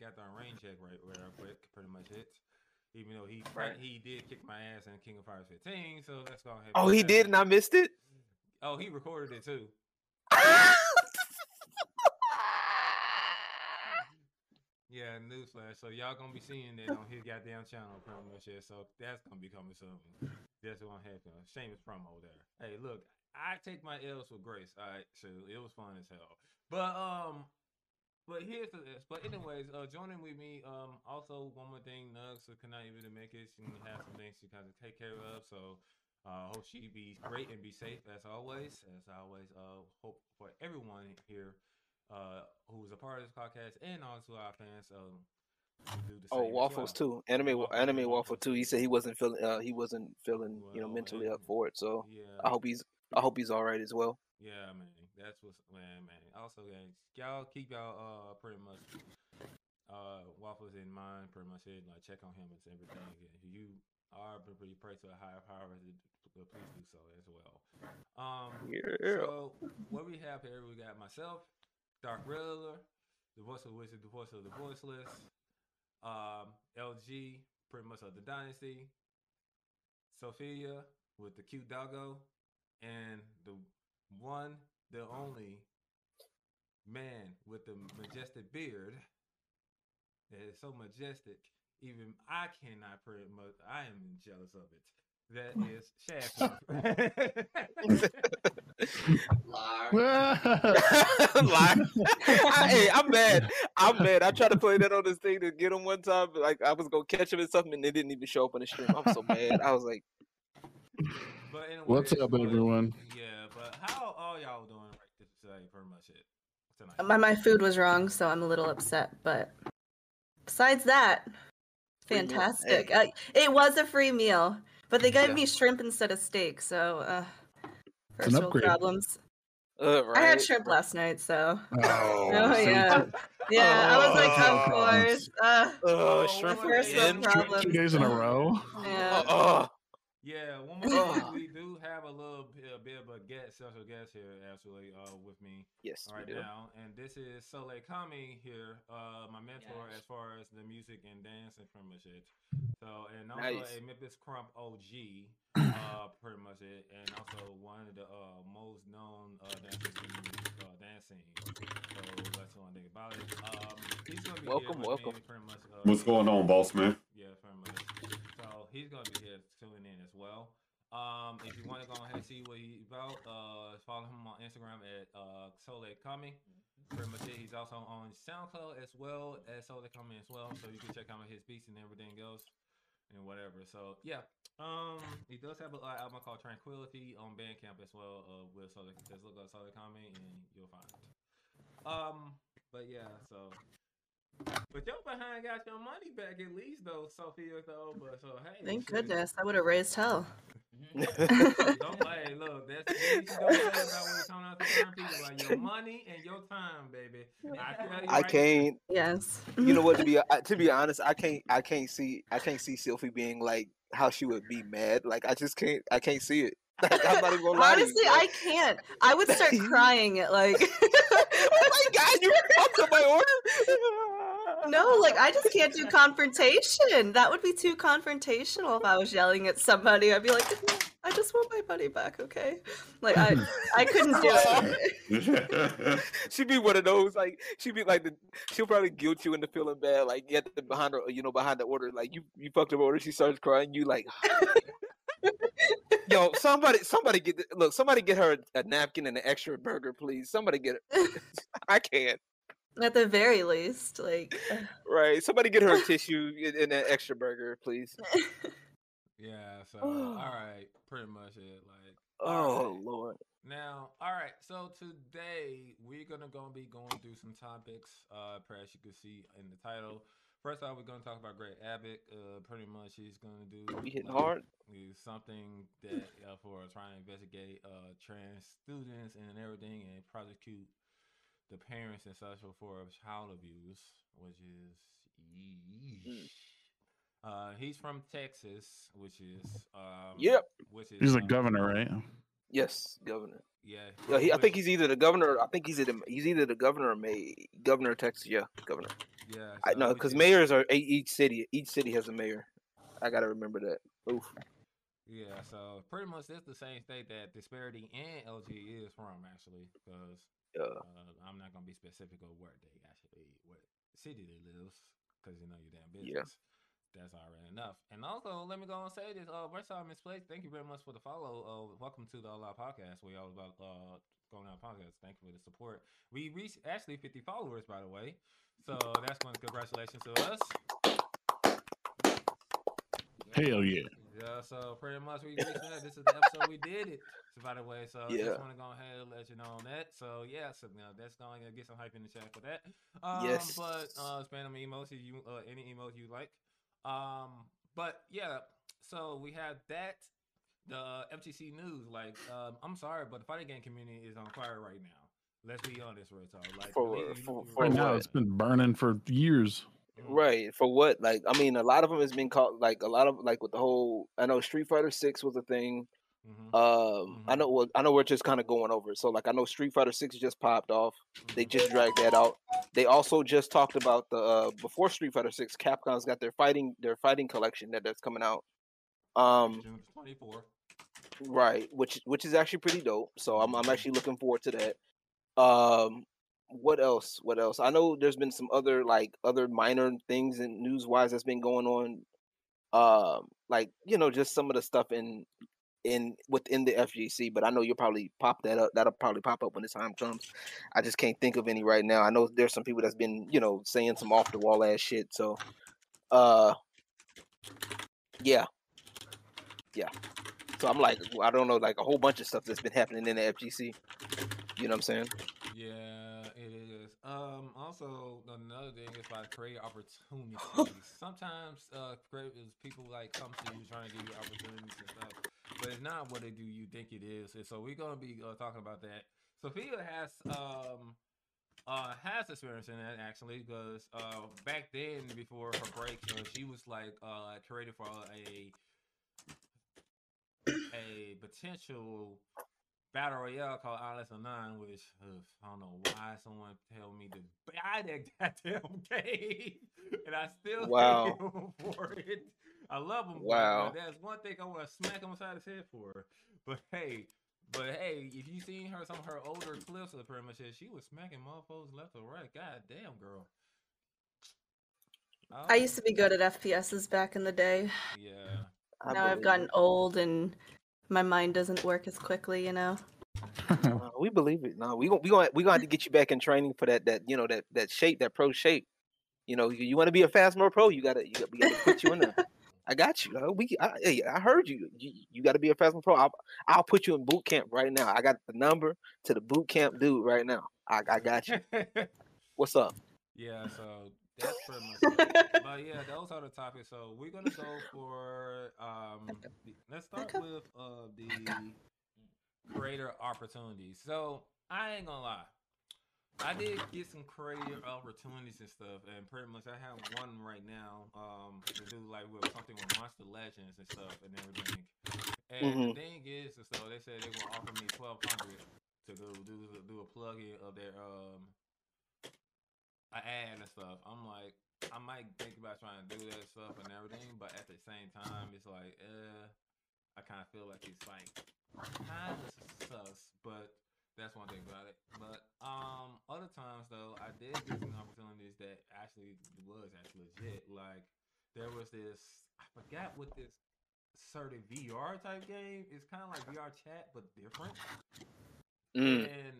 got the rain check right real quick. Pretty much it. Even though he Right. he did kick my ass in King of Fighters 15, so let's go ahead. Oh, he did, and I missed it. Oh, he recorded it too. Yeah, newsflash. So y'all gonna be seeing that on his goddamn channel pretty much. Yeah, so that's gonna be coming soon. That's gonna happen. Shameless promo there. Hey, look, I take my L's with grace. All right, so it was fun as hell. But um, but here's the this. But anyways, uh, joining with me. Um, also one more thing, Nugs could not to make it. She has some things she kind of take care of. So. Uh, hope she be great and be safe as always. As always, uh, hope for everyone here uh, who is a part of this podcast and also our fans. Um, to do the Oh, waffles well. too. Anime, Waffles, anime waffle too. He said he wasn't feeling, uh, he wasn't feeling, you know, Well, mentally up for it. So Yeah, I hope he's, I hope he's all right as well. yeah, man. That's what's man, man. Also, guys, y'all keep y'all uh pretty much uh waffles in mind. Pretty much it. Like check on him and everything. If you are pretty pray to a higher power, please do so as well. Um, Yeah. So what we have here, we got myself, Dark Riddler, the voice of the wizard, the voice of the voiceless, um, LG, pretty much of the dynasty, Sophia with the cute doggo, and the one, the only man with the majestic beard that is so majestic, even I cannot pretty much. I am jealous of it. That is Shaq. Liar. Lie. I, hey, I'm mad. I'm mad. I tried to play that on this thing to get him one time, but like I was gonna catch him in something, and they didn't even show up on the stream. I'm so mad. I was like, But What's anyways, up, but- everyone? Yeah, but how are y'all doing right this today? Pretty much it tonight. My my food was wrong, so I'm a little upset. But besides that, Free meal. fantastic. Uh, it was a free meal, but they gave Yeah. me shrimp instead of steak. So uh, It's first an world problems. uh, right. I had shrimp last night, so Oh, Oh, see, yeah. yeah, I was like, Oh. of course. Uh, Oh, Oh, shrimp first again. world two, problems. two days in a row. Yeah. Oh, Yeah, one more thing. we do have a little bit, a bit of a guest, special guest here, actually, uh, with me yes, we right do. now, and this is Soleil Kami here, uh, my mentor Yes. as far as the music and dance and pretty much it. So, and also Nice. a Memphis Krump OG, uh, pretty much it, and also one of the uh, most known uh, dancers in the uh, dance scene. So that's one thing about it. Um, he's gonna be Welcome, here welcome. Me pretty much. Uh, What's going on, boss man? yeah, very much. He's gonna be here tuning in as well. Um, if you want to go ahead and see what he's about, uh, follow him on Instagram at uh, Soleil Kami. Pretty much it. He's also on SoundCloud as well as Soleil Kami as well, so you can check out his beats and everything else and whatever. So yeah, um, he does have an album called Tranquility on Bandcamp as well. Uh, with Soleil, just look up Soleil Kami and you'll find it. Um, but yeah, so but your behind got your money back at least though, Sophia though. But so hey, Thank shit. goodness. I would have raised hell. Don't hey, look, that's the thing you don't say about when it comes out to certain people, like your money and your time, baby. I, tell I right can't. Yes. You know what? To be uh, to be honest, I can't. I can't see. I can't see Sophie being like how she would be mad. Like I just can't. I can't see it. Like, I'm not even gonna lie to you, Honestly. I can't. I would start crying at like oh my god, you fucked up my order. No, like I just can't do confrontation. That would be too confrontational if I was yelling at somebody. I'd be like, mm, I just want my money back, okay? Like I I couldn't do it. she'd be one of those like she'd be like the she'll probably guilt you into feeling bad like get the behind her you know behind the order like you you fucked up order she starts crying you like yo somebody somebody get look somebody get her a, a napkin and an extra burger please somebody get it I can't At the very least, like right somebody get her a tissue and, and an extra burger please Yeah, so all right, pretty much it. Like oh Alright. lord Now, all right. So today we're gonna go be going through some topics. Uh, perhaps you can see in the title. First off, we're gonna talk about Greg Abbott. Uh, pretty much he's gonna do. we hitting like, hard is something that uh, for trying to investigate uh, trans students and everything and prosecute the parents and such for child abuse, which is yeesh. Uh, he's from Texas, which is um, Yep. which is He's a um, governor, right? yes governor Yeah, yeah, he, I think he's either the governor I think he's either he's either the governor or may governor of Texas yeah governor Yeah, I so know we because mayors are each city. Each city has a mayor. I gotta remember that. Oof. Yeah, so pretty much it's the same state that DisBearity and LG is from, actually, because Yeah. uh, I'm not gonna be specific of where they actually, what city they lives, because you know your damn business. Yeah. That's already enough. And also, let me go and say this: uh, Versatile Misplaced, thank you very much for the follow. Uh, welcome to the All Out Podcast. We all about uh going on podcast. Thank you for the support. We reached actually 50 followers, by the way. So that's one congratulations to us. Hell yeah. Yeah, so pretty much we reached that. This is the episode we did it. So by the way, so Yeah. just want to go ahead and let you know on that. So yeah, so you know, that's going to get some hype in the chat for that. Um, Yes. But uh, spam them emotes if you uh, any emotes you like. Um, but yeah, so we have that. The FGC news, like, um, I'm sorry, but the fighting game community is on fire right now. Let's be honest, real talk. Like, For- believe- for- you- for Right now, it's been burning for years. Mhm. Right. For what? Like, I mean, a lot of them has been called like a lot of like with the whole. I know Street Fighter Six was a thing. Mhm. Um, I Mhm. know. Well, I know we're just kind of going over it. So, like, I know Street Fighter Six just popped off. They Mhm. just dragged that out. They also just talked about the uh, before Street Fighter Six. Capcom's got their fighting their fighting collection that that's coming out. Um, June 24th. right, which which is actually pretty dope. So I'm I'm actually looking forward to that. Um, what else? What else? I know there's been some other like other minor things and news wise that's been going on. Um, like you know, just some of the stuff in in within the FGC. But I know you'll probably pop that up. That'll probably pop up when the time comes. I just can't think of any right now. I know there's some people that's been you know saying some off the wall ass shit. So, uh, yeah, yeah. So I'm like, I don't know, like a whole bunch of stuff that's been happening in the FGC. You know what I'm saying? Yeah. Um, also another thing is about create opportunities. Sometimes uh creators people like come to you trying to give you opportunities and stuff, but it's not what they do you think it is. And so we're gonna be uh, talking about that. Sophia has um uh has experience in that actually because uh back then before her break uh, she was like uh created for a a potential battle royale called Alice Nine, which ugh, I don't know why someone tell me to buy that goddamn game, and I still Wow. for it. I love him. Wow. Wow, that's one thing I want to smack him upside his head for. But hey, but hey, if you seen her some of her older clips of pretty much it, she was smacking motherfuckers left or right. God damn, girl. I used to be good at FPSs back in the day. Yeah. I now I've gotten it. old and my mind doesn't work as quickly, you know. Uh, we believe it. No, we gonna we gonna we gonna have to get you back in training for that that you know that that shape that pro shape. You know, you, you want to be a Phasmo pro, you gotta you gotta, we gotta put you in there. I got you. dog. We I, hey, I heard you. You, you got to be a Phasmo pro. I'll, I'll put you in boot camp right now. I got the number to the boot camp dude right now. I, I got you. What's up? yeah, so that's pretty much. But yeah, those are the topics. So we're gonna go for um let's start with uh the creator opportunities. So I ain't gonna lie. I did get some creative opportunities and stuff, and pretty much I have one right now um, to do like with something with Monster Legends and stuff and everything. And Mhm. the thing is, is so they said they will offer me twelve hundred to go do do a plug-in of their um a ad and stuff. I'm like, I might think about trying to do that stuff and everything, but at the same time, it's like, uh, I kind of feel like it's like kind of sus, but that's one thing about it. But um, other times though, I did get some opportunities that actually was actually legit. Like there was this, I forgot what this certain VR type game. It's kind of like VR chat but different. Mm. And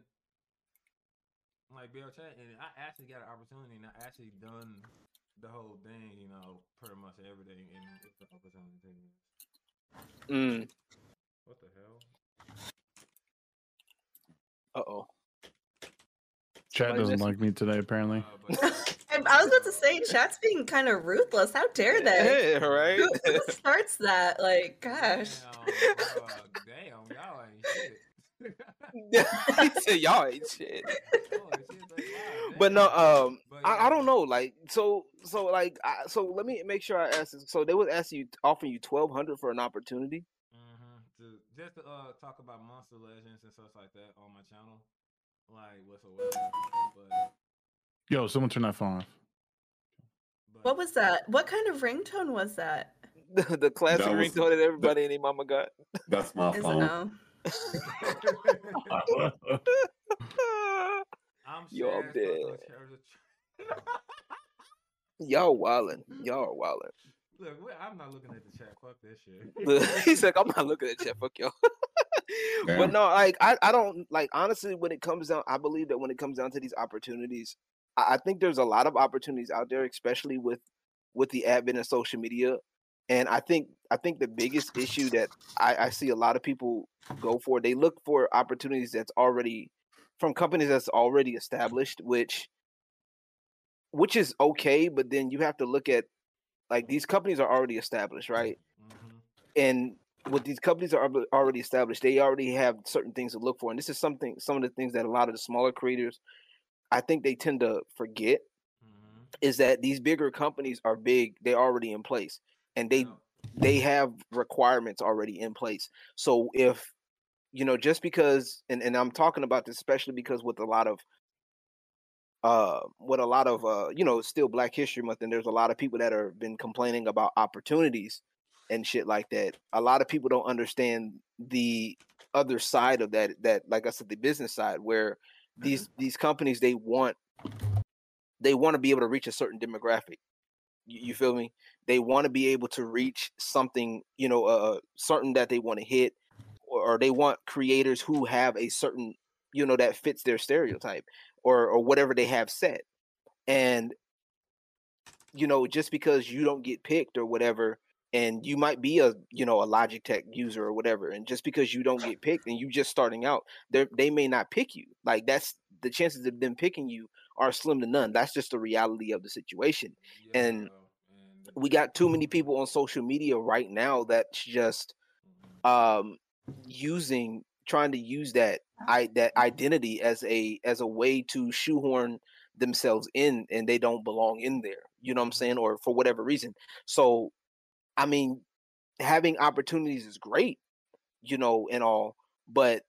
like VR chat, and I actually got an opportunity, and I actually done the whole thing. You know, pretty much everything, and it's the opportunity. Mm. What the hell? Uh oh. Chat Somebody doesn't missing. like me today, apparently. Uh, but, I was about to say, chat's being kind of ruthless. How dare they? Yeah, right. Who, who starts that? Like, gosh. Damn, uh, damn, y'all ain't shit. he said y'all ain't shit. Holy shit, that's wild, But no, um, I, I don't know. Like, so, so, like, I, so let me make sure I ask. This. So they would ask you, offering you twelve hundred for an opportunity. Mhm, to just to uh talk about Monster Legends and stuff like that on my channel, like whatsoever. But Yo, someone turn that phone off. What was that? What kind of ringtone was that? the, the classic That was- ringtone that everybody and their mama got. That's my phone. No? I'm Yo, I'm dead. those chairs. Y'all wildin'. Y'all are wildin'. Look, I'm not looking at the chat. Fuck this shit. He's like, I'm not looking at chat. Fuck y'all. Damn. but no, like I, I don't like honestly when it comes down, I believe that when it comes down to these opportunities, I, I think there's a lot of opportunities out there, especially with with the advent of social media. And I think I think the biggest issue that I, I see a lot of people go for, they look for opportunities that's already from companies that's already established, which which is okay, but then you have to look at like these companies are already established, right? Mhm. and what these companies are already established, they already have certain things to look for, and this is something some of the things that a lot of the smaller creators, I think they tend to forget Mhm. is that these bigger companies are big, they're already in place, and they they have requirements already in place. So if you know, just because, and, and I'm talking about this especially because with a lot of uh with a lot of uh you know still black history month and there's a lot of people that are been complaining about opportunities and shit like that a lot of people don't understand the other side of that that like i said the business side where these these companies they want they want to be able to reach a certain demographic you, feel me? They want to be able to reach something you know uh certain that they want to hit or, or they want creators who have a certain you know that fits their stereotype or or whatever they have set and you know just because you don't get picked or whatever and you might be a you know a logitech user or whatever and just because you don't get picked and you just starting out they they may not pick you. Like that's the chances of them picking you are slim to none. That's just the reality of the situation. And Yeah, we got too many people on social media right now that's just um using trying to use that i that identity as a as a way to shoehorn themselves in and they don't belong in there you know what i'm saying or for whatever reason. So i mean having opportunities is great you know and all but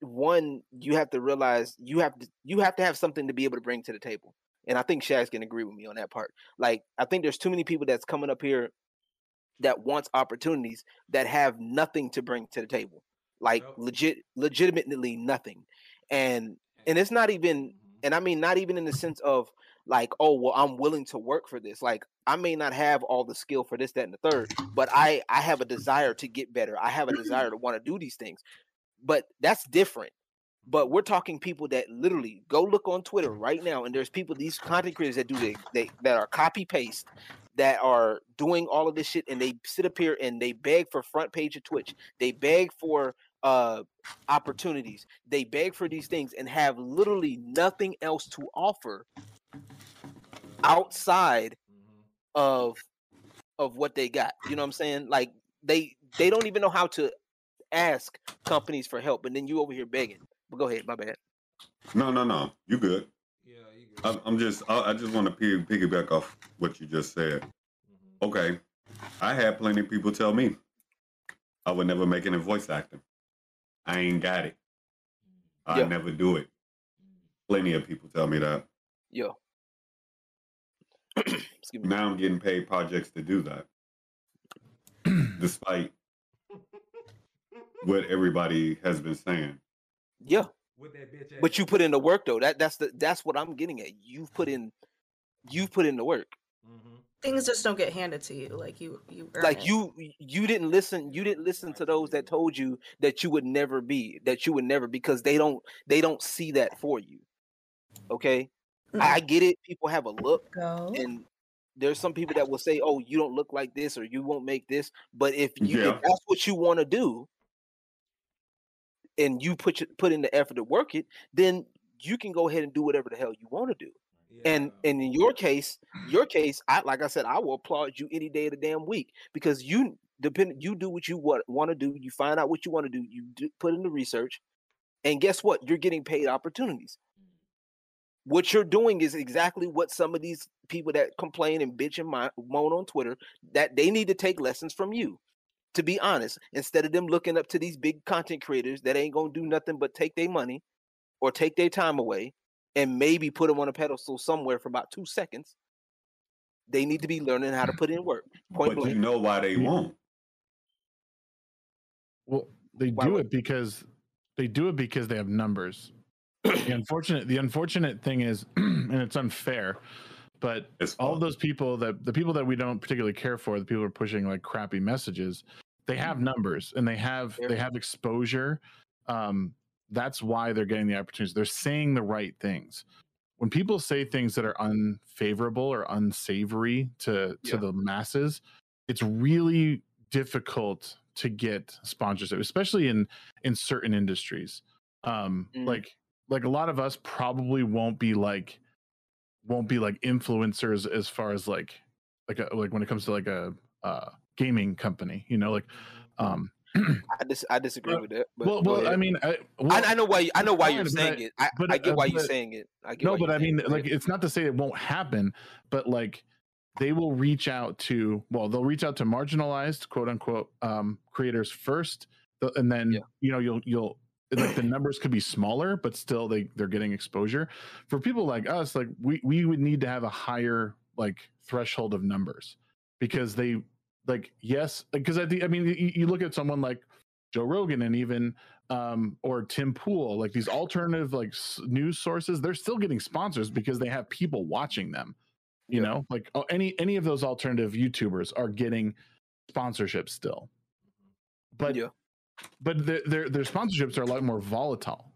one you have to realize you have to you have to have something to be able to bring to the table and i think Shags can agree with me on that part. Like i think there's too many people that's coming up here that wants opportunities that have nothing to bring to the table like Yep. legit legitimately nothing. And and it's not even Mhm. and i mean not even in the sense of like oh well i'm willing to work for this. Like i may not have all the skill for this that and the third but i i have a desire to get better. I have a desire to want to do these things. But that's different but we're talking people that literally go look on twitter right now and there's people these content creators that do they, they that are copy paste that are doing all of this shit and they sit up here and they beg for front page of twitch. They beg for uh opportunities. They beg for these things and have literally nothing else to offer outside Mhm. of of what they got. You know what i'm saying? Like they they don't even know how to ask companies for help and then you over here begging but go ahead my bad No, no, no. You good. Yeah, you good. I'm, I'm just. I, I just want to pig, piggyback off what you just said. Mhm. Okay, I had plenty of people tell me I would never make it in voice acting. I ain't got it. I Yeah. never do it. Plenty of people tell me that. yo excuse me Now I'm getting paid projects to do that, despite what everybody has been saying. Yeah With that bitch but you put in the work though that that's the that's what i'm getting at you've put in you've put in the work Mhm. Things just don't get handed to you. Like you, you earn like it. you you didn't listen you didn't listen to those that told you that you would never be that you would never because they don't they don't see that for you okay Mm. I, I get it people have a look go. and there's some people that will say oh you don't look like this or you won't make this but if you Yeah. if that's what you want to do and you put your, put in the effort to work it then you can go ahead and do whatever the hell you want to do. And Yeah. and in your case your case i like i said i will applaud you any day of the damn week because you depend you do what you want want to do you find out what you want to do you do, put in the research and guess what? You're getting paid opportunities. What you're doing is exactly what some of these people that complain and bitch and moan on twitter that they need to take lessons from you to be honest instead of them looking up to these big content creators that ain't gonna do nothing but take their money or take their time away and maybe put them on a pedestal somewhere for about two seconds They need to be learning how to put in work. Point but blank. you know why they won't. Well, they Why do would- it because they do it because they have numbers. the unfortunate the unfortunate thing is, and it's unfair, but It's all of those people that the people that we don't particularly care for, the people who are pushing like crappy messages, they have numbers and they have they have exposure. Um, that's why they're getting the opportunities. They're saying the right things. When people say things that are unfavorable or unsavory to to Yeah. the masses, it's really difficult to get sponsorship, especially in in certain industries. Um, Mm. like like a lot of us probably won't be like won't be like influencers as far as like like a, like when it comes to like a uh gaming company you know like um I dis- I disagree Well- with that. But well well i mean I, I, well, I know why you, I know why you're saying I- it. I, but, I get why you're saying it. I get no but i mean it. Like it's not to say it won't happen but like they will reach out to well they'll reach out to marginalized quote unquote um creators first and then Yeah. you know you'll you'll like the numbers could be smaller but still they they're getting exposure. For people like us like we we would need to have a higher like threshold of numbers because they like yes because i think i mean you, you look at someone like joe rogan and even um or tim pool like these alternative like s- news sources they're still getting sponsors because they have people watching them you Yeah. know? Like oh, any any of those alternative youtubers are getting sponsorships still. But yeah, but their, their their sponsorships are a lot more volatile.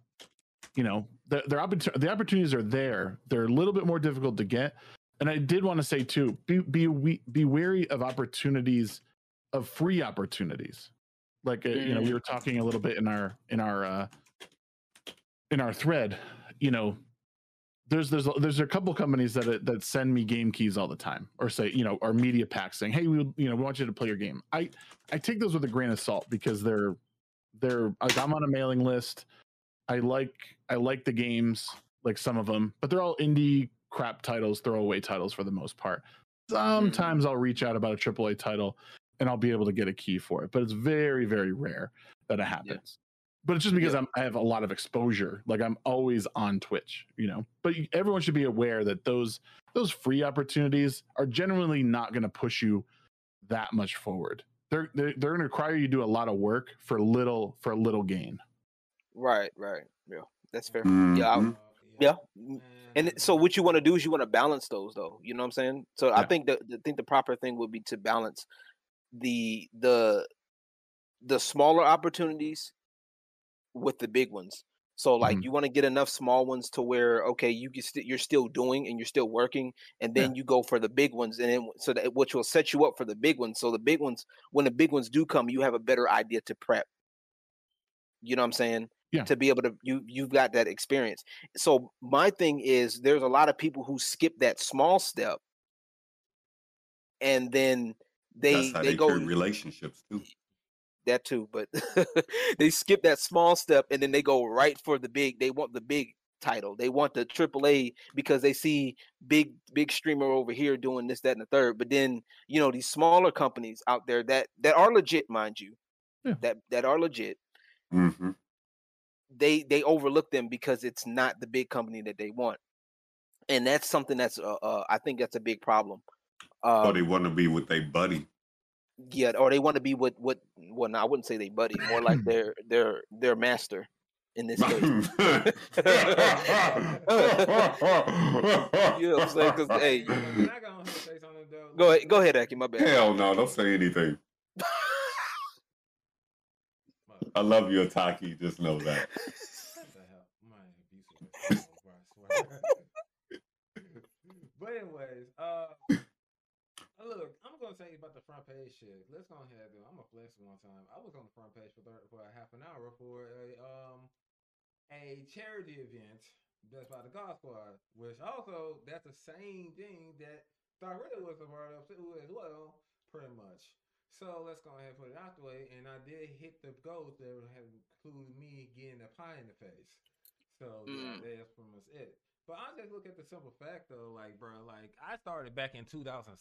You know, their, their the opportunities are there. They're a little bit more difficult to get. And I did want to say too, be be we- be wary of opportunities, of free opportunities. Like uh, you know, we were talking a little bit in our in our uh, in our thread. You know, there's there's there's a couple companies that uh, that send me game keys all the time, or say you know, or media packs saying, hey, we you know we want you to play your game. I I take those with a grain of salt because they're they're like I'm on a mailing list. I like I like the games, like some of them, but they're all indie crap titles, throwaway titles for the most part. Mm-hmm. Sometimes I'll reach out about a AAA title and I'll be able to get a key for it, but it's very very rare that it happens. But it's just because Yeah. I'm, I have a lot of exposure. Like I'm always on Twitch, you know. But everyone should be aware that those those free opportunities are generally not going to push you that much forward. They're they're, they're going to require you to do a lot of work for little for a little gain. right, right. Yeah, that's fair. Mhm. Yeah, I- yeah. And so what you want to do is you want to balance those though. You know what I'm saying? So I think that I think the proper thing would be to balance the the the smaller opportunities with the big ones. So like Mhm. you want to get enough small ones to where okay you can st- you're still doing and you're still working and Yeah. then you go for the big ones and then so that which will set you up for the big ones. So the big ones when the big ones do come you have a better idea to prep. You know what I'm saying? Yeah. To be able to you you've got that experience. So my thing is there's a lot of people who skip that small step and then they they, they, go relationships too. That too, but they skip that small step and then they go right for the big. They want the big title. They want the AAA because they see big big streamer over here doing this, that, and the third. But then you know these smaller companies out there that that are legit, mind you, Yeah. that that are legit. hmm They they overlook them because it's not the big company that they want, and that's something that's uh, uh I think that's a big problem. Um, they want to be with their buddy. Yeah, or they want to be with what? Well, no, I wouldn't say they buddy, more like their their their master in this case. You know what I'm saying? 'Cause, hey, Can I go ahead and say something though? Go ahead, go ahead, Aki. My bad. Hell no, don't say anything. I love you, Ataki. Just know that. What the hell? Man, abusive. bro, I swear. but anyways, uh, gonna say about the front page shit. Let's go ahead. Dude. I'm gonna flex one time. I was on the front page for thir- for a half an hour for a um a charity event that's by the God Squad, which also that's the same thing that Star was a part of too as well, pretty much. So let's go ahead and put it out the way. And I did hit the goals that have included me getting a pie in the face. So yeah, Mm. that's pretty much it. But I just look at the simple fact though, like bro, like I started back in 2017,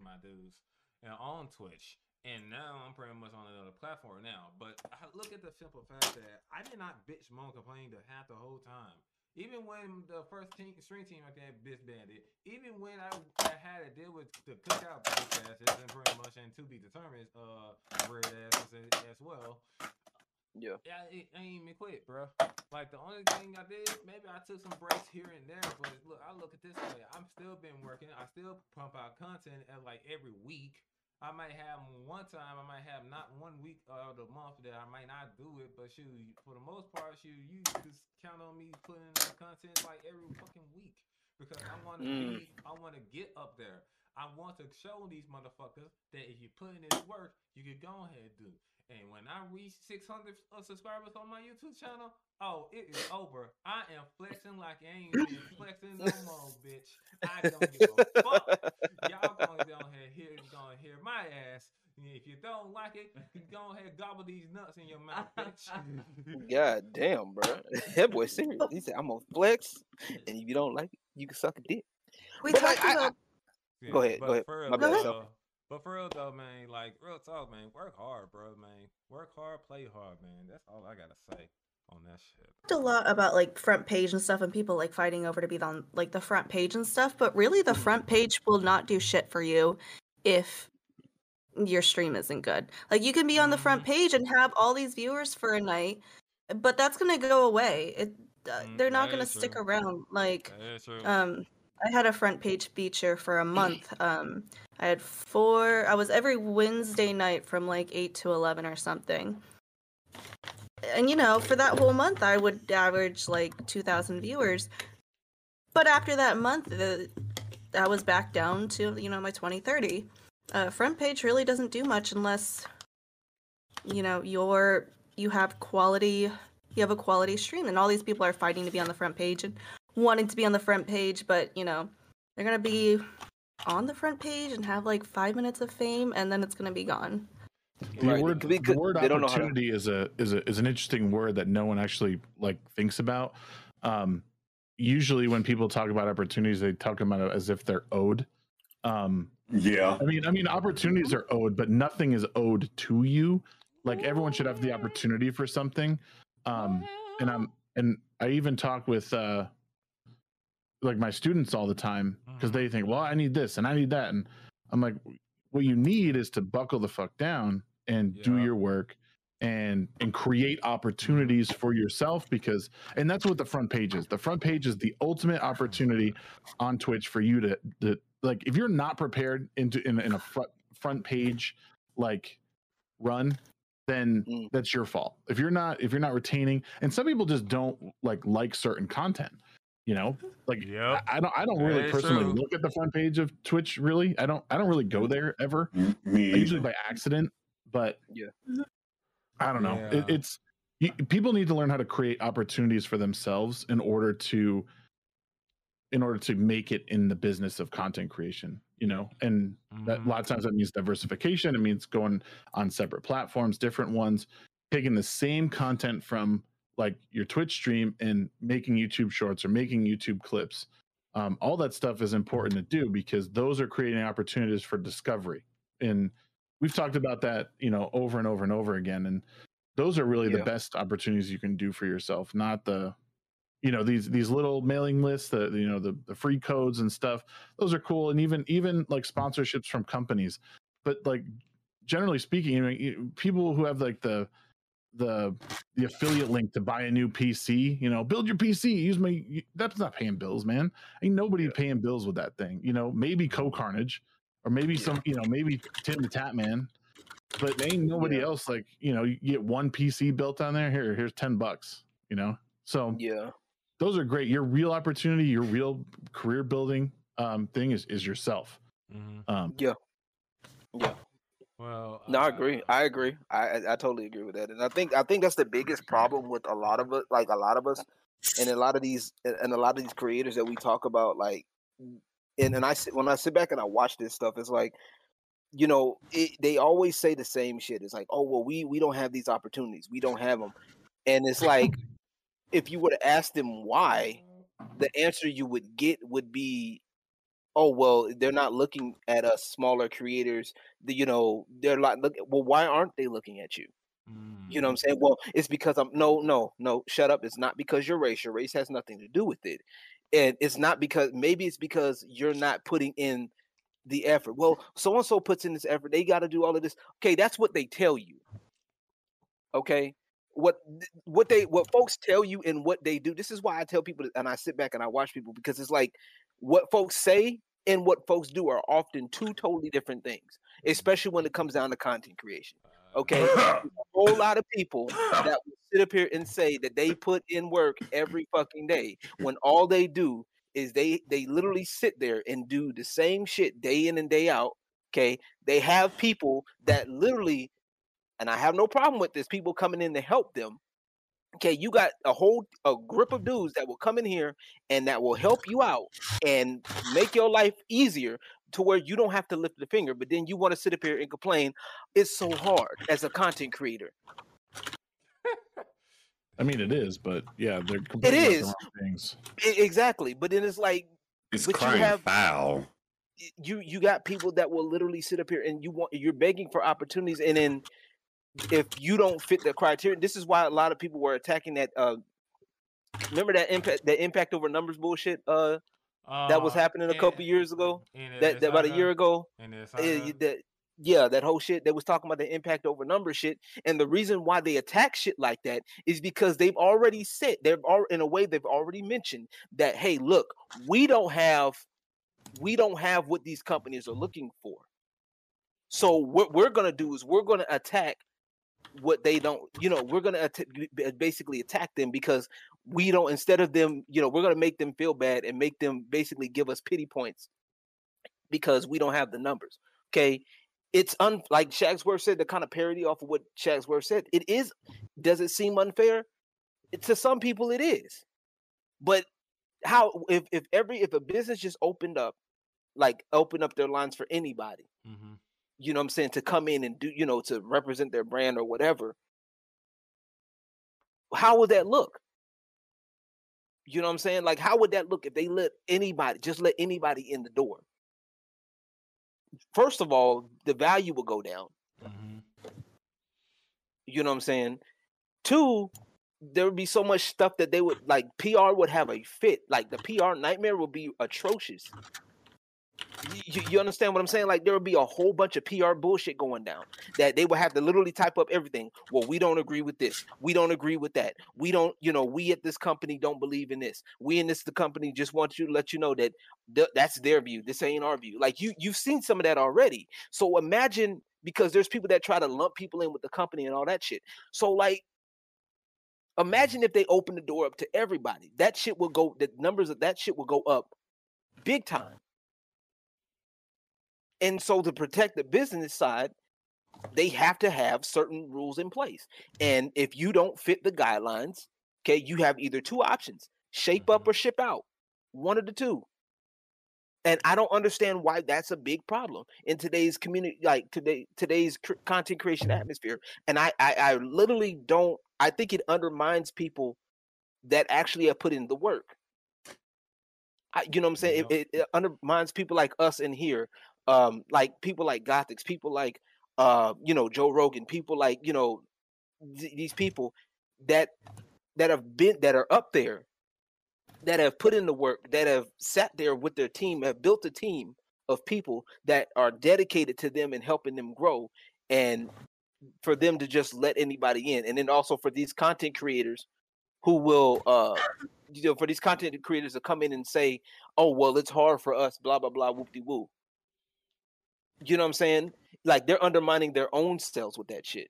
my dudes, and on Twitch, and now I'm pretty much on another platform now. But I look at the simple fact that I did not bitch, moan, complain the half the whole time. even when the first team stream team like that disbanded, even when I, I had to deal with the cookout asses and pretty much and to be determined uh red asses as, as well. Yeah. Yeah, I, I ain't even quit, bro. Like the only thing I did, maybe I took some breaks here and there, but look, I look at this way. I'm still been working. I still pump out content at like every week. I might have one time, I might have not one week of the month that I might not do it, but shoot, for the most part, shoot, you just count on me putting out content like every fucking week because I want to Mm. be, I want to get up there. I want to show these motherfuckers that if you put in this work, you can go ahead and do. And when I reach 600 uh, subscribers on my YouTube channel, oh, it is over. I am flexing like I ain't been flexing no more, bitch. I don't give a fuck. Y'all gonna go ahead here, you gonna hear my ass. If you don't like it, you go ahead gobble these nuts in your mouth, bitch. God damn, bro. That boy serious. He said, "I'm gonna flex, and if you don't like it, you can suck a dick." We But, talked like, I- about Yeah, Go ahead, but go ahead. For real, My bad, though, but for real though, man, like real talk, man. Work hard, bro, man. Work hard, play hard, man. That's all I gotta say on that shit. talked a lot about like front page and stuff and people like fighting over to be on like the front page and stuff but really the front page will not do shit for you if your stream isn't good like you can be on the front page and have all these viewers for a night but that's gonna go away it, uh, Mm, they're not gonna is stick around like That is true. um i had a front page feature for a month um i had four i was every wednesday night from like 8 to 11 or something. And you know for that whole month i would average like 2000 viewers. But after that month the, i was back down to you know my 2030 uh, front page really doesn't do much unless you know you're you have quality you have a quality stream and all these people are fighting to be on the front page and wanting to be on the front page but you know they're gonna be on the front page and have like five minutes of fame and then it's gonna be gone The Right, word, the word they don't know to- opportunity is a is a is an interesting word that no one actually like thinks about. Um, usually, when people talk about opportunities, they talk about it as if they're owed. Um, Yeah. I mean, I mean, opportunities are owed, but nothing is owed to you. Like everyone should have the opportunity for something. Um, and I'm and I even talk with uh, like my students all the time because they think, well, I need this and I need that, and I'm like, what you need is to buckle the fuck down and do your work and and create opportunities for yourself because and that's what the front page is. The front page is the ultimate opportunity on twitch for you to, to like if you're not prepared into in, in a front front page like run then Mm. that's your fault. If you're not if you're not retaining and some people just don't like like certain content you know like Yep. I, I don't i don't really is personally true. look at the front page of twitch really i don't i don't really go there ever Me. usually by accident but Yeah. I don't know it, it's you, people need to learn how to create opportunities for themselves in order to in order to make it in the business of content creation you know and that a Mhm. lot of times that means diversification it means going on separate platforms different ones taking the same content from like your twitch stream and making youtube shorts or making youtube clips um, all that stuff is important to do because those are creating opportunities for discovery. And we've talked about that you know over and over and over again and those are really the best opportunities you can do for yourself not the you know these these little mailing lists the you know the, the free codes and stuff. Those are cool and even even like sponsorships from companies. But like generally speaking know you- people who have like the the the affiliate link to buy a new pc you know build your pc use my that's not paying bills man ain't nobody Yeah. paying bills with that thing you know maybe co carnage or maybe Yeah. some you know maybe tim the tatman but ain't nobody Yeah. else like you know you get one pc built on there here here's 10 bucks you know so Yeah. those are great your real opportunity your real career building um thing is is yourself Mhm. um Yeah. Yeah. Well, No, I uh, agree. I agree. I, I I totally agree with that, and I think I think that's the biggest problem with a lot of us, Like a lot of us, and a lot of these and and a lot of these creators that we talk about, like, and and I sit when I sit back and I watch this stuff, it's like, you know, it, they always say the same shit. It's like, oh well, we we don't have these opportunities, we don't have them, and it's like, if you were to ask them why, the answer you would get would be oh well they're not looking at us smaller creators the, you know they're like look well why aren't they looking at you You know what I'm mm. saying? Well, it's because I'm no, no, no, shut up. It's not because your race. Your race has nothing to do with it. And it's not because maybe it's because you're not putting in the effort. Well, so and so puts in this effort. They got to do all of this. Okay, that's what they tell you. Okay. What what they what folks tell you and what they do. This is why I tell people and I sit back and I watch people because it's like what folks say and what folks do are often two totally different things, mm-hmm. especially when it comes down to content creation. Okay. a whole lot of people that will sit up here and say that they put in work every fucking day when all they do is they they literally sit there and do the same shit day in and day out. Okay. They have people that literally, and I have no problem with this, people coming in to help them. Okay, you got a whole a grip of dudes that will come in here and that will help you out and make your life easier to where you don't have to lift the finger, but then you want to sit up here and complain it's so hard as a content creator. I mean, it is, but yeah, they're complaining about wrong things. E- exactly. But then it's like It's But you have- foul. you you got people that will literally sit up here and you want you're begging for opportunities and then if you don't fit the criteria this is why a lot of people were attacking that uh remember that impact the impact over numbers bullshit uh that was Uh, happening a and- couple years ago? that, that about a year ago? And the uh, SIR. y- that yeah that whole shit they was talking about the impact over numbers shit and the reason why they attack shit like that is because they've already said they've all in a way they've already mentioned that hey look we don't have we don't have what these companies are looking for. So what we're going to do is we're going to attack what they don't you know we're going to att- basically attack them because we don't instead of them you know we're going to make them feel bad and make them basically give us pity points because we don't have the numbers okay? It's un like Shagsworth said the kind of parody off of what Shagsworth said it is does it seem unfair? It- to some people it is but how if if every if a business just opened up like open up their lines for anybody hmm you know what I'm saying, to come in and do, you know, to represent their brand or whatever, how would that look? You know what I'm saying? Like, how would that look if they let anybody, just let anybody in the door? First of all, the value will go down. hmm You know what I'm saying? Two, there would be so much stuff that they would like PR would have a fit. Like the PR nightmare would be atrocious. You, you understand what I'm saying? Like there would be a whole bunch of PR bullshit going down that they would have to literally type up everything. Well, we don't agree with this. We don't agree with that. We don't, you know, we at this company don't believe in this. We in this the company just want you to let you know that th- that's their view. This ain't our view. Like you, you've seen some of that already. So imagine because there's people that try to lump people in with the company and all that shit. So like imagine if they open the door up to everybody. That shit will go. The numbers of that shit will go up big time. And so to protect the business side, they have to have certain rules in place. And if you don't fit the guidelines, okay, you have either two options: shape up or mm-hmm. ship out. One of the two. And I don't understand why that's a big problem in today's community, like today today's cr- content creation mm-hmm. atmosphere. And I, I, I literally don't. I think it undermines people that actually have put in the work. I, you know what I'm saying? It, it, it undermines people like us in here, um, like people like Gothics, people like, uh, you know, Joe Rogan, people like, you know, th- these people that that have been that are up there, that have put in the work, that have sat there with their team, have built a team of people that are dedicated to them and helping them grow, and for them to just let anybody in, and then also for these content creators who will uh you know for these content creators to come in and say oh well it's hard for us blah blah blah whoop de woo you know what i'm saying? Like they're undermining their own selves with that shit.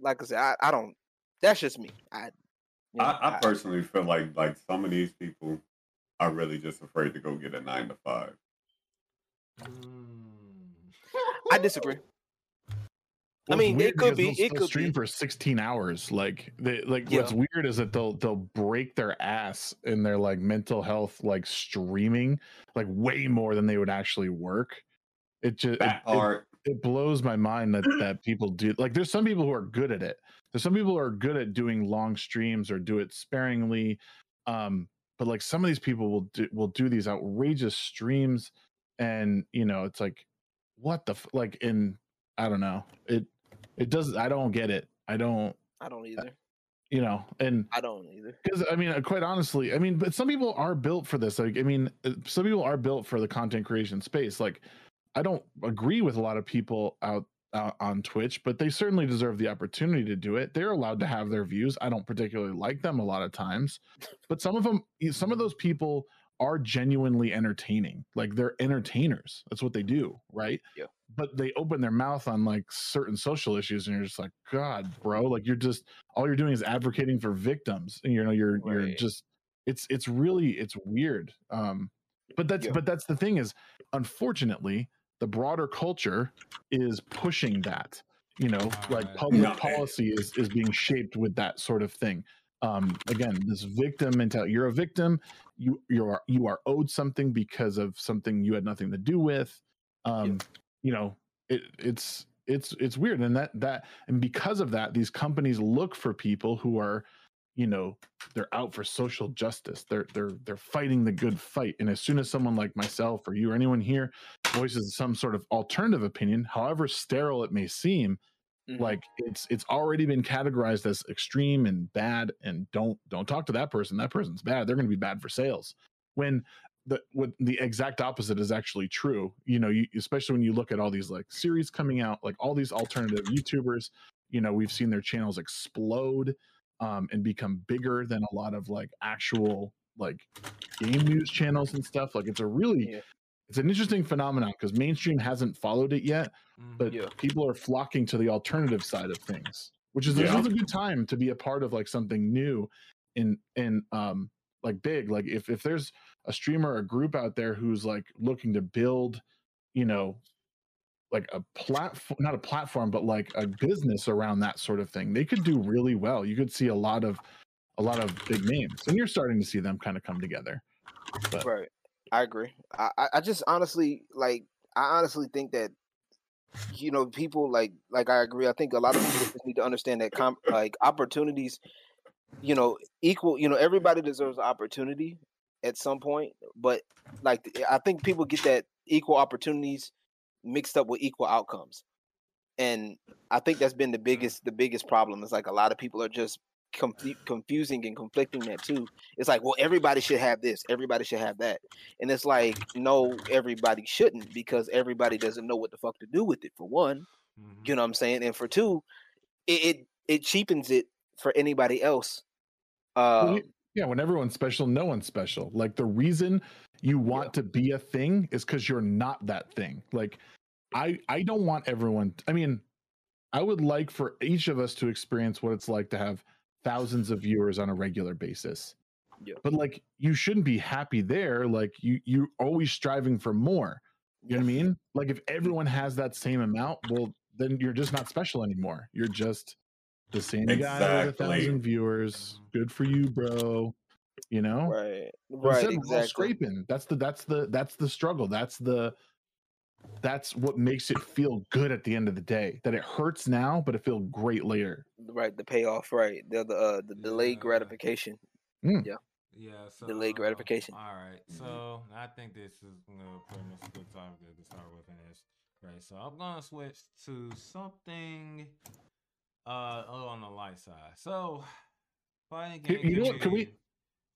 Like i said i, I don't that's just me. I you know, I, I personally feel like like some of these people are really just afraid to go get a nine to five. Mm. I disagree. I Well, it's mean, it could be- it could stream be. for 16 hours. Like they like what's weird is that they'll they'll break their ass in their like mental health like streaming like way more than they would actually work. It just it, it, it blows my mind that that people do like there's some people who are good at it. There's some people who are good at doing long streams or do it sparingly. Um, but like some of these people will do will do these outrageous streams and you know it's like what the f- like in I don't know. It It doesn't. I don't get it. I don't. I don't either. You know, and I don't either. because I mean, uh, quite honestly, I mean, but some people are built for this. Like, I mean, uh, some people are built for the content creation space. Like, I don't agree with a lot of people out, out on Twitch, but they certainly deserve the opportunity to do it. They're allowed to have their views. I don't particularly like them a lot of times, but some of them, some of those people are genuinely entertaining. Like, they're entertainers. That's what they do, right? Yeah. But they open their mouth on like certain social issues, and you're just like, God, bro, like you're just all you're doing is advocating for victims. And you know, you're you're just it's it's really it's weird. Um, but that's Yeah. but that's the thing is, unfortunately, the broader culture is pushing that. You know, like public No, policy is is being shaped with that sort of thing. Um, again, this victim mentality. You're a victim. You you are you are owed something because of something you had nothing to do with. Um, you know, it, it's it's it's weird, and that that and because of that, these companies look for people who are, you know, they're out for social justice. They're they're they're fighting the good fight. And as soon as someone like myself or you or anyone here voices some sort of alternative opinion, however sterile it may seem, Mhm. like it's it's already been categorized as extreme and bad and don't don't talk to that person that person's bad they're going to be bad for sales when the what the exact opposite is actually true you know you, especially when you look at all these like series coming out like all these alternative youtubers you know we've seen their channels explode um and become bigger than a lot of like actual like game news channels and stuff like it's a really Yeah. It's an interesting phenomenon because mainstream hasn't followed it yet Mhm. but Yeah. people are flocking to the alternative side of things which is this Yeah. is a good time to be a part of like something new in in um like big like if if there's a streamer or a group out there who's like looking to build you know like a platform not a platform but like a business around that sort of thing they could do really well you could see a lot of a lot of big names and you're starting to see them kind of come together but- Right. I agree. I, I- just honestly like I honestly think that you know people like like I agree. I think a lot of people need to understand that com- like opportunities, you know, equal. You know, everybody deserves opportunity at some point, but like I think people get that equal opportunities mixed up with equal outcomes, and I think that's been the biggest the biggest problem. Is like a lot of people are just confu- confusing and conflicting that too it's like well everybody should have this everybody should have that and it's like no everybody shouldn't because everybody doesn't know what the fuck to do with it for one Mhm. you know what i'm saying and for two it it, it cheapens it for anybody else um, y- yeah, when everyone's special, no one's special. Like the reason you want to be a thing is because you're not that thing. Like I I don't want everyone I mean, I would like for each of us to experience what it's like to have thousands of viewers on a regular basis. Yeah. But like you shouldn't be happy there. Like you you're always striving for more. You know what I mean? Like if everyone has that same amount, well, then you're just not special anymore. You're just the same guy with a thousand viewers. Good for you, bro. You know? right right instead, we're all exactly scraping. That's the that's the that's the struggle. That's the that's what makes it feel good at the end of the day. That it hurts now, but it feels great later. right the payoff right the the, uh, the delayed Yeah. gratification Yeah, Yeah, so Delayed uh, gratification. All right, so I think this is you know, pretty much a good topic to start with in this. Right, so I'm gonna switch to something uh on the light side. So fighting Hey, game. you know what, can we-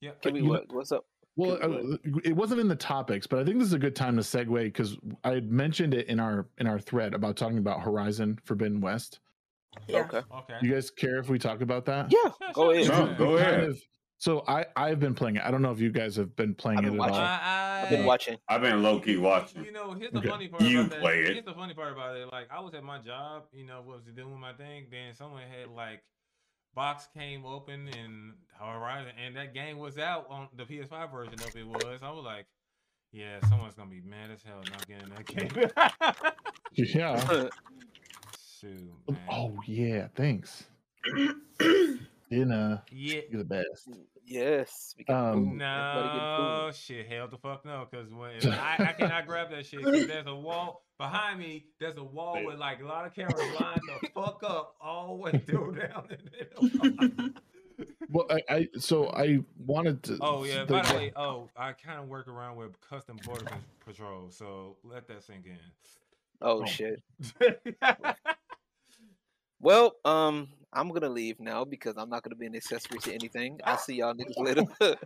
Yeah, can we you what what's up Well, Good uh, it wasn't in the topics, but I think this is a good time to segue because I had mentioned it in our in our thread about talking about Horizon Forbidden West. Yeah. okay okay. You guys care if we talk about that? yeah go ahead. No, go Kind ahead. of- so I I've been playing it. I don't know if you guys have been playing I've it been at all. watching. I, i've been watching I've been low key watching. You know, here's the Okay. funny part You about that. play it. Here's the funny part about it. Like I was at my job, you know, was doing my thing. Then someone had like box came open and Horizon, and that game was out on the PS5 version of it was. I was like, yeah, someone's gonna be mad as hell not getting that game. Yeah. Shoot, oh, man. Oh yeah. Thanks. Dinner. Uh, yeah. You're the best. Yes we got Um, food. Everybody getting food. No shit, hell the fuck no, because when if I, I cannot grab that shit. 'cause there's a wall behind me. There's a wall Wait. with like a lot of cameras lined the fuck up all the way through down. in there. Well, I, I so I wanted to. oh yeah. the- By the way, oh I kind of work around with custom border patrol, so let that sink in. oh Oh. shit Well, um, I'm gonna leave now because I'm not gonna be an accessory to anything. I'll see y'all niggas later.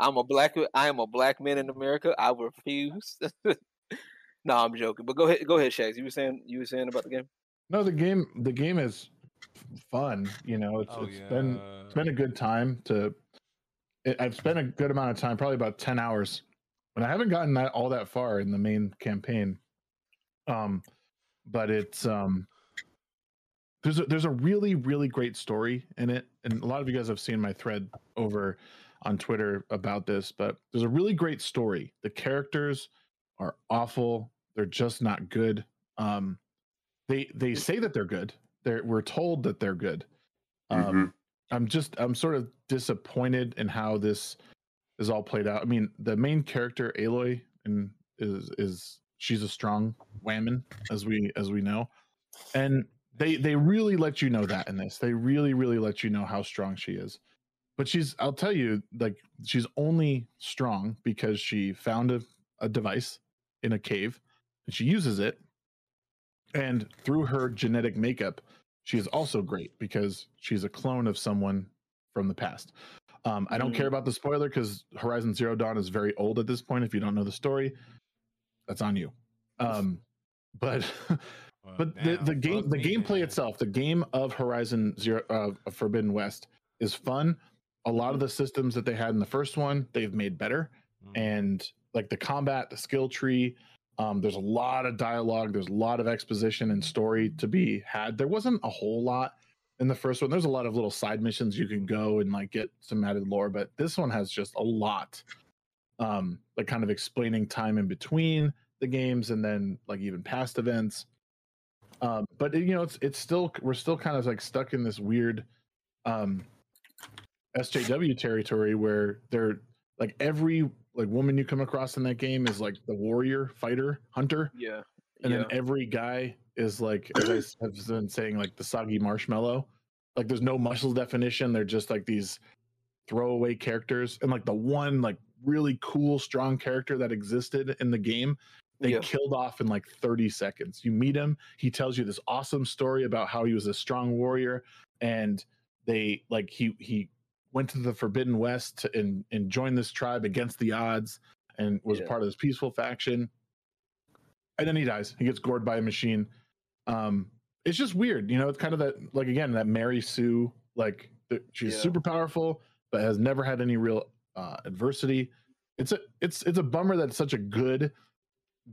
I'm a black. I am a black man in America. I refuse. no, I'm joking. But go ahead. Go ahead, Shags. You were saying. You were saying about the game. No, the game the game is fun. You know, it's Oh it's yeah. been it's been a good time to. It, I've spent a good amount of time, probably about ten hours, and I haven't gotten that all that far in the main campaign. Um, but it's um, there's a, there's a really really great story in it, and a lot of you guys have seen my thread over on Twitter about this. But there's a really great story. The characters are awful. They're just not good. Um, they they say that they're good. They're we're told that they're good. Um, Mhm. I'm just I'm sort of disappointed in how this is all played out. I mean, the main character Aloy and is is she's a strong whammon as we as we know, and they they really let you know that in this. They really really let you know how strong she is. But she's I'll tell you like she's only strong because she found a, a device in a cave and she uses it. And through her genetic makeup she is also great because she's a clone of someone from the past. Um, i don't care about the spoiler because horizon zero dawn is very old at this point if you don't know the story that's on you. Um, but Well, but the, the game the me gameplay then. itself the game of horizon zero uh, of forbidden west is fun. A lot of the systems that they had in the first one they've made better. Mhm. and like the combat the skill tree um, there's a lot of dialogue there's a lot of exposition and story to be had. There wasn't a whole lot in the first one. There's a lot of little side missions you can go and like get some added lore but this one has just a lot um like kind of explaining time in between the games and then like even past events um but you know it's it's still we're still kind of like stuck in this weird um sjw territory where they're like every like woman you come across in that game is like the warrior fighter hunter Yeah. and yeah. then every guy is like as I have been saying like the soggy marshmallow like there's no muscle definition they're just like these throwaway characters and like the one like really cool strong character that existed in the game they Yeah. killed off in like 30 seconds you meet him he tells you this awesome story about how he was a strong warrior and they like he he went to the forbidden west to- and and joined this tribe against the odds and was Yeah. part of this peaceful faction and then he dies he gets gored by a machine um it's just weird you know it's kind of that like again that mary sue like th- she's Yeah. super powerful but has never had any real uh adversity it's a it's it's a bummer that such a good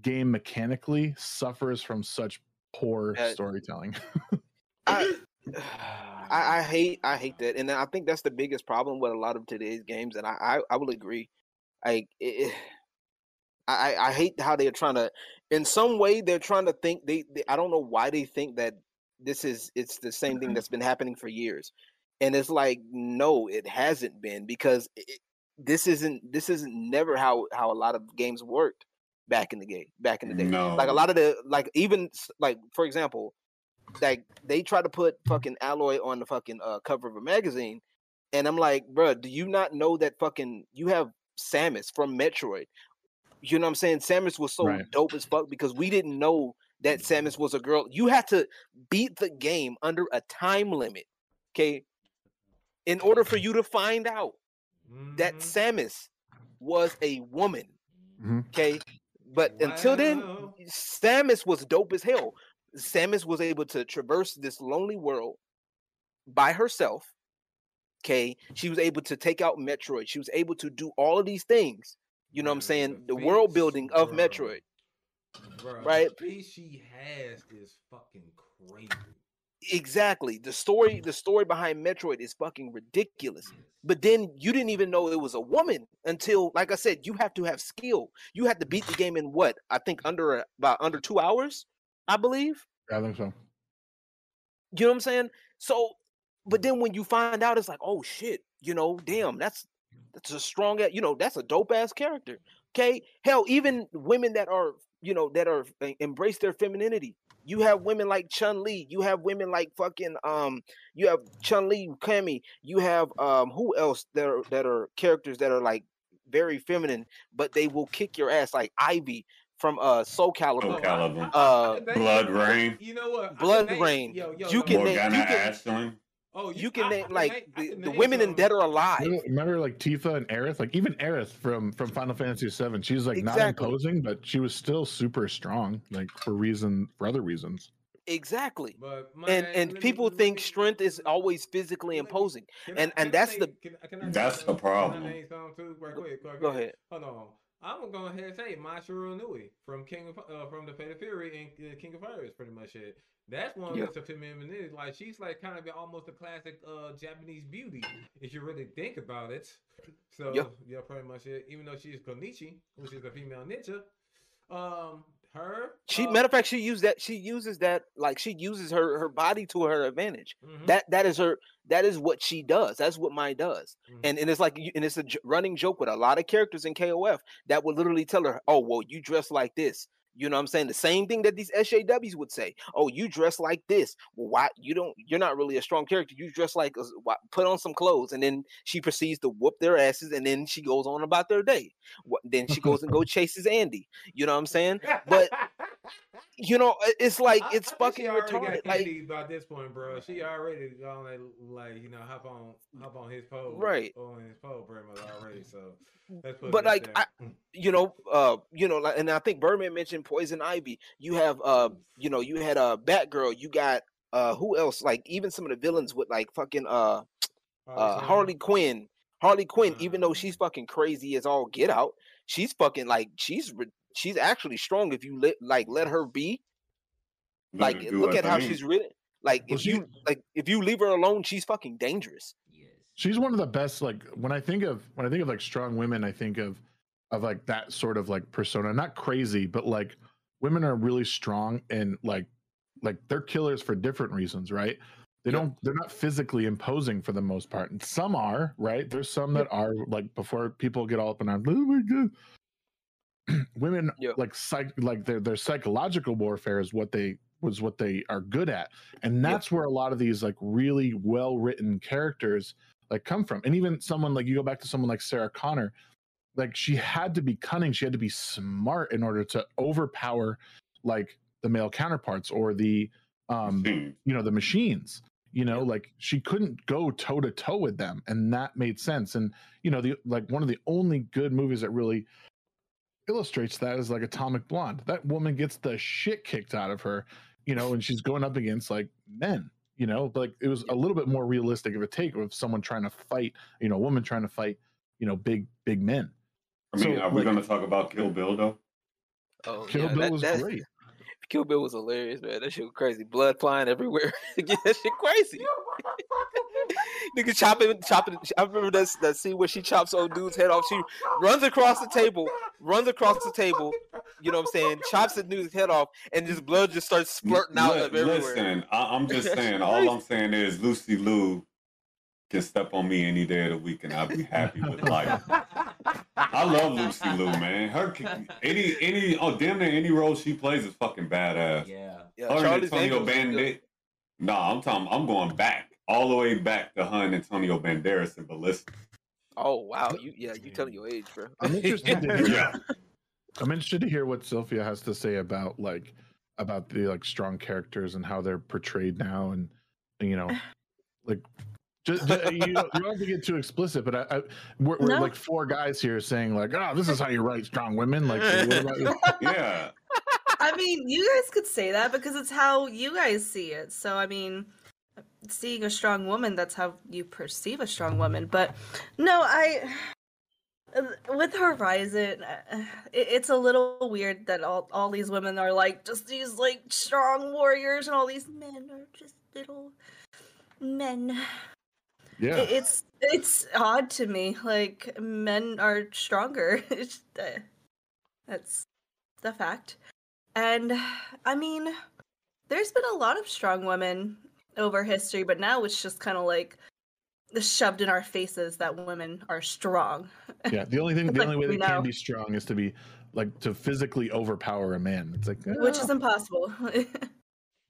game mechanically suffers from such poor Uh, storytelling I, I I hate I hate that, and I think that's the biggest problem with a lot of today's games. And I I, I will agree. Like I I hate how they're trying to, in some way, they're trying to think they, they. I don't know why they think that this is it's the same thing that's been happening for years, and it's like no, it hasn't been because it, this isn't this isn't never how how a lot of games worked back in the game back in the day. No. Like a lot of the like even like for example, like they try to put fucking Aloy on the fucking uh, cover of a magazine, and I'm like, bruh, do you not know that fucking you have Samus from Metroid? You know what I'm saying? Samus was so Right. dope as fuck because we didn't know that Samus was a girl. You had to beat the game under a time limit, okay? In order for you to find out that Mhm. Samus was a woman, Mhm. okay? But until then, Samus was dope as hell. Samus was able to traverse this lonely world by herself. Okay, she was able to take out Metroid. She was able to do all of these things. You know what I'm saying? The feats, world building of. Metroid. Bruh, right? The piece she has is fucking crazy. Exactly. The story, the story behind Metroid is fucking ridiculous. But then you didn't even know it was a woman until, like I said, you have to have skill. You had to beat the game in what? I think under a- about under two hours, I believe. i think so You know what I'm saying? So, but then when you find out, it's like, oh shit, you know, damn, that's that's a strong, you know, that's a dope ass character. Okay, hell, even women that are, you know, that are uh, embrace their femininity. You have women like Chun Li. You have women like fucking um. You have Chun Li, Cammy. You have um. Who else that are that are characters that are like very feminine, but they will kick your ass like Ivy from uh Soul Calibur. Soul Calibur. Uh, BloodRayne. You know what? Blood name- Rain. Yo, yo, You yo, can yo. name- you can- Ashland. Oh, you can I- name I like name- I the, can the name women in some. Dead or Alive. Remember like Tifa and Aerith? Like even Aerith from from Final Fantasy VII, she's like not imposing, but she was still super strong, like for reason for other reasons. Exactly. But And and let me- people let think me- strength is always physically let me- imposing. And- I- and that's name- the- can I- can I That's some- the can I problem. name too? Right quick, right Go ahead. Hold on. I'm gonna go ahead and say Mai Shiranui from King of uh, from the Fatal Fury and uh, King of Fire is pretty much it. That's one Yeah. that's a femininity. Like she's like kind of almost a classic uh Japanese beauty if you really think about it. So Yeah. yeah, pretty much it. Even though she's kunoichi, which is a female ninja, um, her She uh, matter of fact, she used that. She uses that like she uses her her body to her advantage. mhm, That that is her. That is what she does. That's what Mai does. mhm. And and it's like you- and it's a running joke with a lot of characters in KOF that would literally tell her, "Oh, well, you dress like this." You know what I'm saying? The same thing that these SJWs would say. Oh, you dress like this. Well, why you don't you're not really a strong character. You dress like a, why- put on some clothes and then she proceeds to whoop their asses and then she goes on about their day. What, then she goes and go chases Andy. You know what I'm saying? but- You know, it's like it's I think fucking she already got retarded. Like candy by this point, bro. She already gone like, like you know hop on hop on his pole, Right. On his pole, pretty much already. So But, like, there. you know, uh, you know, like, and I think Birdman mentioned Poison Ivy. You have, uh, you know, you had a uh, Batgirl. You got uh, who else? Like even some of the villains with like fucking uh, uh, Harley Quinn. Harley Quinn, even though Uh. she's fucking crazy as all get out, she's fucking like she's she's actually strong if you let like let her be. Like do look her at how thing. she's written. like Well, if she- you like if you leave her alone, she's fucking dangerous. Yes. She's one of the best. Like when I think of when I think of like strong women, I think of of like that sort of like persona. Not crazy, but like women are really strong and like like they're killers for different reasons, right? They don't. They're not physically imposing for the most part, and some are, right? There's some that are like before people get all up in arms. Oh my god! Women like psych, like their their psychological warfare is what they was what they are good at, and that's where a lot of these like really well written characters like come from. And even someone like you go back to someone like Sarah Connor, like she had to be cunning, she had to be smart in order to overpower like the male counterparts or the um you know the machines you know like she couldn't go toe to toe with them and that made sense and you know the like one of the only good movies that really illustrates that is like atomic blonde. That woman gets the shit kicked out of her you know and she's going up against like men you know like it was a little bit more realistic of a take of someone trying to fight you know a woman trying to fight you know big big men I mean, So, are we like- going to talk about Kill Bill though? Oh, kill yeah, bill that- was that- great Kill Bill was hilarious, man. That shit was crazy. Blood flying everywhere. yeah, that shit crazy. Nigga chopping, chopping. I remember that that scene where she chops old dude's head off. She runs across the table, runs across the table. You know what I'm saying? Chops the dude's head off, and just blood just starts splurting out Li- of everywhere. Listen, I, I'm just saying. All. I'm saying is Lucy Liu can step on me any day of the week, and I'll be happy with life. I love Lucy Liu, man. Her any any oh damn near any role she plays is fucking badass. Yeah. Yeah, Her and Antonio Angels was. Bandit. No, I'm talking. I'm going back all the way back to her and Antonio Banderas and Ballista. Oh wow, you yeah, you telling your age, bro. i'm interested to hear Yeah. I'm interested to hear what Sylfia has to say about like about the like strong characters and how they're portrayed now, and you know, like just, you, don't, you don't have to get too explicit, but I, I we're, we're No. like four guys here saying like, oh, this is how you write strong women. Like, what about? Yeah. I mean, you guys could say that because it's how you guys see it. So, I mean, seeing a strong woman, that's how you perceive a strong woman. But no, I. With Horizon, uh, it's a little weird that all, all these women are like just these like strong warriors, and all these men are just little men. Yeah, It's it's odd to me. Like men are stronger. Uh, that's the fact. And I mean, there's been a lot of strong women over history, but now it's just kind of like shoved in our faces that women are strong. yeah. The only thing, the like only way we they can be strong is to be like to physically overpower a man. It's like, Which is "Ah." impossible.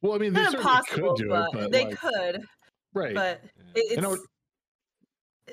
well, I mean, they Not certainly impossible, could do but, it, but they like, could. right? But it, You know, it's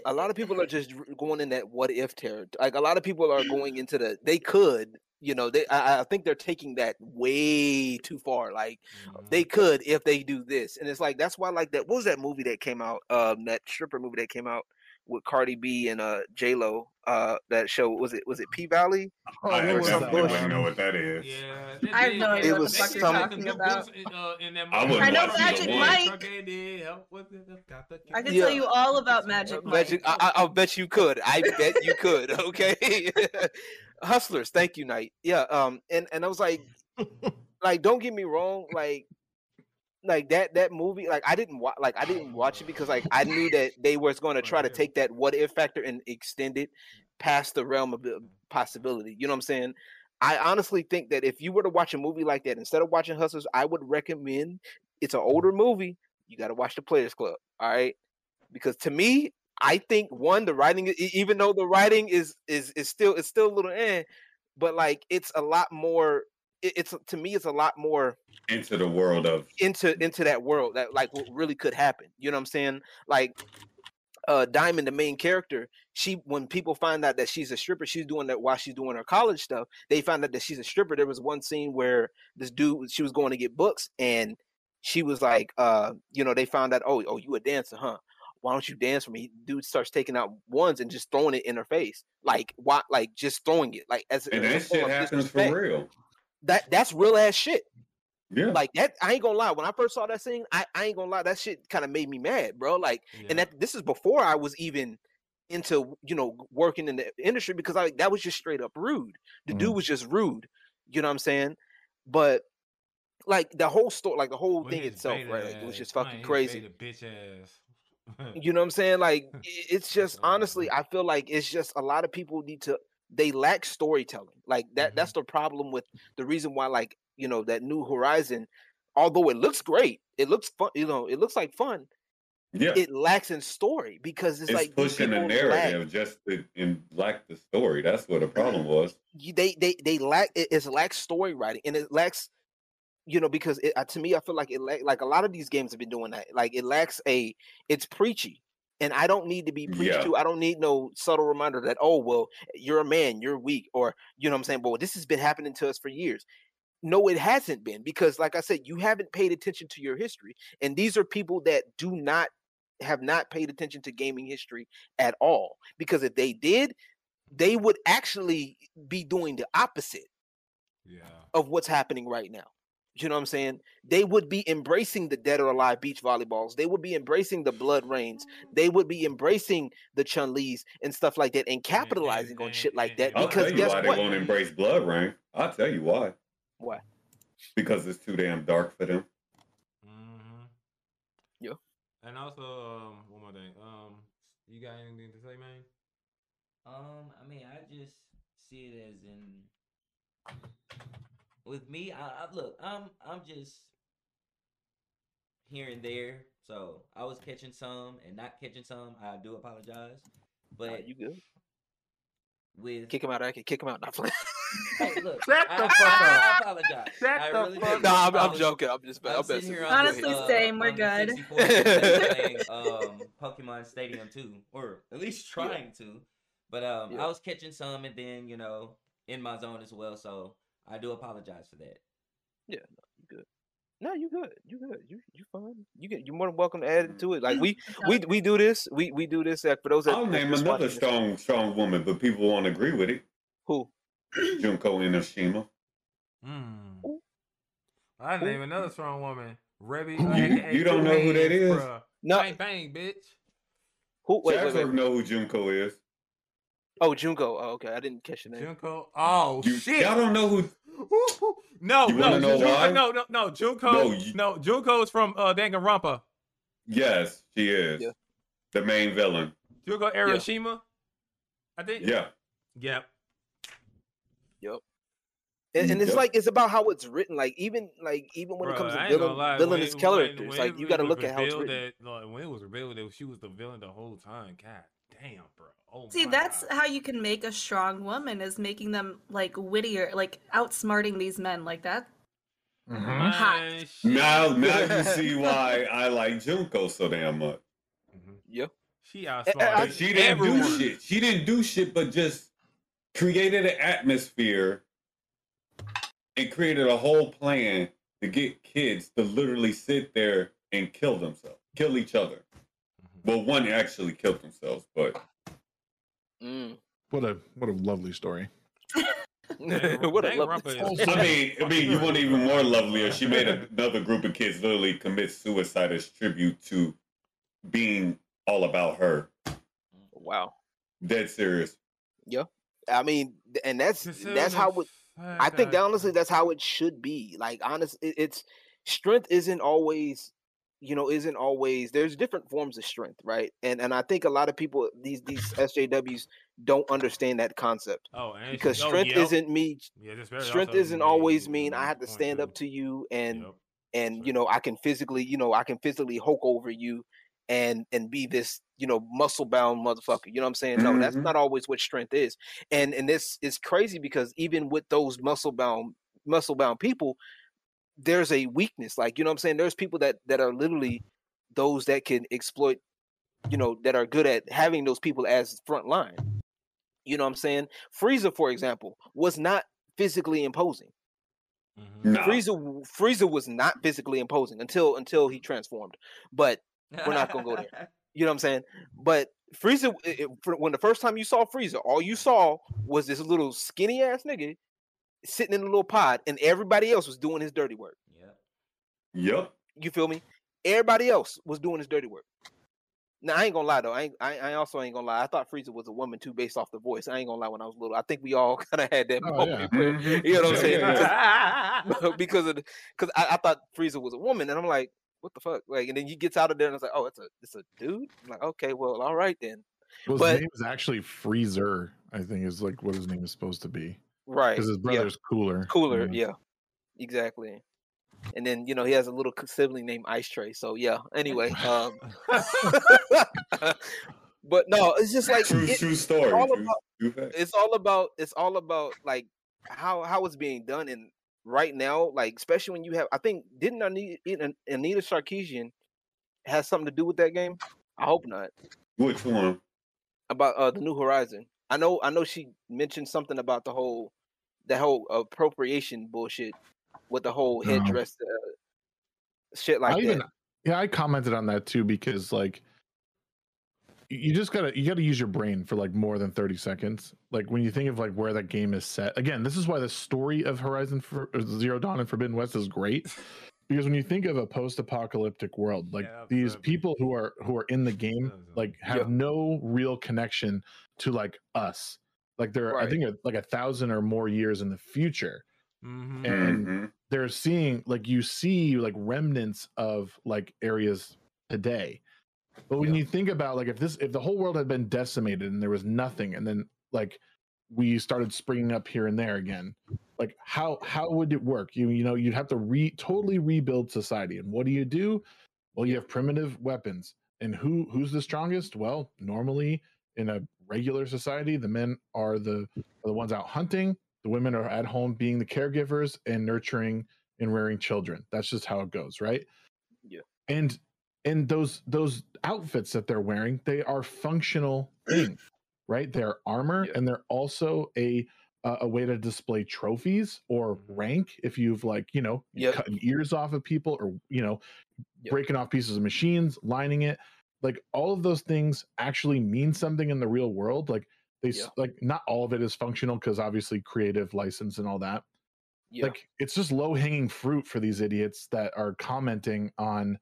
a lot of people are just going in that what if terror. Like a lot of people are going into the they could you know, they I, I think they're taking that way too far. Like Mhm. they could if they do this, and it's like that's why like that. What was that movie that came out? Um, that stripper movie that came out with Cardi B and uh J Lo. Uh, that show was it was it P Valley? Oh, I definitely wouldn't know what that is. Yeah, I have no did- idea what the they fuck did you're talking about. good uh, in that I I know Magic. Mike. Truck they did, help with it, got the- I can Yeah. tell you all about Magic Mike. Magic, I, I, I'll bet you could. I bet you could. Okay, Hustlers. Thank you, Knight. Yeah. Um. And and I was like, like, don't get me wrong. Like, like that that movie. Like, I didn't watch. Like, I didn't watch it because like I knew that they was going to try to take that what if factor and extend it past the realm of the possibility. You know what I'm saying? I honestly think that if you were to watch a movie like that instead of watching Hustlers, I would recommend. It's an older movie. You got to watch The Players Club. All right, because to me, I think one the writing, even though the writing is is is still it's still a little eh, but like it's a lot more. It- It's to me, it's a lot more Into the world of into into that world that like what really could happen. You know what I'm saying? Like uh Diamond, the main character, she when people find out that she's a stripper, she's doing that while she's doing her college stuff. They find out that she's a stripper. There was one scene where this dude she was going to get books and she was like, uh, you know, they found out, oh, oh, you a dancer, huh? Why don't you dance for me? Dude starts taking out ones and just throwing it in her face. Like why like just throwing it. Like as, and that shit happens disrespect. for real. That that's real ass shit. Yeah. like that i ain't gonna lie when i first saw that scene i, I ain't gonna lie that shit kind of made me mad bro like and that this is before i was even into you know working in the industry because i that was just straight up rude. The dude Mhm. was just rude you know what i'm saying? But like the whole story like the whole Well, thing itself right like, it was just fucking crazy. bitch ass. you know what i'm saying? Like it's just honestly i feel like it's just a lot of people need to they lack storytelling like that Mhm. that's the problem with the reason why like you know that new horizon although it looks great it looks fun you know it looks like fun yeah. it lacks in story because it's, it's like pushing the people lack- narrative just to in lack the story. That's what the problem was. they they they lack it, it lacks story writing and it lacks you know because it, uh, to me i feel like it lack, like a lot of these games have been doing that like it lacks a it's preachy and i don't need to be preached Yeah. to i don't need no subtle reminder that oh well you're a man you're weak or you know what i'm saying well this has been happening to us for years no it hasn't been because like i said you haven't paid attention to your history and these are people that do not have not paid attention to gaming history at all because if they did they would actually be doing the opposite yeah. of what's happening right now. You know what I'm saying? They would be embracing the dead or alive beach volleyballs. They would be embracing the blood rains. They would be embracing the Chun Li's and stuff like that and capitalizing on shit like that. I'll Because tell you guess why what? they won't embrace BloodRayne. I'll tell you why. Why? Because it's too damn dark for them. Mm-hmm. Yeah. And also, um, one more thing. Um, you got anything to say, man? Um, I mean, I just see it as in with me. I, I look, I'm I'm just here and there. So I was catching some and not catching some. I do apologize, Nah, but you good? with Kick him out. I can kick him out. Not playing. Hey, look, Shut I, the I- fuck I up. apologize. Shut I the really fuck do. no, I'm, I I'm joking. I'm just. I'm I'm sitting here with on you. the, Honestly, uh, same, we're good. 64 playing um, Pokemon Stadium 2, or at least trying to. But um, Yeah. I was catching some and then, you know, in my zone as well. So I do apologize for that. Yeah, you good? no, you good. You good. You you fine. You get. You're more than welcome to add Mm. it to it. Like we we we do this. We we do this. For those that I'll name another watching this- strong, strong woman, but people won't agree with it. Who? Junko Enoshima. Hmm. Ooh. I Ooh. name another strong woman. Rebby. You- aka you don't know who that is? Bruh. No. Bang bang, bitch. Who? Wait, wait, Jackson wait. know who Junko is. Oh, Junko. Oh, okay. I didn't catch your name. Junko. Oh You, shit. Y'all don't know who. no, You no, wanna know Junko, no, no, no. Junko. No, No, Junko is from uh, Danganronpa. Yes, she is. Yeah. The main villain. Junko Arashima. I think. Yeah. Yep. And, and it's Yep. like it's about how it's written. Like even like even when it comes to villain, lie, villainous when- characters, when- when like it- you got to look at how it's revealed written. That, like, when it was revealed that she was the villain the whole time, god damn, bro. Oh See, my that's God. how you can make a strong woman is making them like wittier, like outsmarting these men like that. Mhm. Hot. Now, now you see why I like Junko so damn much. Mhm. Yeah. She I- outsmarted But she didn't everyone. do shit. She didn't do shit, but just created an atmosphere and created a whole plan to get kids to literally sit there and kill themselves, kill each other. Well, one actually killed themselves, but Mm. What a what a lovely story. What a lovely Rumpa is- I mean, I mean, you want even more lovelier. She made another group of kids literally commit suicide as tribute to being all about her. Wow. Dead serious. Yeah. I mean, and that's that's how it, I think that- honestly that's how it should be. Like honest, it, it's strength isn't always, you know, isn't always. There's different forms of strength, right? And and I think a lot of people these these SJWs don't understand that concept Oh, and because oh, strength yep. isn't me. Yeah, that's Strength isn't always mean I have to stand up to you and Yep. and Sure. you know I can physically, you know, I can physically hoke over you and and be this, you know, muscle bound motherfucker. You know what I'm saying? No, that's Mhm. not always what strength is. And and this is crazy because even with those muscle bound muscle bound people, there's a weakness. Like, you know what I'm saying? There's people that that are literally those that can exploit, you know, that are good at having those people as front line. You know what I'm saying? Frieza, for example, was not physically imposing. Mhm. Nah. Frieza Frieza was not physically imposing until until he transformed. But We're not gonna go there. you know what I'm saying? But Frieza, it- it- when the first time you saw Frieza, all you saw was this little skinny ass nigga sitting in a little pod, and everybody else was doing his dirty work. Yep. Yep. You feel me? Everybody else was doing his dirty work. Now I ain't gonna lie though. I I, I also ain't gonna lie. I thought Frieza was a woman too, based off the voice. I ain't gonna lie. When I was little, I think we all kind of had that Oh, moment yeah. where- Mhm. You know what I'm saying? yeah, Because- yeah. because of because I, I thought Frieza was a woman, and I'm like, what the fuck? Like, and then he gets out of there, and it's like, oh, it's a it's a dude. I'm like, okay, well, all right then. Well, his But- name is actually Freezer. I think is like what his name is supposed to be Right. because his yeah, brother's cooler. cooler. Yeah. Yeah, exactly. And then you know he has a little sibling named Ice Tray. So yeah. Anyway, um, but no, it's just like True, it- true story. all about- it's all about it's all about like how how it's being done and right now like especially when you have i think didn't anita, An- anita sarkeesian has something to do with that game i hope not Which one? about uh the new horizon i know i know she mentioned something about the whole that whole appropriation bullshit with the whole No. headdress uh, shit like I that. Even yeah, I commented on that too because like you just gotta you gotta use your brain for like more than 30 seconds. Like when you think of like where that game is set again this is why the story of horizon for zero dawn and forbidden west is great because when you think of a post-apocalyptic world like Yeah, these absolutely. people who are who are in the game like have Yep. no real connection to like us like they're i think like a thousand or more years in the future Mhm. and Mhm. they're seeing like you see like remnants of like areas today but when Yeah. you think about like if this if the whole world had been decimated and there was nothing and then like we started springing up here and there again like how how would it work? You you know you'd have to re totally rebuild society and what do you do? Well you have primitive weapons and who who's the strongest? Well normally in a regular society the men are the are the ones out hunting the women are at home being the caregivers and nurturing and rearing children. That's just how it goes right? Yeah. and and those those outfits that they're wearing they are functional things right? They're armor Yeah. and they're also a uh, a way to display trophies or Mhm. rank if you've like you know Yep. cutting ears off of people or you know Yep. breaking off pieces of machines lining it like all of those things actually mean something in the real world like they Yeah. like not all of it is functional because obviously creative license and all that yeah like it's just low hanging fruit for these idiots that are commenting on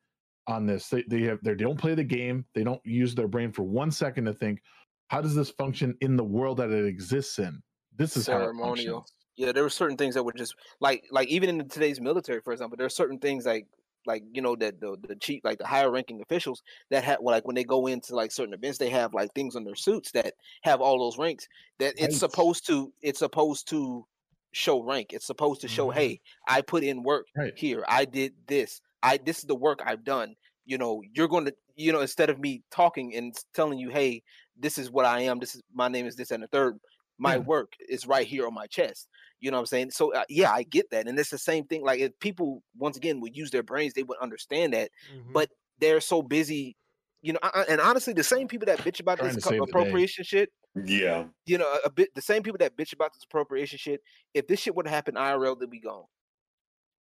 on this they, they have they don't play the game they don't use their brain for one second to think how does this function in the world that it exists in this is Ceremonial. yeah there were certain things that were just like like even in today's military for example there are certain things like like you know that the the chief like the higher ranking officials that have like when they go into like certain events they have like things on their suits that have all those ranks that it's Right. supposed to it's supposed to show rank it's supposed to show Mhm. hey i put in work Right. here i did this i this is the work i've done you know you're going to you know instead of me talking and telling you hey this is what i am this is my name is this and the third my Yeah. work is right here on my chest you know what i'm saying so uh, yeah i get that and it's the same thing like if people once again would use their brains they would understand that Mhm. but they're so busy you know I- and honestly the same people that bitch about Trying this to co- save the day. appropriation shit Yeah. You know, a, bit the same people that bitch about this appropriation shit. If this shit would have happened IRL, they'd be gone.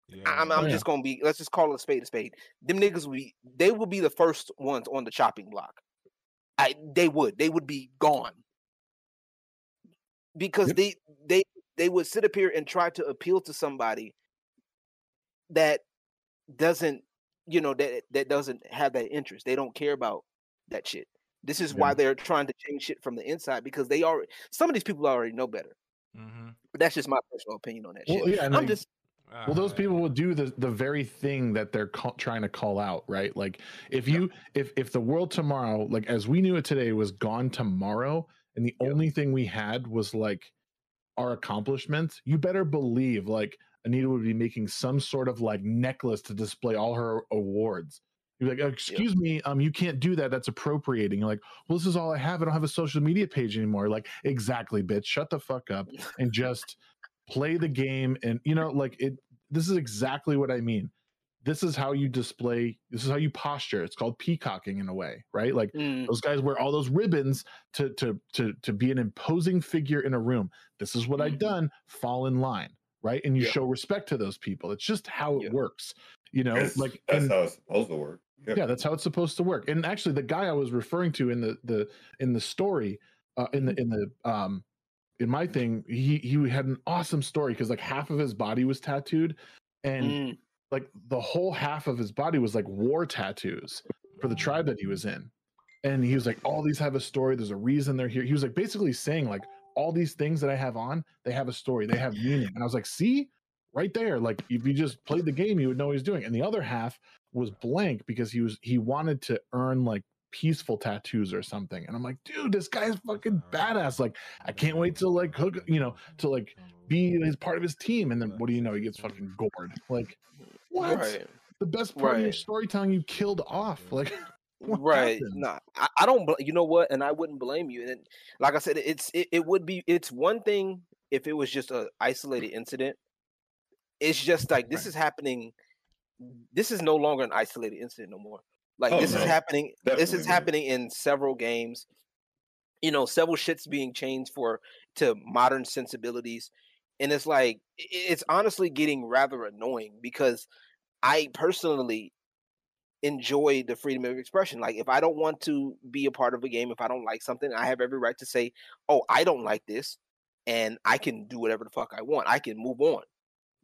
Yeah. I'm, I'm Oh, yeah. just gonna be. Let's just call it a spade a spade. Them niggas will be. They will be the first ones on the chopping block. I. They would. They would be gone. Because Yep. they they they would sit up here and try to appeal to somebody that doesn't you know that that doesn't have that interest. They don't care about that shit. This is why they're trying to change shit from the inside because they already some of these people already know better. Mm-hmm. But that's just my personal opinion on that Well, shit. yeah, I'm like- just Well, those people will do the the very thing that they're ca- trying to call out, right? Like if you if if the world tomorrow, like as we knew it today, was gone tomorrow, and the Yeah. only thing we had was like our accomplishments, you better believe like Anita would be making some sort of like necklace to display all her awards. You're like, excuse me, um, you can't do that. That's appropriating. You're like, well, this is all I have. I don't have a social media page anymore. Like, exactly, bitch. Shut the fuck up and just play the game and you know like it this is exactly what i mean this is how you display this is how you posture. It's called peacocking in a way right? Like mm, those guys wear all those ribbons to to to to be an imposing figure in a room. This is what i've Mhm. done. Fall in line right? And you Yeah. show respect to those people. It's just how it Yeah. works you know? That's- like that's and- how it's supposed to work. yeah. That's how it's supposed to work. And actually the guy i was referring to in the the in the story uh in the in the um in my thing he he had an awesome story because like half of his body was tattooed and mm, like the whole half of his body was like war tattoos for the tribe that he was in. And he was like all these have a story. There's a reason they're here. He was like basically saying like all these things that i have on they have a story. They have meaning. And i was like see? Right there. Like if you just played the game you would know what he's doing. And the other half was blank because he was he wanted to earn like peaceful tattoos or something. And i'm like dude this guy's fucking badass. Like i can't wait to like hook you know to like be his part of his team. And then what do you know? He gets fucking gored. Like what right. the best part of your Right. storytelling you killed off like right happened? nah I, I don't you know what and i wouldn't blame you and like i said it's it, it would be it's one thing if it was just a isolated incident it's just like this Right. is happening this is no longer an isolated incident no more like Oh, this is no. happening this is happening in several games you know several shits being changed for to modern sensibilities and it's like it's honestly getting rather annoying because i personally enjoy the freedom of expression like if i don't want to be a part of a game if i don't like something i have every right to say oh i don't like this and i can do whatever the fuck i want i can move on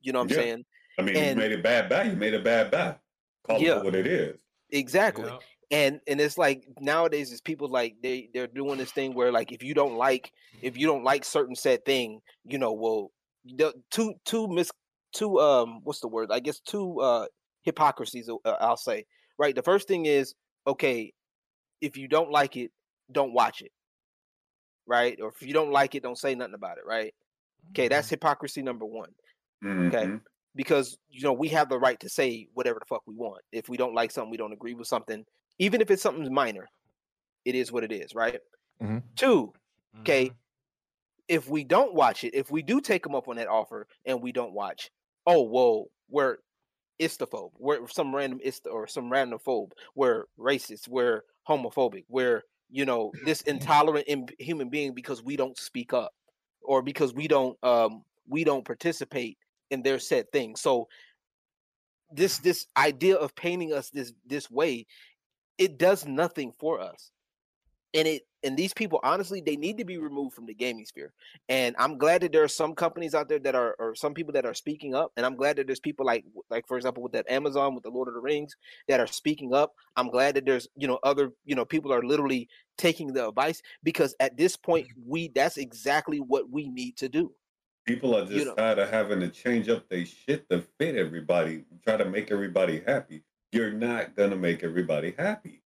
you know what i'm Yeah. saying I mean, And- you made a bad bad. You made a bad bad. Call Yeah. it what it is. exactly and and it's like nowadays it's people like they they're doing this thing where like if you don't like if you don't like certain said thing you know well the two two mis two um what's the word i guess two uh hypocrisies uh, i'll say right the first thing is okay if you don't like it don't watch it right or if you don't like it don't say nothing about it right okay that's hypocrisy number one Mhm. because you know we have the right to say whatever the fuck we want. If we don't like something, we don't agree with something, even if it's something minor, it is what it is, right? Mhm. Two, okay, Mm-hmm. if we don't watch it, if we do take them up on that offer and we don't watch, oh well, we're istophobe, we're some random ist or some random phobe, we're racist, we're homophobic, we're you know this intolerant in human being because we don't speak up or because we don't um we don't participate in their said thing. So this this idea of painting us this this way, it does nothing for us. And it and these people honestly they need to be removed from the gaming sphere. And I'm glad that there are some companies out there that are or some people that are speaking up. And I'm glad that there's people like like for example with that Amazon with the Lord of the Rings that are speaking up. I'm glad that there's you know other you know people are literally taking the advice because at this point mm-hmm. we that's exactly what we need to do. People are just know. tired of having to change up their shit to fit everybody, try to make everybody happy. You're not gonna make everybody happy.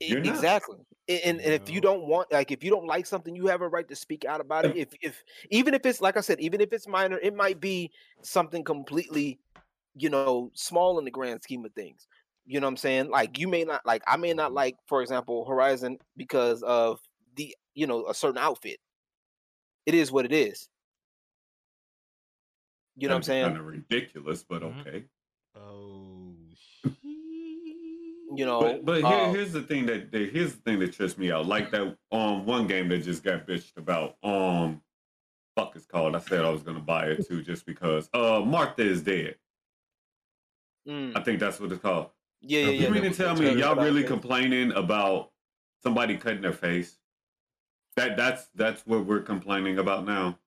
You're exactly and, and if you don't want like if you don't like something you have a right to speak out about it. If if even if it's like i said even if it's minor it might be something completely you know small in the grand scheme of things. You know what i'm saying? Like you may not like i may not like for example horizon because of the you know a certain outfit. It is what it is. You know what i'm saying? Kind of ridiculous, but Mhm. okay. Oh, You know, But, but here, uh, here's the thing that, that here's the thing that trips me out. Like that um one game that just got bitched about. Um, fuck is called. I said I was gonna buy it too, just because. Uh, Martha is dead. mm, I think that's what it's called. yeah, yeah, yeah. you mean to tell me y'all really think. complaining about somebody cutting their face? That that's that's what we're complaining about now.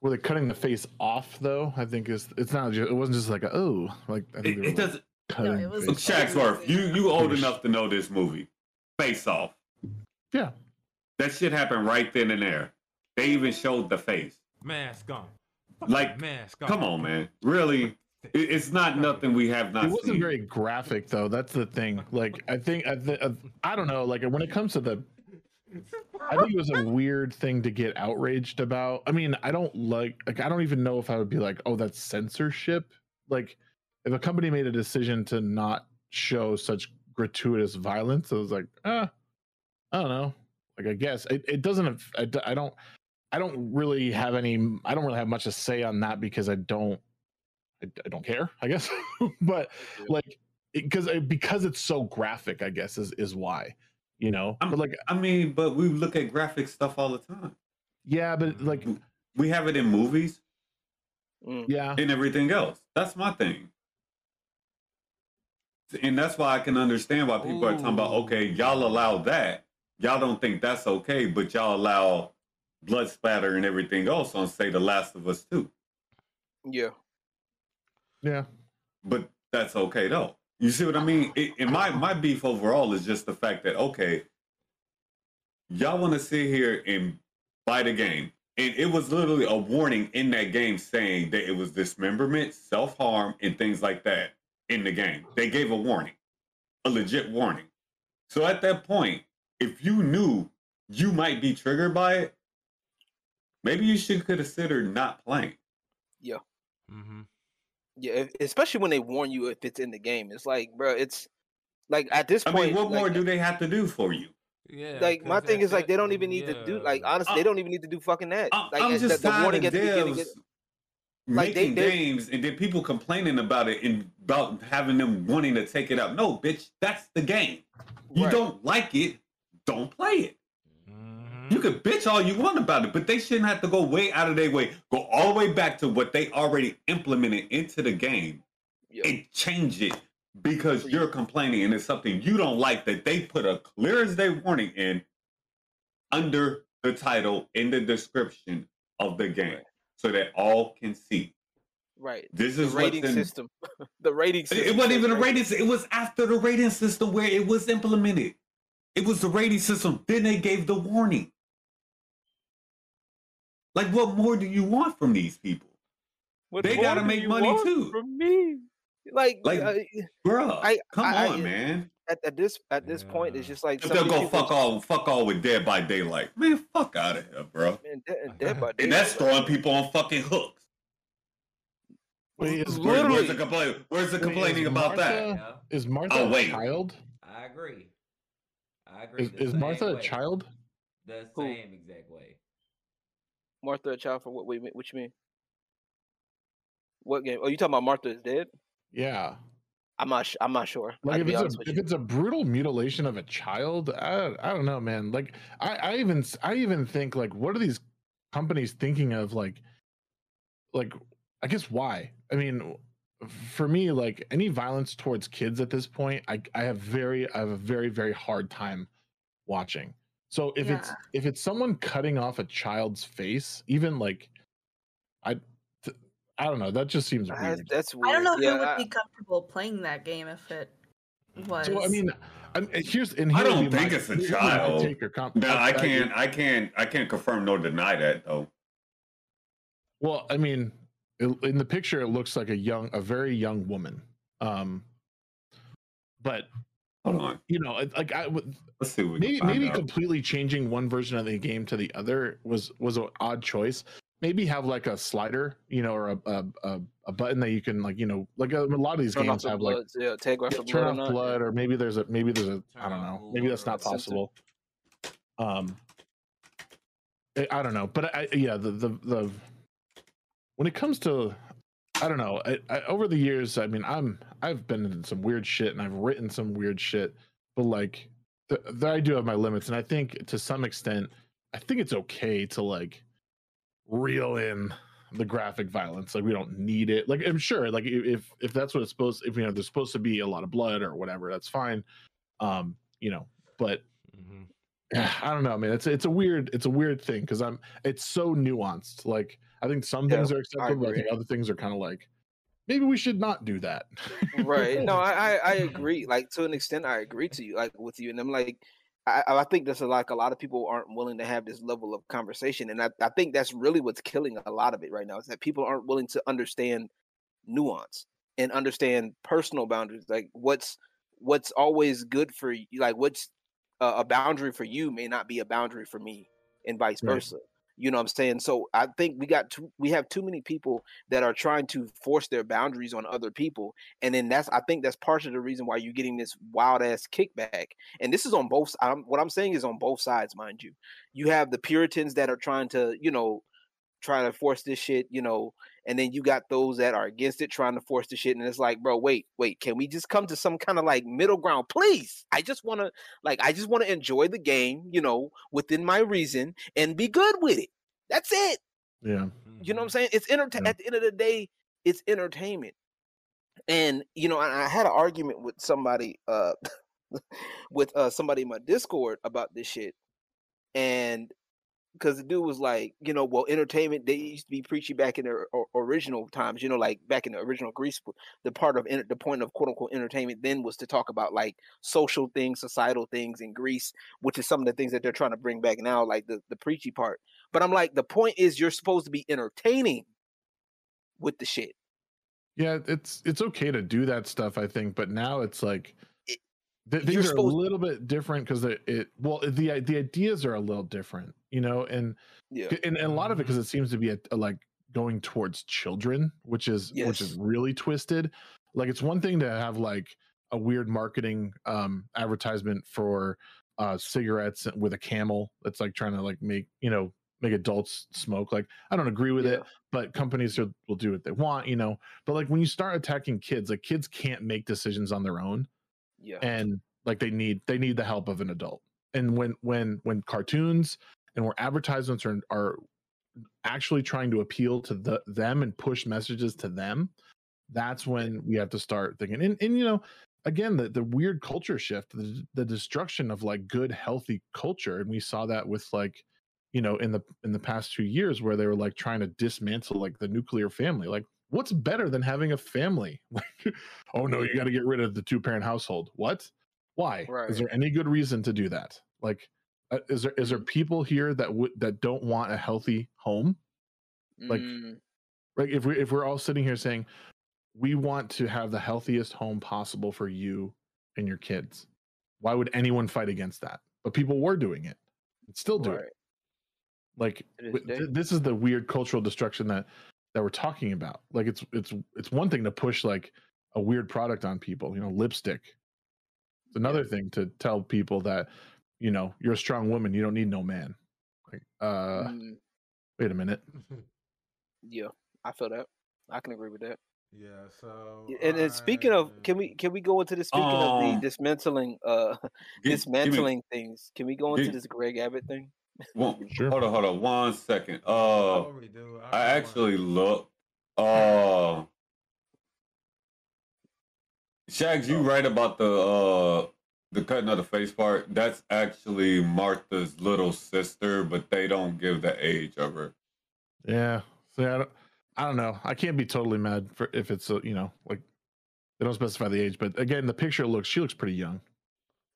Were they cutting the face off though? I think is it's not. Just, it wasn't just like a, oh, like I think It, they it like, doesn't. Cutting it was- face off. Shagsworth, you you old Finish. enough to know this movie. Face off. Yeah. That shit happened right then and there. They even showed the face. Mask on. Like, Mask on. Come on, man. Really? It's not nothing we have not It wasn't seen. very graphic though. That's the thing. Like I think I, th- I don't know. Like when it comes to the, I think it was a weird thing to get outraged about. I mean, I don't like like I don't even know if I would be like, oh, that's censorship. Like if a company made a decision to not show such gratuitous violence, I was like, ah, I don't know. Like I guess it, it doesn't. I don't. I don't really have any. I don't really have much to say on that because I don't. I, I don't care. I guess, but like because because it's so graphic. I guess is is why. You know, I'm- but like I mean, but we look at graphic stuff all the time. yeah, but like We have it in movies Mm, yeah, and everything else. That's my thing. And that's why I can understand why people are talking about, okay, y'all allow that. Y'all don't think that's okay, but y'all allow blood splatter and everything else on, say, The Last of Us too. yeah. yeah. but that's okay though. You see what I mean? It, and my my beef overall is just the fact that okay, y'all want to sit here and buy the game, and it was literally a warning in that game saying that it was dismemberment, self harm, and things like that in the game. They gave a warning, a legit warning. So at that point, if you knew you might be triggered by it, maybe you should consider not playing. Yeah. Mm-hmm. Yeah, especially when they warn you if it's in the game. It's like, bro, it's like at this point. I point. mean, what like, more do they have to do for you? Yeah. like my thing that- is like they don't even need to do like honestly Uh, they don't even need to do fucking that. I- like I'm just the, the tired warning at the beginning. Devs is- like, making they- games and then people complaining about it and about having them wanting to take it out. No, bitch, that's the game. You Right. don't like it, don't play it. Mhm. You can bitch all you want about it, but they shouldn't have to go way out of their way, go all the way back to what they already implemented into the game Yeah. and change it because you're complaining and it's something you don't like that they put a clear as day warning in under the title in the description of the game Right. So that all can see. Right. This The is what's rating in. system. the rating It- system. It wasn't even a rating. It was after the rating system where it was implemented. It was the rating system. Then they gave the warning. Like, what more do you want from these people, What They gotta make money too. From me. Like, Like, uh, Bruh, I- come I- on, I- man. At, at this at this point, it's just like If they'll go these people fuck all, fuck all with Dead by Daylight, man. Fuck out of here, bro. Man, dead, dead by And that's throwing people on fucking hooks. Wait, is, Where- where's the complaint? Where's the Wait, complaining about that? Martha- Yeah, is Martha Oh, a wait. child? I agree. I agree. Is, is same Martha a way. child? The Who? same exact way. Martha a child for what? Wait, what you mean? What game? Oh, you talking about Martha is dead? Yeah. I'm not. Sh- I'm not sure. Like if it's, a, if it's a brutal mutilation of a child, I, I don't know, man. Like I, I even s- I even think like what are these companies thinking of like like I guess why? I mean for me like any violence towards kids at this point, I I have very I have a very very hard time watching. So if it's if it's someone cutting off a child's face, even like I th- I don't know, that just seems That's, weird. that's weird. I don't know yeah, who would I- be comfortable playing that game if it was. So I mean, I'm, here's and I here would don't be think my- it's a here would be my child. comp- No, I can't. I can't. I can't confirm nor deny that though. Well, I mean, it, in the picture, it looks like a young, a very young woman. Um, but Hold on. you know, like I would Let's see. Maybe maybe out. completely changing one version of the game to the other was was an odd choice. Maybe have like a slider, you know, or a a, a, a button that you can like, you know, like a, a lot of these turn off games the have like blood. Yeah, take off yeah, turn blood. or off not, blood, or maybe there's a maybe there's a I Turn don't know, maybe that's not possible. Um, I, I don't know, but I yeah the the the when it comes to I don't know. I, I, over the years, I mean, I'm I've been in some weird shit and I've written some weird shit, but like, the, the, I do have my limits, and I think to some extent, I think it's okay to like reel in the graphic violence. Like, we don't need it. Like, I'm sure, like if if that's what it's supposed, if you know, there's supposed to be a lot of blood or whatever, that's fine. Um, you know, but Mhm. I don't know, man. It's it's a weird it's a weird thing because I'm it's so nuanced. Like I think some Yeah, things are acceptable, but I think other things are kind of like maybe we should not do that. right no I, I i agree like to an extent i agree to you like with you and i'm like i i think there's a, like a lot of people aren't willing to have this level of conversation and I, I think that's really what's killing a lot of it right now is that people aren't willing to understand nuance and understand personal boundaries like what's what's always good for you like what's a, a boundary for you may not be a boundary for me and vice Right. versa you know what i'm saying? So i think we got we have too many people that are trying to force their boundaries on other people and then that's i think that's part of the reason why you're getting this wild ass kickback and this is on both I'm, what i'm saying is on both sides mind you. You have the puritans that are trying to you know trying to force this shit you know and then you got those that are against it trying to force the shit and it's like bro wait wait can we just come to some kind of like middle ground please i just want to like i just want to enjoy the game you know within my reason and be good with it that's it yeah. you know what I'm Mhm. saying? It's entertain. Yeah. At the end of the day, it's entertainment. And you know, I, I had an argument with somebody, uh, with uh somebody in my Discord about this shit, and because the dude was like, you know, well, entertainment they used to be preachy back in the o- original times, you know, like back in the original Greece, the part of the point of quote unquote entertainment then was to talk about like social things, societal things in Greece, which is some of the things that they're trying to bring back now, like the the preachy part. But I'm like, the point is you're supposed to be entertaining with the shit. Yeah, it's it's okay to do that stuff, I think, but now it's like Th- you're things are a little bit different because it, it well the the ideas are a little different, you know, and Yeah. and, and a lot of it because it seems to be a, a, like going towards children, which is which is really twisted. Like it's one thing to have like a weird marketing um advertisement for uh cigarettes with a camel that's like trying to like make you know make adults smoke. Like I don't agree with it, but companies are, will do what they want, you know. But like when you start attacking kids, like kids can't make decisions on their own Yeah. and like they need they need the help of an adult. And when when when cartoons and where advertisements are are actually trying to appeal to the them and push messages to them that's when we have to start thinking. And, and you know again the, the weird culture shift the, the destruction of like good healthy culture and we saw that with like you know in the in the past two years where they were like trying to dismantle like the nuclear family. Like what's better than having a family? Like oh no you got to get rid of the two parent household. What? Why? Right. is there any good reason to do that? Like uh, is there is there Mhm. people here that would that don't want a healthy home? Like, Mm, right if we if we're all sitting here saying we want to have the healthiest home possible for you and your kids why would anyone fight against that? But people were doing it still do right. it like w- day. th- this is the weird cultural destruction that that we're talking about like it's it's it's one thing to push like a weird product on people you know lipstick it's another thing to tell people that you know you're a strong woman you don't need no man like uh Mm, wait a minute yeah. I feel that. I can agree with that. yeah. So. Y- And, and speaking of, can we can we go into the speaking of Um, the dismantling uh Gi- give me- dismantling things? Can we go into gi- this Greg Abbott thing? One- Sure. Hold on, hold on, one second. Uh, Oh, we do. I really actually want- looked. Uh, Shags, you right about the uh the cutting of the face part. That's actually Martha's little sister, but they don't give the age of her. yeah See, I don't, I don't know i can't be totally mad for if it's a, you know like they don't specify the age but again the picture looks she looks pretty young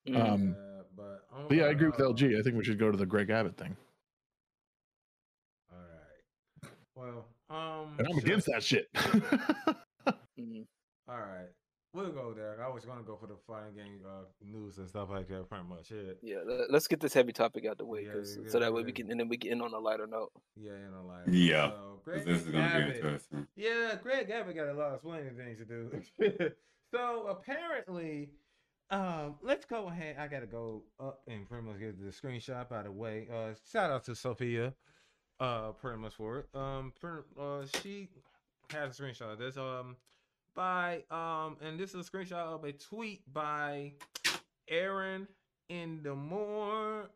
Mm, um Yeah, but, oh yeah i agree with lg i think we should go to the greg abbott thing All right. Well, um. and i'm should I- against that shit mm, All right. We'll go there. I was gonna go for the fighting game uh, news and stuff like that. Pretty much it. yeah. let- Let's get this heavy topic out the way, Yeah, 'cause- yeah, so that way we can and then we get in on a lighter note. Yeah, in a like Yeah, So, 'Cause Greg This is gonna be Abbott- interesting. Yeah, Greg Abbott got a lot of explaining things to do. so apparently, um, let's go ahead. I gotta go up and pretty much get the screenshot of the way. Uh, shout out to Sylfia, uh, pretty much for it. Um, uh, she has a screenshot. of This um by um and this is a screenshot of a tweet by Erin in the morn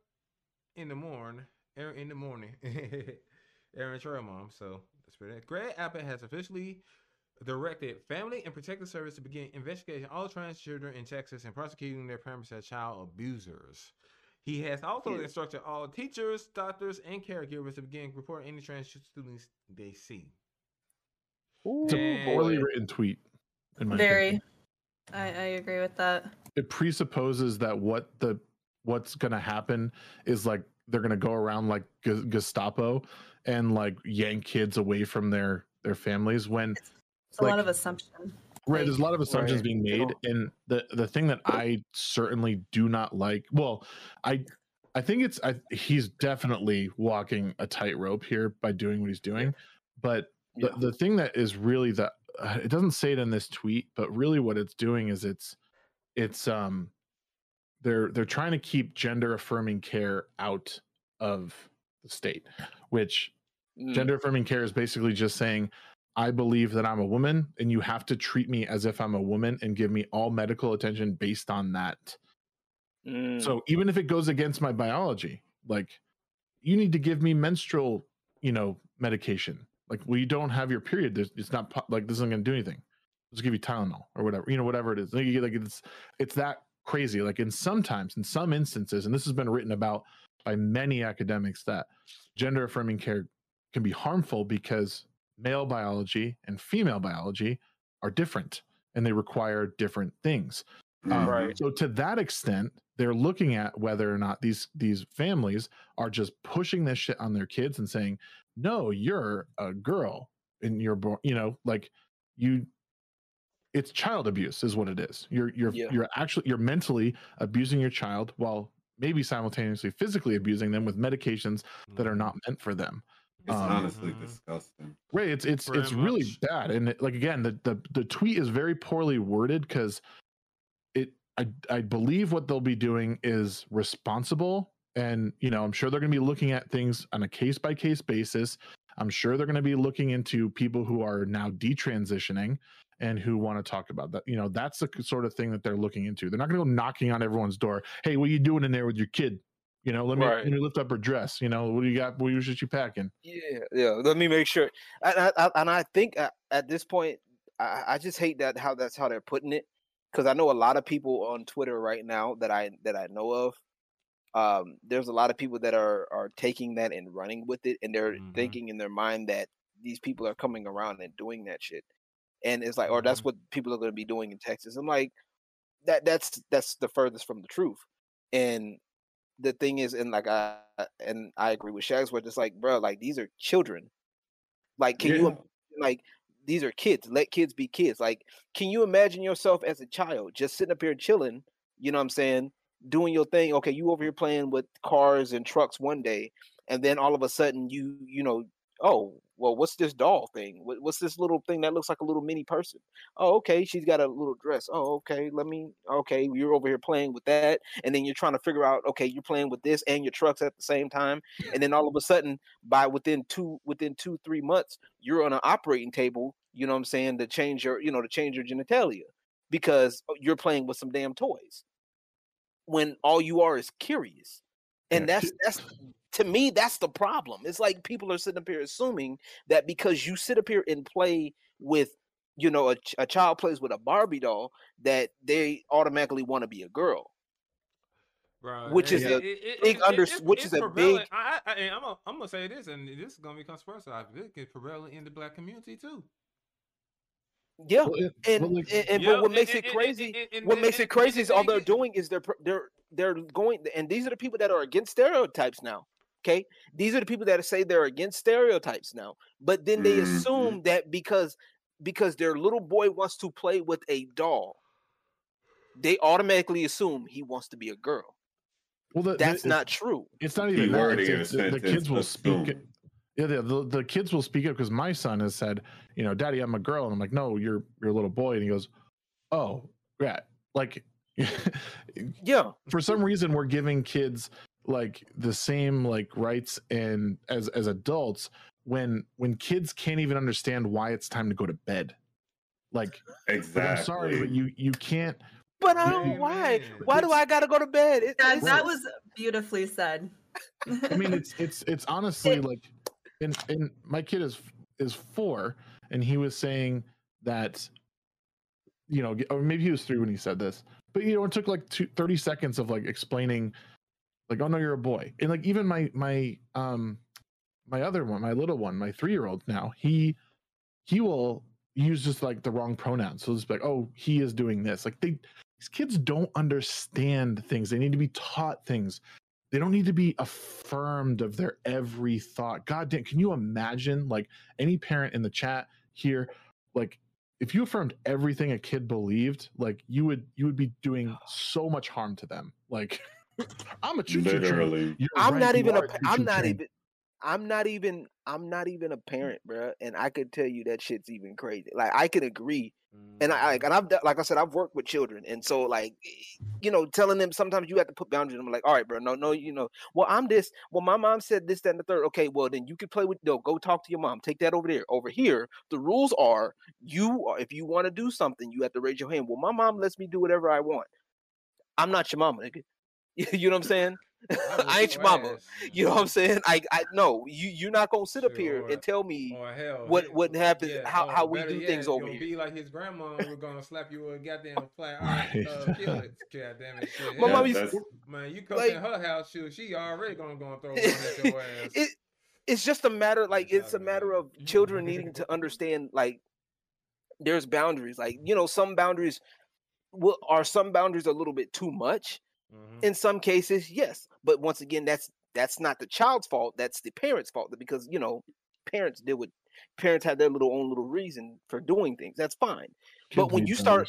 in the morn Erin in the morning Erin Trail Mom. So that's pretty. Greg Abbott has officially directed Family and Protective Service to begin investigating all trans children in Texas and prosecuting their parents as child abusers. He has also Yeah. instructed all teachers, doctors, and caregivers to begin reporting any trans students they see. Ooh, It's a poorly written tweet. In my Very. I, I agree with that. It presupposes that what the what's gonna happen is like they're gonna go around like Gu- Gestapo and like yank kids away from their their families when It's a lot of assumption. right there's a lot of assumptions Right. being made and the the thing that i certainly do not like well i i think it's i he's definitely walking a tightrope here by doing what he's doing but the, Yeah. the thing that is really the uh, it doesn't say it in this tweet but really what it's doing is it's it's um they're they're trying to keep gender affirming care out of the state which Mm. gender affirming care is basically just saying i believe that i'm a woman and you have to treat me as if i'm a woman and give me all medical attention based on that. Mm. so even if it goes against my biology like you need to give me menstrual you know medication. Like well you don't have your period. There's, it's not like this isn't going to do anything. Just give you tylenol or whatever you know whatever it is. Like, like it's it's that crazy. Like in sometimes in some instances and this has been written about by many academics that gender affirming care can be harmful because male biology and female biology are different and they require different things um, Right. So to that extent, they're looking at whether or not these these families are just pushing this shit on their kids and saying, "No, you're a girl and you're born." You know, like you. It's child abuse, is what it is. You're you're Yeah. you're actually you're mentally abusing your child while maybe simultaneously physically abusing them with medications that are not meant for them. It's Um, honestly Mhm. disgusting. Right. It's it's Very it's really bad. And it, like again, the, the the tweet is very poorly worded because it I I believe what they'll be doing is responsible. And you know, I'm sure they're gonna be looking at things on a case by case basis. I'm sure they're gonna be looking into people who are now detransitioning and who want to talk about that. You know, that's the sort of thing that they're looking into. They're not gonna go knocking on everyone's door. Hey, what are you doing in there with your kid? You know, let me Right. let me lift up her dress. You know, what do you got? What should you packing? Yeah, yeah. Let me make sure. And I, I, and I think at, at this point, I, I just hate that how that's how they're putting it, because I know a lot of people on Twitter right now that I that I know of. Um, there's a lot of people that are are taking that and running with it, and they're Mhm. thinking in their mind that these people are coming around and doing that shit, and it's like, or that's what people are going to be doing in Texas. I'm like, that that's that's the furthest from the truth, and the thing is, and like I and I agree with Shags, where it's like, bro, like these are children. Like, can you Yeah. im- like these are kids? Let kids be kids. Like, can you imagine yourself as a child just sitting up here chilling? You know what I'm saying? Doing your thing. Okay, you over here playing with cars and trucks one day, and then all of a sudden you you know, oh well, what's this doll thing? What's this little thing that looks like a little mini person? Oh, okay, she's got a little dress. Oh, okay, let me. Okay, you're over here playing with that, and then you're trying to figure out. Okay, you're playing with this and your trucks at the same time, and then all of a sudden, by within two within two three months, you're on an operating table. You know what I'm saying? To change your you know to change your genitalia because you're playing with some damn toys. When all you are is curious, and Yeah, that's that's to me that's the problem. It's like people are sitting up here assuming that because you sit up here and play with you know a, a child plays with a Barbie doll that they automatically want to be a girl. Bro, Which is it- a it- it- big it- under- it's- which is a big- I, I, and I'm gonna I'm gonna say this, and this is gonna be conspiracy. This is prevalent in the black community too. Yeah, Well, and well, and, and Yeah, but what makes and- it and- crazy? and- and- what and- makes and- it crazy and is all they're thing doing is they're they're they're going and these are the people that are against stereotypes now. Okay, these are the people that say they're against stereotypes now, but then they Mhm. assume that because because their little boy wants to play with a doll, they automatically assume he wants to be a girl. Well, the, the- That's it's- not true. It's not even that. It's, it's- the, the kids will speak. Yeah, the, the the kids will speak up because my son has said, you know, Daddy, I'm a girl, and I'm like, no, you're you're a little boy, and he goes, oh, yeah, like Yeah, for some reason we're giving kids like the same like rights and as as adults when when kids can't even understand why it's time to go to bed. Like, like, Exactly. I'm sorry, but you you can't. But I don't. Know why? Why do I gotta go to bed? It- That, that was beautifully said. I mean, it's it's it's honestly like, and and my kid is is four, and he was saying that, you know, or maybe he was three when he said this, but you know, it took like two, 30 seconds of like explaining, like, oh no, you're a boy, and like even my my um my other one, my little one, my three year old now, he he will use just like the wrong pronouns, so it's like, oh, he is doing this, like they. These kids don't understand things. They need to be taught things they don't need to be affirmed of their every thought. God damn, can you imagine like any parent in the chat here, like if you affirmed everything a kid believed, like you would you would be doing so much harm to them. Like I'm a choo choo train. Literally. You're I'm right, not even a. Pa- I'm not train. even. I'm not even. I'm not even a parent, bro. And I could tell you that shit's even crazy. Like I can agree, and I like, mm. and I've like I said, I've worked with children, and so like, you know, telling them sometimes you have to put boundaries. I'm like, all right, bro, no, no, you know, well, I'm this. Well, my mom said this, that, and the third. Okay, well, then you can play with. No, go talk to your mom. Take that over there. Over here, the rules are you. Are, if you want to do something, you have to raise your hand. Well, my mom lets me do whatever I want. I'm not your mama, nigga. you know what I'm saying? I ain't your mama. You know what I'm saying? I I no, you you're not gonna sit up here Sure. and tell me Or hell, what- he- what happens- how- how we do yet, things over here. Be like his grandma, we're gonna slap you with a goddamn flat iron, uh, kill it, goddamn it, shit. My Hell, mom used that's- man, you come like- in her house, shoot, she already gonna go and throw one at your ass. it it's just a matter like it's a matter of children needing to understand like there's boundaries. Like, you know, some boundaries will are some boundaries a little bit too much. Mhm. In some cases, yes. But once again, that's that's not the child's fault. That's the parents' fault because, you know, parents deal with parents have their little own little reason for doing things. That's fine. but when you start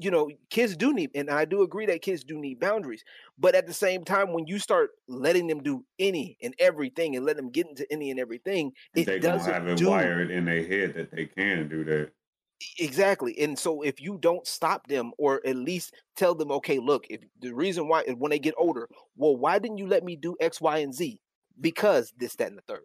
you know, kids do need, and I do agree that kids do need boundaries. But at the same time, when you start letting them do any and everything and let them get into any and everything, it they doesn't have it do wired in their head that they can do that. Exactly. And so, if you don't stop them, or at least tell them, okay, look, if the reason why when they get older, well, why didn't you let me do X, Y, and Z? Because this, that, and the third.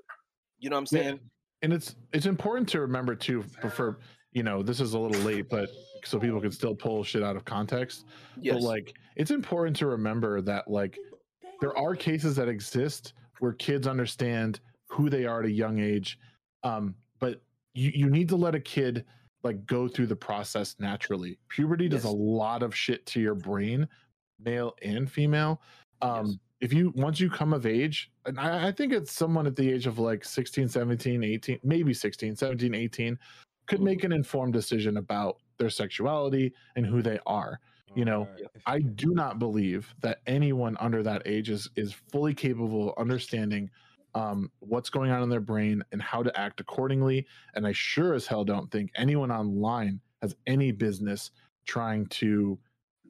You know what I'm Yeah, saying? and it's it's important to remember too for, for you know this is a little late but so people can still pull shit out of context Yes. but like it's important to remember that like there are cases that exist where kids understand who they are at a young age um but you, you need to let a kid like go through the process naturally puberty does a lot of shit to your brain male and female um Yes. if you once you come of age and I, I think it's someone at the age of like 16 17 18 maybe 16 17 18 could Mhm. make an informed decision about their sexuality and who they are you know, Alright. I do not believe that anyone under that age is is fully capable of understanding um, what's going on in their brain and how to act accordingly. And I sure as hell don't think anyone online has any business trying to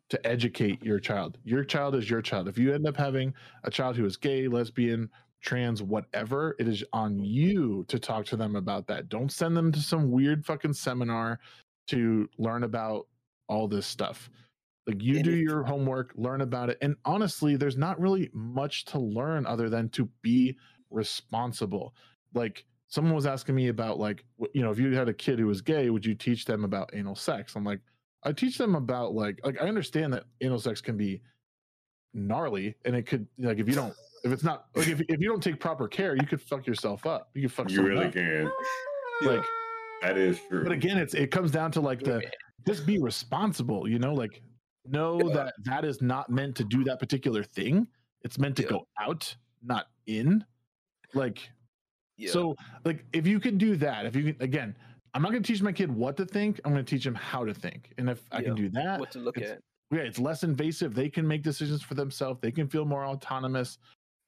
to educate your child. Your child is your child. If you end up having a child who is gay, lesbian, trans, whatever, it is on you to talk to them about that. Don't send them to some weird fucking seminar to learn about all this stuff. Like you do your homework, learn about it. And honestly, there's not really much to learn other than to be responsible. Like someone was asking me about like you know, if you had a kid who was gay, would you teach them about anal sex? I'm like, I teach them about like like I understand that anal sex can be gnarly and it could like if you don't if it's not like if, if you don't take proper care, you could fuck yourself up. You could fuck You really up. can. Like That is true. but again it's it comes down to like the just be responsible you know like know Yeah. that that is not meant to do that particular thing it's meant to Yeah. go out not in like Yeah. so like if you could do that if you can again i'm not going to teach my kid what to think i'm going to teach him how to think. And if i can do that what to look at. yeah it's less invasive they can make decisions for themselves they can feel more autonomous.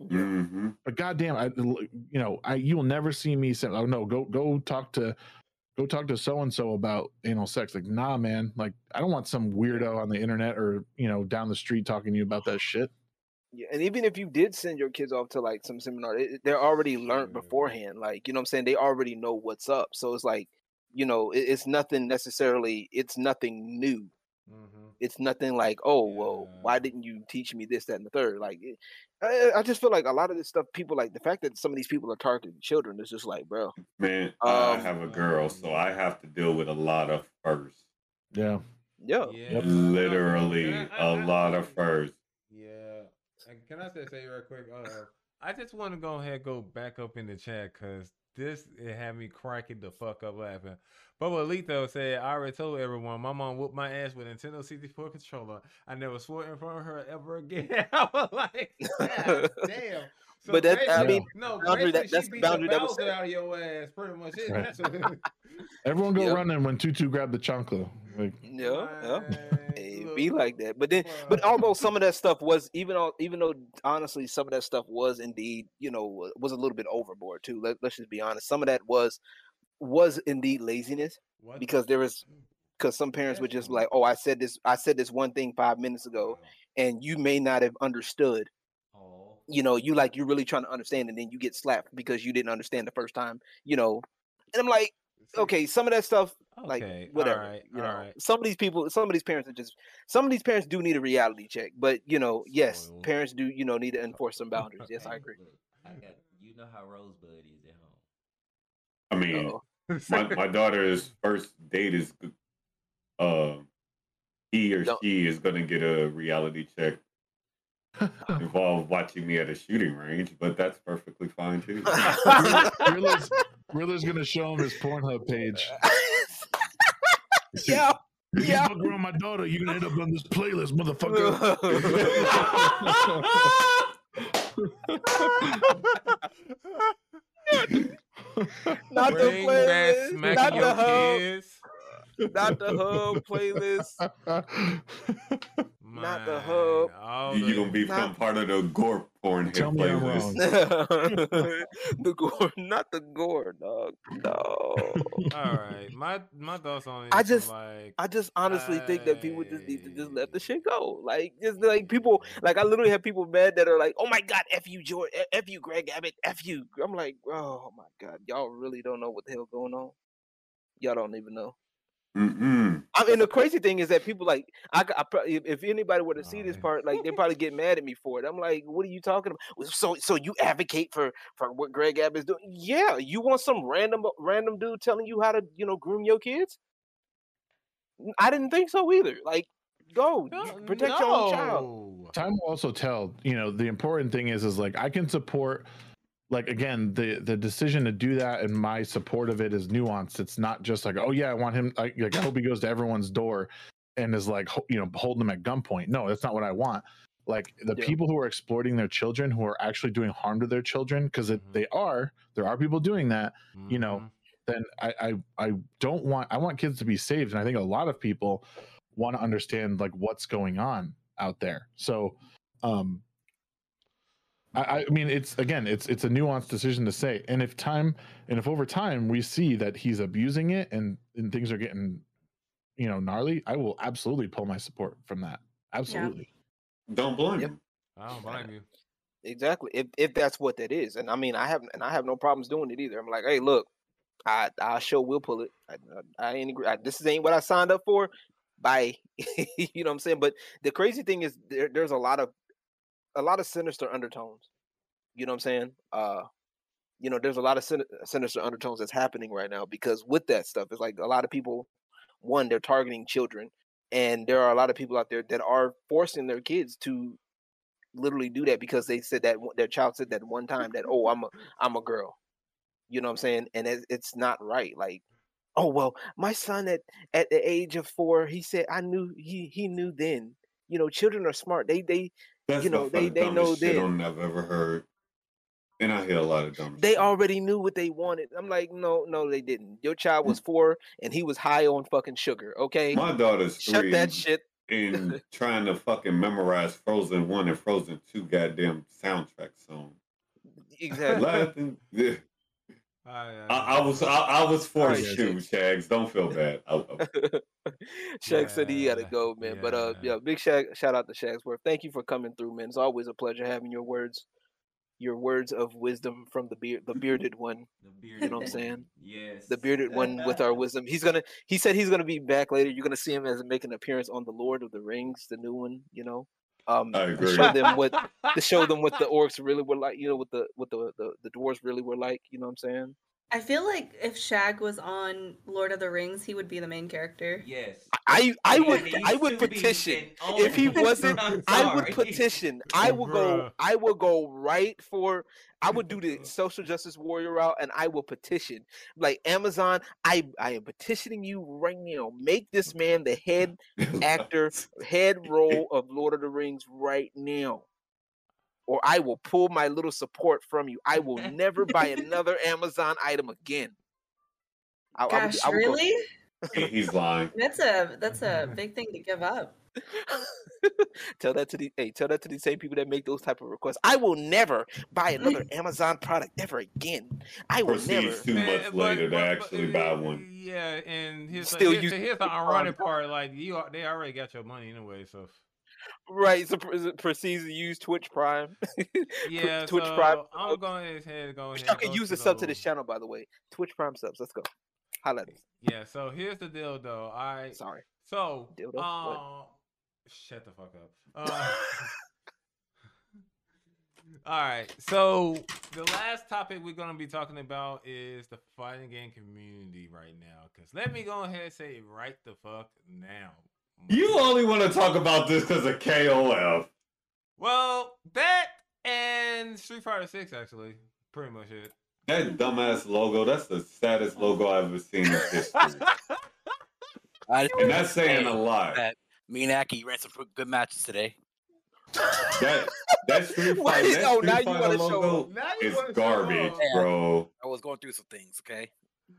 Hmm but goddamn, I you know I you will never see me say oh no go go talk to go talk to so and so about anal sex. Like nah man. Like I don't want some weirdo on the internet or you know down the street talking to you about that shit. Yeah, and even if you did send your kids off to like some seminar, it, they're already learned Sure. beforehand. Like you know, what I'm saying they already know what's up. So it's like you know, it, it's nothing necessarily. It's nothing new. Mhm. it's nothing like, oh well, why didn't you teach me this, that, and the third? Like, it, I, I just feel like a lot of this stuff, people like the fact that some of these people are targeting children is just like, bro, Man, I Um, have a girl, so I have to deal with a lot of firsts. Yeah. yeah, Yeah. Literally Can I- a I- I- lot of firsts. Yeah. And can I say, say real quick? Uh, I just want to go ahead and go back up in the chat because this it had me cracking the fuck up laughing. But what Lito said, I already told everyone my mom whooped my ass with Nintendo 64 controller. I never swore in front of her ever again. I was like, "God damn. So But that- I mean, no, boundary, that, that's the boundary that was Bowser set. out of your ass. Pretty much it. Right. Everyone go Yep. running when Tutu grabbed the chancla. Like, yeah, yeah. It look, be like that, but then, but bruh. although some of that stuff was even though even though honestly some of that stuff was indeed you know was a little bit overboard too. Let, let's just be honest. Some of that was was indeed laziness What because there was because some parents would just like, oh, I said this, I said this one thing five minutes ago, and you may not have understood. You know, you like you're really trying to understand, and then you get slapped because you didn't understand the first time. You know, and I'm like, okay, some of that stuff, like okay, whatever. All right, you know, right. some of these people, some of these parents are just, some of these parents do need a reality check. But you know, yes, Spoiled. parents do, you know, need to enforce some boundaries. Yes, I agree. I got you know how Rosebud is at home. I mean, my, my daughter's first date is uh he or Don't- she is gonna get a reality check involve watching me at a shooting range, but that's perfectly fine too. Rilla's, Rilla's gonna show him his Pornhub page. yeah, If yeah. you fuck around my daughter, you're gonna end up on this playlist, motherfucker. not the Bring back playlist, smacking not the hub, kids. not the hub playlist. Not the hub. Man, all you the- gonna become not- part of the gore porn hit Tell me I'm playlist. wrong. the gore, not the gore, dog. No. All right, my my thoughts on it. I just- like I just honestly think that people just need to just let the shit go. Like, just like people, like I literally have people mad that are like, "Oh my god, f you, George, f you, Greg Abbott, f you." I'm like, oh my god, y'all really don't know what the hell going on. Y'all don't even know. Mm-mm. I mean, the crazy thing is that people like I, c- I pro- if, if anybody were to see this part, like they probably get mad at me for it. I'm like, what are you talking about? So, so you advocate for for what Greg Abbott is doing? Yeah, you want some random uh, random dude telling you how to you know groom your kids? I didn't think so either. Like, go you No, protect your own child. Time will also tell. You know, the important thing is, is like I can support. Like again, the the decision to do that and my support of it is nuanced. It's not just like, oh yeah, I want him. I, like I hope he goes to everyone's door and is like, you know, holding them at gunpoint. No, that's not what I want. Like the Yeah. people who are exploiting their children, who are actually doing harm to their children, because Mhm. they are. There are people doing that. you know, Mhm. then I, I I don't want I want kids to be saved, and I think a lot of people want to understand like what's going on out there. So, um, I, I mean, it's again, it's it's a nuanced decision to say, and if time and if over time we see that he's abusing it and and things are getting, you know, gnarly, I will absolutely pull my support from that. Absolutely. Don't blame Yep. him. I don't blame you. Exactly. If if that's what that is, and I mean, I have and I have no problems doing it either. I'm like, hey, look, I I sure will pull it. I I, I ain't agree. I, this ain't what I signed up for. Bye. you know what I'm saying? But the crazy thing is, there, there's a lot of a lot of sinister undertones. You know what I'm saying? Uh, you know, there's a lot of sin- sinister undertones that's happening right now because with that stuff, it's like a lot of people. One, they're targeting children, and there are a lot of people out there that are forcing their kids to literally do that because they said that their child said that one time that oh I'm a I'm a girl, you know what I'm saying, and it, it's not right. Like oh well, my son at at the age of four, he said I knew he he knew then. You know, children are smart. They they That's You know, the they they know shit then. I've ever heard. And I hear a lot of dumb they shit. already knew what they wanted. I'm like no no they didn't. Your child was four and he was high on fucking sugar. Okay, My daughter's shut three that shit. and trying to fucking memorize Frozen One and Frozen Two goddamn soundtrack song. Exactly. Laughing. Yeah. I, I, I was I, I was forced Alright, to, Shags. Don't feel bad. I, I- Shaq said he had to go, man. But uh, yeah. yeah, big Shaq, shout out to Shagsworth. Thank you for coming through, man. It's always a pleasure having your words. your words of wisdom from the beard, the bearded one, The bearded You know what I'm saying? Yes. the bearded one with our wisdom. He's gonna. He said he's gonna be back later. You're gonna see him as making an appearance on the Lord of the Rings, the new one. You know, um, I to agree. show them what to show them what the orcs really were like. You know, what the what the the, the dwarves really were like. You know what I'm saying? I feel like if Shag was on Lord of the Rings, he would be the main character. Yes. I I He would needs I would petition. If he wasn't, I'm would petition. I oh, will go. I will go right for. I would do the social justice warrior route, and I will petition. Like Amazon, I I am petitioning you right now. Make this man the head actor, head role of Lord of the Rings right now, or I will pull my little support from you. I will never buy another Amazon item again. I, I would- Gosh, I would really? He- He's lying. That's a that's a big thing to give up. tell that to the hey, tell that to the same people that make those type of requests. I will never buy another Amazon product ever again. I will never. Proceeds too Man, much but- later to but- but, actually buy uh, one. Yeah, and here's the, Still here's, use the, here's the the ironic part. Like you, they already got your money anyway. So Right, so proceeds to use Twitch Prime. yeah, Twitch so Prime. I'm going ahead go Which ahead. y'all can use the sub to this channel, by the way. Twitch Prime subs. Let's go. Highlight us. Yeah, so here's the deal, though. I Sorry. so Dildo? What? uh, shut the fuck up. Uh, all right, so the last topic we're gonna be talking about is the fighting game community right now. Cause let me go ahead and say it right the fuck now. You only want to talk about this because of KOF. Well, that and Street Fighter Six actually, pretty much it. That dumbass logo, that's the saddest logo I've ever seen in history. And that's saying a lot. that me and Aki ran some good matches today. That that Street Wait, Fighter, that oh, Street you Fighter logo is garbage, bro. I was going through some things, okay?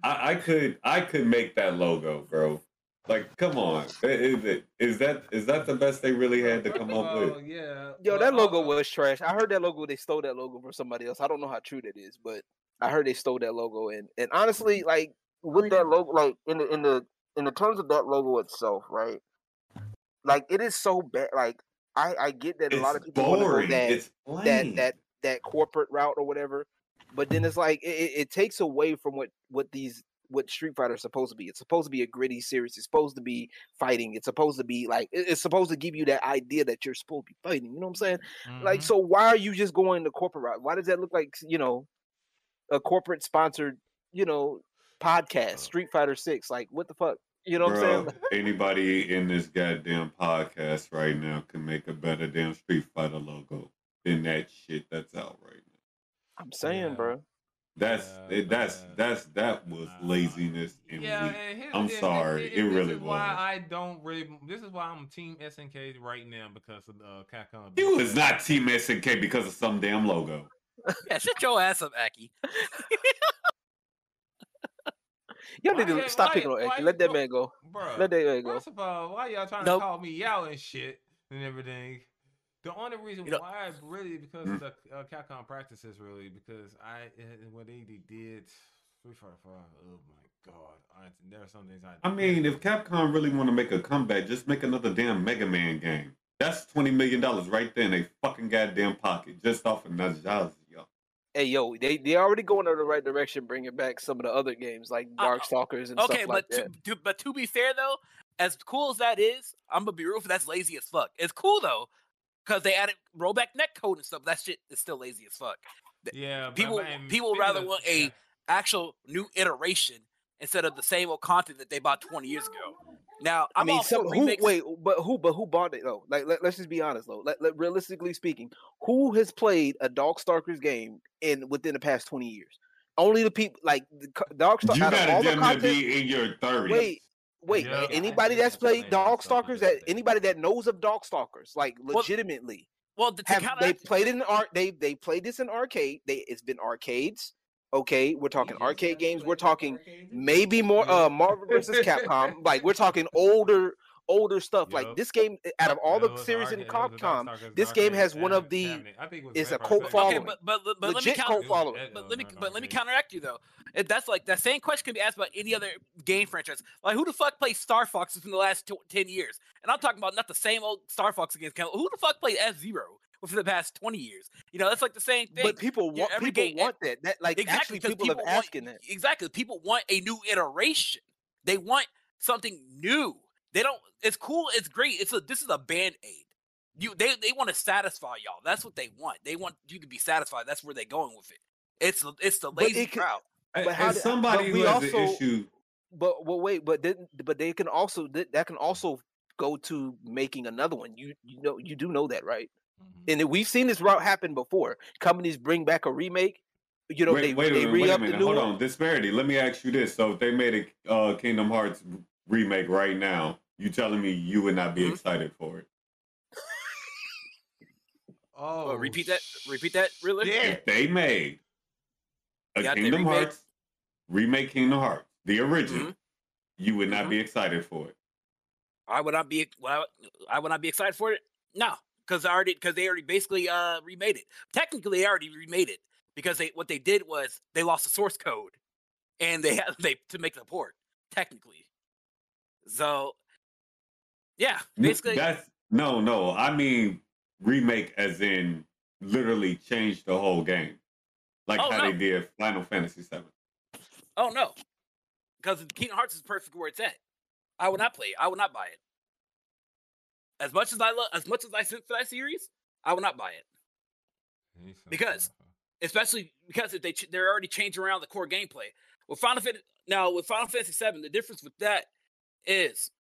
I, I could I could make that logo, bro. Like, come on, is it is that is that the best they really had to come up all, with? Yeah. Yo, but that logo also- was trash. I heard that logo. They stole that logo from somebody else. I don't know how true that is, but I heard they stole that logo. And and honestly, like with that logo, like in the in the in the terms of that logo itself, right? Like it is so bad. Like I I get that a lot of people want to boring. that that that that corporate route or whatever. But then it's like it, it it takes away from what what these what Street Fighter is supposed to be. It's supposed to be a gritty series. It's supposed to be fighting. It's supposed to be like it's supposed to give you that idea that you're supposed to be fighting. You know what I'm saying? Like Mhm. so, why are you just going the corporate route? Why does that look like you know a corporate sponsored you know podcast Street Fighter Six? Like what the fuck? You know what I'm saying? Anybody in this goddamn podcast right now can make a better damn Street Fighter logo than that shit that's out right now. I'm saying, Yeah. bro. That's Yeah, it, that's that's that was Nah. laziness and Yeah, weak. and here's- I'm and thi- sorry, thi- it this really is why was. I don't really. This is why I'm Team SNK right now because of uh, Capcom. You was not Team SNK because of some damn logo. Yeah, shut your ass up, Aki. Y'all Why need to ya- stop why picking ya- on Aki. Let that man go. Bruh, Let that man go. First of all, why y'all trying Nope. to call me out and shit and everything? The only reason You know- why is really because Mm. of the uh, Capcom practices, really, because I uh, what they they did Street Oh my god, I, there are some things I. I mean, if Capcom really want to make a comeback, just make another damn Mega Man game. That's twenty million dollars right there in a fucking goddamn pocket, just off of Najazi, yo. Hey yo, they they already going in the right direction, bringing back some of the other games like Uh, Darkstalkers and Okay, stuff like but that. to, to, but to be fair though, as cool as that is, I'm gonna be real for that's lazy as fuck. It's cool though, because they added rollback neck code and stuff. That shit is still lazy as fuck. yeah, People but- and people rather of- want a yeah. actual new iteration instead of the same old content that they bought 20 years ago. Now I I'm mean, all some who wait, but who but who bought it though? Like let, us just be honest though. Let, let- realistically speaking, who has played a Darkstalkers game in within the past twenty years? Only the people like the co- Darkstalkers. You out of all gotta the damn near content, be in your thirties. wait, wait, Yeah, anybody that's that's played played Darkstalkers Darkstalkers, that anybody that knows of Darkstalkers, like legitimately, well, to have they it- played it in art? They they played this in arcade. They it's been arcades. Okay, we're talking arcade games. We're talking maybe more uh Marvel versus Capcom. like we're talking older older stuff. Like this game eh, out of all Yeah, the series in arcade- it Capcom, this game has one of the- cabinet. I think it it's a Vampire cult following. Okay, but but but let me Legit counter, cult following. But let me but let me counteract you though. If that's like that same question can be asked about any other game franchise. Like who the fuck plays Star Fox in the last tw- ten years? And I'm talking about not the same old Star Fox against Cal- Who the fuck played F Zero? within the past 20 years. You know, that's like the same thing. But people want people game- want that. That like exactly actually 'cause people, have want- asking that. Exactly. People want a new iteration. They want something new. They don't it's cool, it's great. It's a this is a band-aid. You they they want to satisfy y'all. That's what they want. They want you to be satisfied. That's where they're going with it. It's it's the But lazy it could- route. But how did- somebody but who has also- an issue, But well, wait, but then but they can also that, that can also go to making another one. You you know you do know that, right? Mhm. And we've seen this route happen before. Companies bring back a remake. You know, wait, they wait a they minute, re wait a up the new hold one. on. DisBearity. Let me ask you this: So if they made a uh, Kingdom Hearts remake right now, you telling me you would not be Mm-hmm. Mhm. excited for it? Oh, repeat that. Repeat that. Really? Yeah. If they made a Yeah, Kingdom remake- Hearts remake, Kingdom Hearts, the original, Mhm. you would not Mhm. be excited for it. I would not be. well, I would not be excited for it. No, because I already because they already basically uh remade it. Technically, they already remade it because they what they did was they lost the source code, and they had they to make the port technically. So, yeah, basically, that's no, no. I mean remake, as in literally change the whole game, like Oh, how no. they did Final Fantasy Seven. oh no, because Kingdom Hearts is perfect where it's at. I would not play it. I would not buy it. As much as I love, as much as I sent for that series, I would not buy it. Because- especially because if they ch- they're already changing around the core gameplay. With Final Fantasy now with Final Fantasy VII, the difference with that is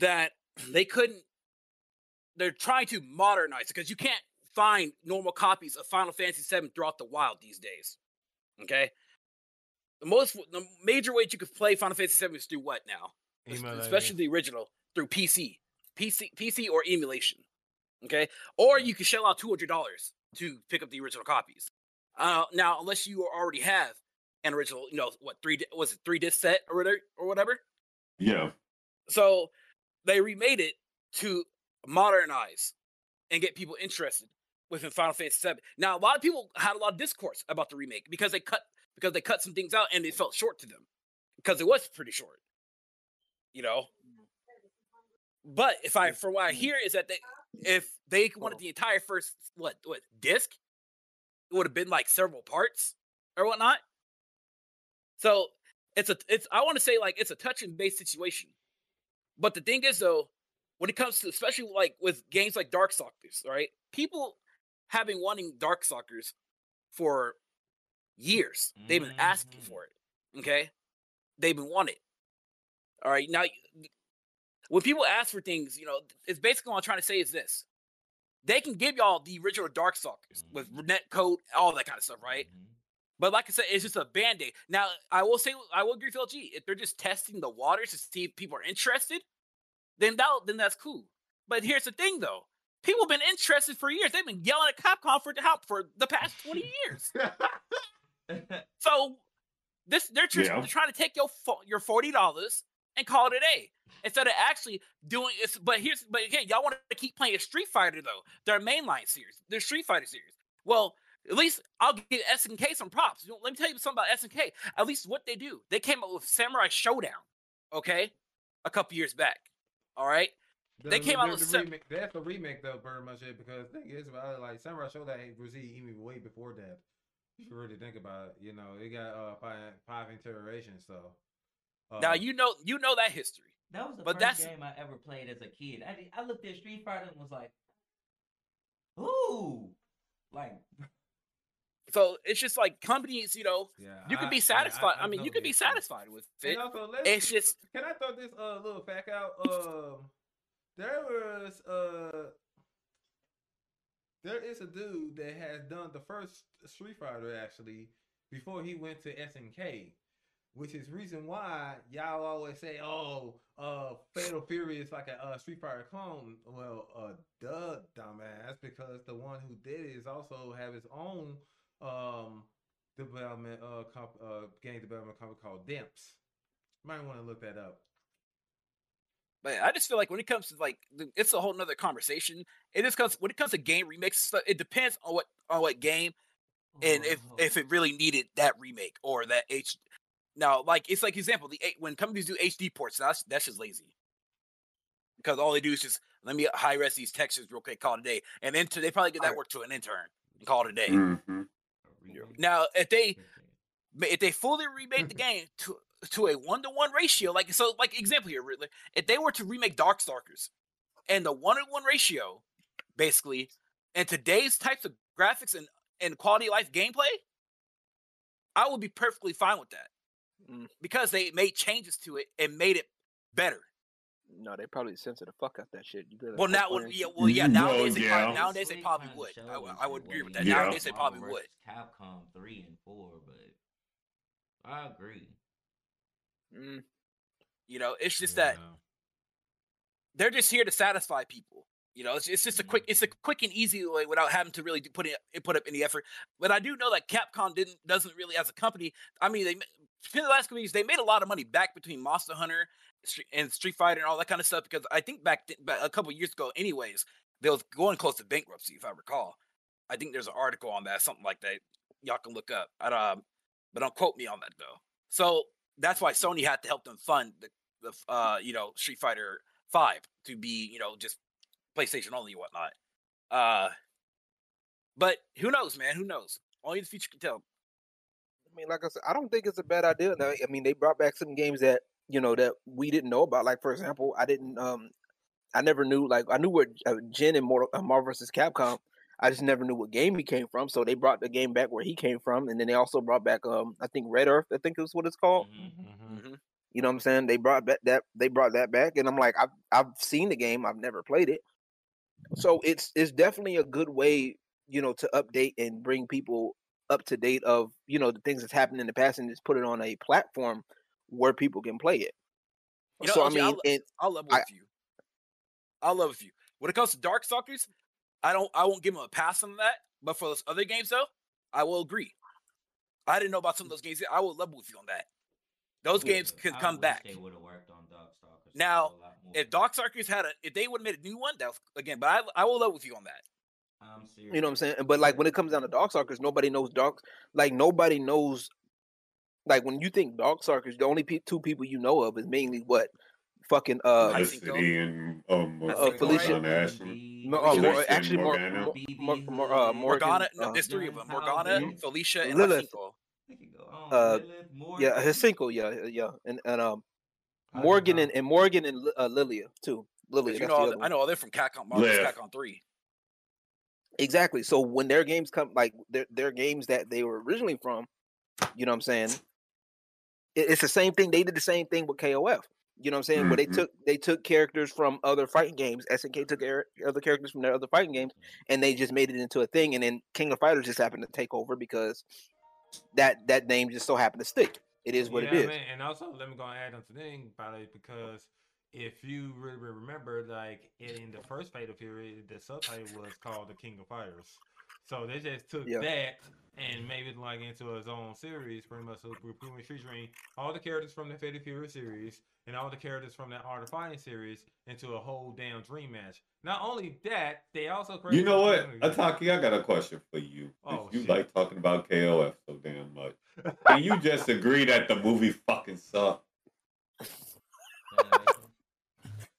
that they couldn't. They're trying to modernize it because you can't find normal copies of Final Fantasy VII throughout the wild these days. Okay, the most the major way you could play Final Fantasy VII is through what now? Emulating. especially the original through PC, PC, PC or emulation. Okay, or you can shell out two hundred dollars to pick up the original copies. Uh, now, unless you already have an original, you know what three was it three disc set or whatever or whatever. Yeah, So they remade it to modernize and get people interested within Final Fantasy VII. Now, a lot of people had a lot of discourse about the remake because they cut because they cut some things out and it felt short to them because it was pretty short. You know. But if I, from what I mm-hmm. hear, is that they, if they wanted oh. the entire first what what disc, it would have been like several parts or whatnot. So it's a it's I want to say like it's a touch and base situation. But the thing is though, when it comes to especially like with games like Darkstalkers, right? People have been wanting Darkstalkers for years. They've been asking Mhm. for it. Okay? They've been wanting it. All right. Now when people ask for things, you know, it's basically what I'm trying to say is this. They can give y'all the original Darkstalkers with net code, all that kind of stuff, right? But like I said, it's just a band aid. Now, I will say, I will agree with LG. If they're just testing the waters to see if people are interested, then that then that's cool. But here's the thing, though: people have been interested for years. They've been yelling at Capcom for help for the past twenty years. So this they're just Yeah. they're trying to take your fo- your forty dollars and call it a day instead of actually doing it. But here's but again, y'all want to keep playing Street Fighter though. Their mainline series, their Street Fighter series. Well, at least I'll give SNK some props. You know, let me tell you something about SNK. At least what they do, they came up with Samurai Shodown. Okay, a couple years back. All right. They The- came the- out the with sem- remake. That's a remake though, very much it. Because the thing is, about it, like Samurai Shodown was even way before that. If you really think about it, you know, it got uh five five iterations. So now uh, you know you know that history. That was the But first that's- game I ever played as a kid. I, I looked at Street Fighter and was like, "Ooh, like So it's just like companies, you know, yeah, you can I- be I- satisfied. I, I mean, you can be satisfied with it. Also, It's just Can I throw this uh little fact out? Um, there was uh, there is a dude that has done the first Street Fighter actually before he went to SNK, which is reason why y'all always say, "Oh, uh, Fatal Fury is like a uh, Street Fighter clone." Well, uh, duh, dumbass, because the one who did it is also have his own um development uh, comp, uh game development company called Dimps. Might want to look that up. But I just feel like when it comes to like, it's a whole nother conversation. It is comes when it comes to game remakes. It depends on what on what game and if oh, if it really needed that remake or that H. Now, like it's like example the eight when companies do HD ports, that's that's just lazy. because all they do is just let me high res these textures real quick, call it a day, and then they probably get that work to an intern and call it a day. Mhm. Now, if they if they fully remade the game to to a one to one ratio, like so, like example here, Riddler, if they were to remake Darkstalkers and the one to one ratio, basically, and today's types of graphics and and quality of life gameplay, I would be perfectly fine with that Mm. because they made changes to it and made it better. No, they probably censor the fuck out that shit. You better Well, hope now, on well, it. yeah, well, yeah. Well, Nowadays, they yeah. probably, nowadays they probably would. I, would- I would agree with that. Yeah. Nowadays they probably would. Capcom three and four, but I agree. Mm, You know, it's just that they're just here to satisfy people. You know, it's, it's just a quick, it's a quick and easy way without having to really do- put in, put up any effort. But I do know that Capcom didn't doesn't really as a company. I mean, they in the last couple years they made a lot of money back between Monster Hunter Stre- and Street Fighter and all that kind of stuff. Because I think back, th- a couple years ago, anyways, they was going close to bankruptcy, if I recall. I think there's an article on that, something like that. Y'all can look up. I, um, but don't quote me on that though. So that's why Sony had to help them fund the, the uh, you know, Street Fighter Five to be, you know, just PlayStation only and whatnot. Uh, but who knows, man? Who knows? Only the future can tell. I mean, like I said, I don't think it's a bad idea. Now, I mean, they brought back some games that you know that we didn't know about. Like for example, I didn't, um, I never knew. Like I knew where uh, Jin and Mortal, uh, Marvel vs. Capcom. I just never knew what game he came from. So they brought the game back where he came from, and then they also brought back, um, I think Red Earth. I think is what it's called. Mhm. Mhm. hmm You know what I'm saying? They brought that that they brought that back, and I'm like, I've I've seen the game, I've never played it, so it's it's definitely a good way, you know, to update and bring people up to date of you know the things that's happened in the past, and just put it on a platform where people can play it. You know, so I mean, I'll, it, I'll level I- with you. I'll level with you. When it comes to Darkstalkers, I don't. I won't give them a pass on that. But for those other games, though, I will agree. I didn't know about some of those games. I will level with you on that. Those Yeah, games can I come wish back. They would have worked on Darkstalkers. Now, a lot more. If Darkstalkers had a, if they would have made a new one, that was, again. But I, I will level with you on that. I'm serious. you know what I'm saying. But like when it comes down to Darkstalkers, nobody knows Dark. Like nobody knows. Like when you think dog Darkstalkers, the only pe- two people you know of is mainly what, fucking uh, I. Felicity and um, I Uh, Felicia- right? Morgana Ashton. B, No, uh, Felicia more, actually, more, Morgana. more, more, more, uh, Morgan, Morgana. No, uh, there's three of them: John Morgana, Howard. Felicia, and Lilith. Hachiko. We could go on. Uh, yeah, Morgan. Hisinko, yeah, yeah, and and um, Morgan and, and Morgan and uh, Lilia too. Lilia, You know, the all I know all they're from Capcom. Marvel's Liv. Capcom Three. Exactly. So when their games come, like their their games that they were originally from, you know what I'm saying? It, it's the same thing. They did the same thing with KOF. You know what I'm saying? Where they Mhm. took they took characters from other fighting games. SNK took ar- other characters from their other fighting games, and they just made it into a thing. And then King of Fighters just happened to take over because that that name just so happened to stick. It is what it is. and also let me go and add on to the thing about it because if you really, really remember, like in the first Fatal Fury, the subtitle was called The King of Fighters. So they just took Yeah. that and made it like into its own series, pretty much. So we're pretty featuring all the characters from the Fatal Fury series and all the characters from the Art of Fighting series into a whole damn dream match. Not only that, they also created You know what. Ataki? I got a question for you. Oh, if you shit. like talking about KOF so damn much, can you just agree that the movie fucking sucked?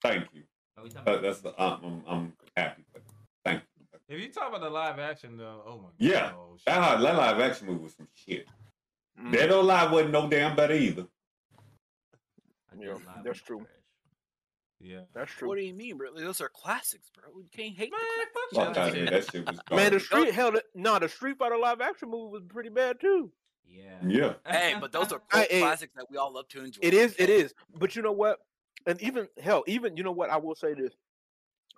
Thank you. Are That, that's the, I'm, I'm, I'm happy. For you. Thank you. If you talk about the live action, though, oh my god. Yeah, oh, shit. That, that live action movie was some shit. Mm. Dead or Alive wasn't no damn better either. I Yeah, that's true. trash. Yeah. That's true. What do you mean, bro? Those are classics, bro. You can't hate Man, the fuck Fuck y'all. out here. That shit was Man, the garbage. street hell, no, the Street Fighter live action movie was pretty bad too. Yeah. Yeah. Hey, but those are I- cult hey, classics that we all love to enjoy. It is. It is. But you know what? And even hell, even you know what? I will say this: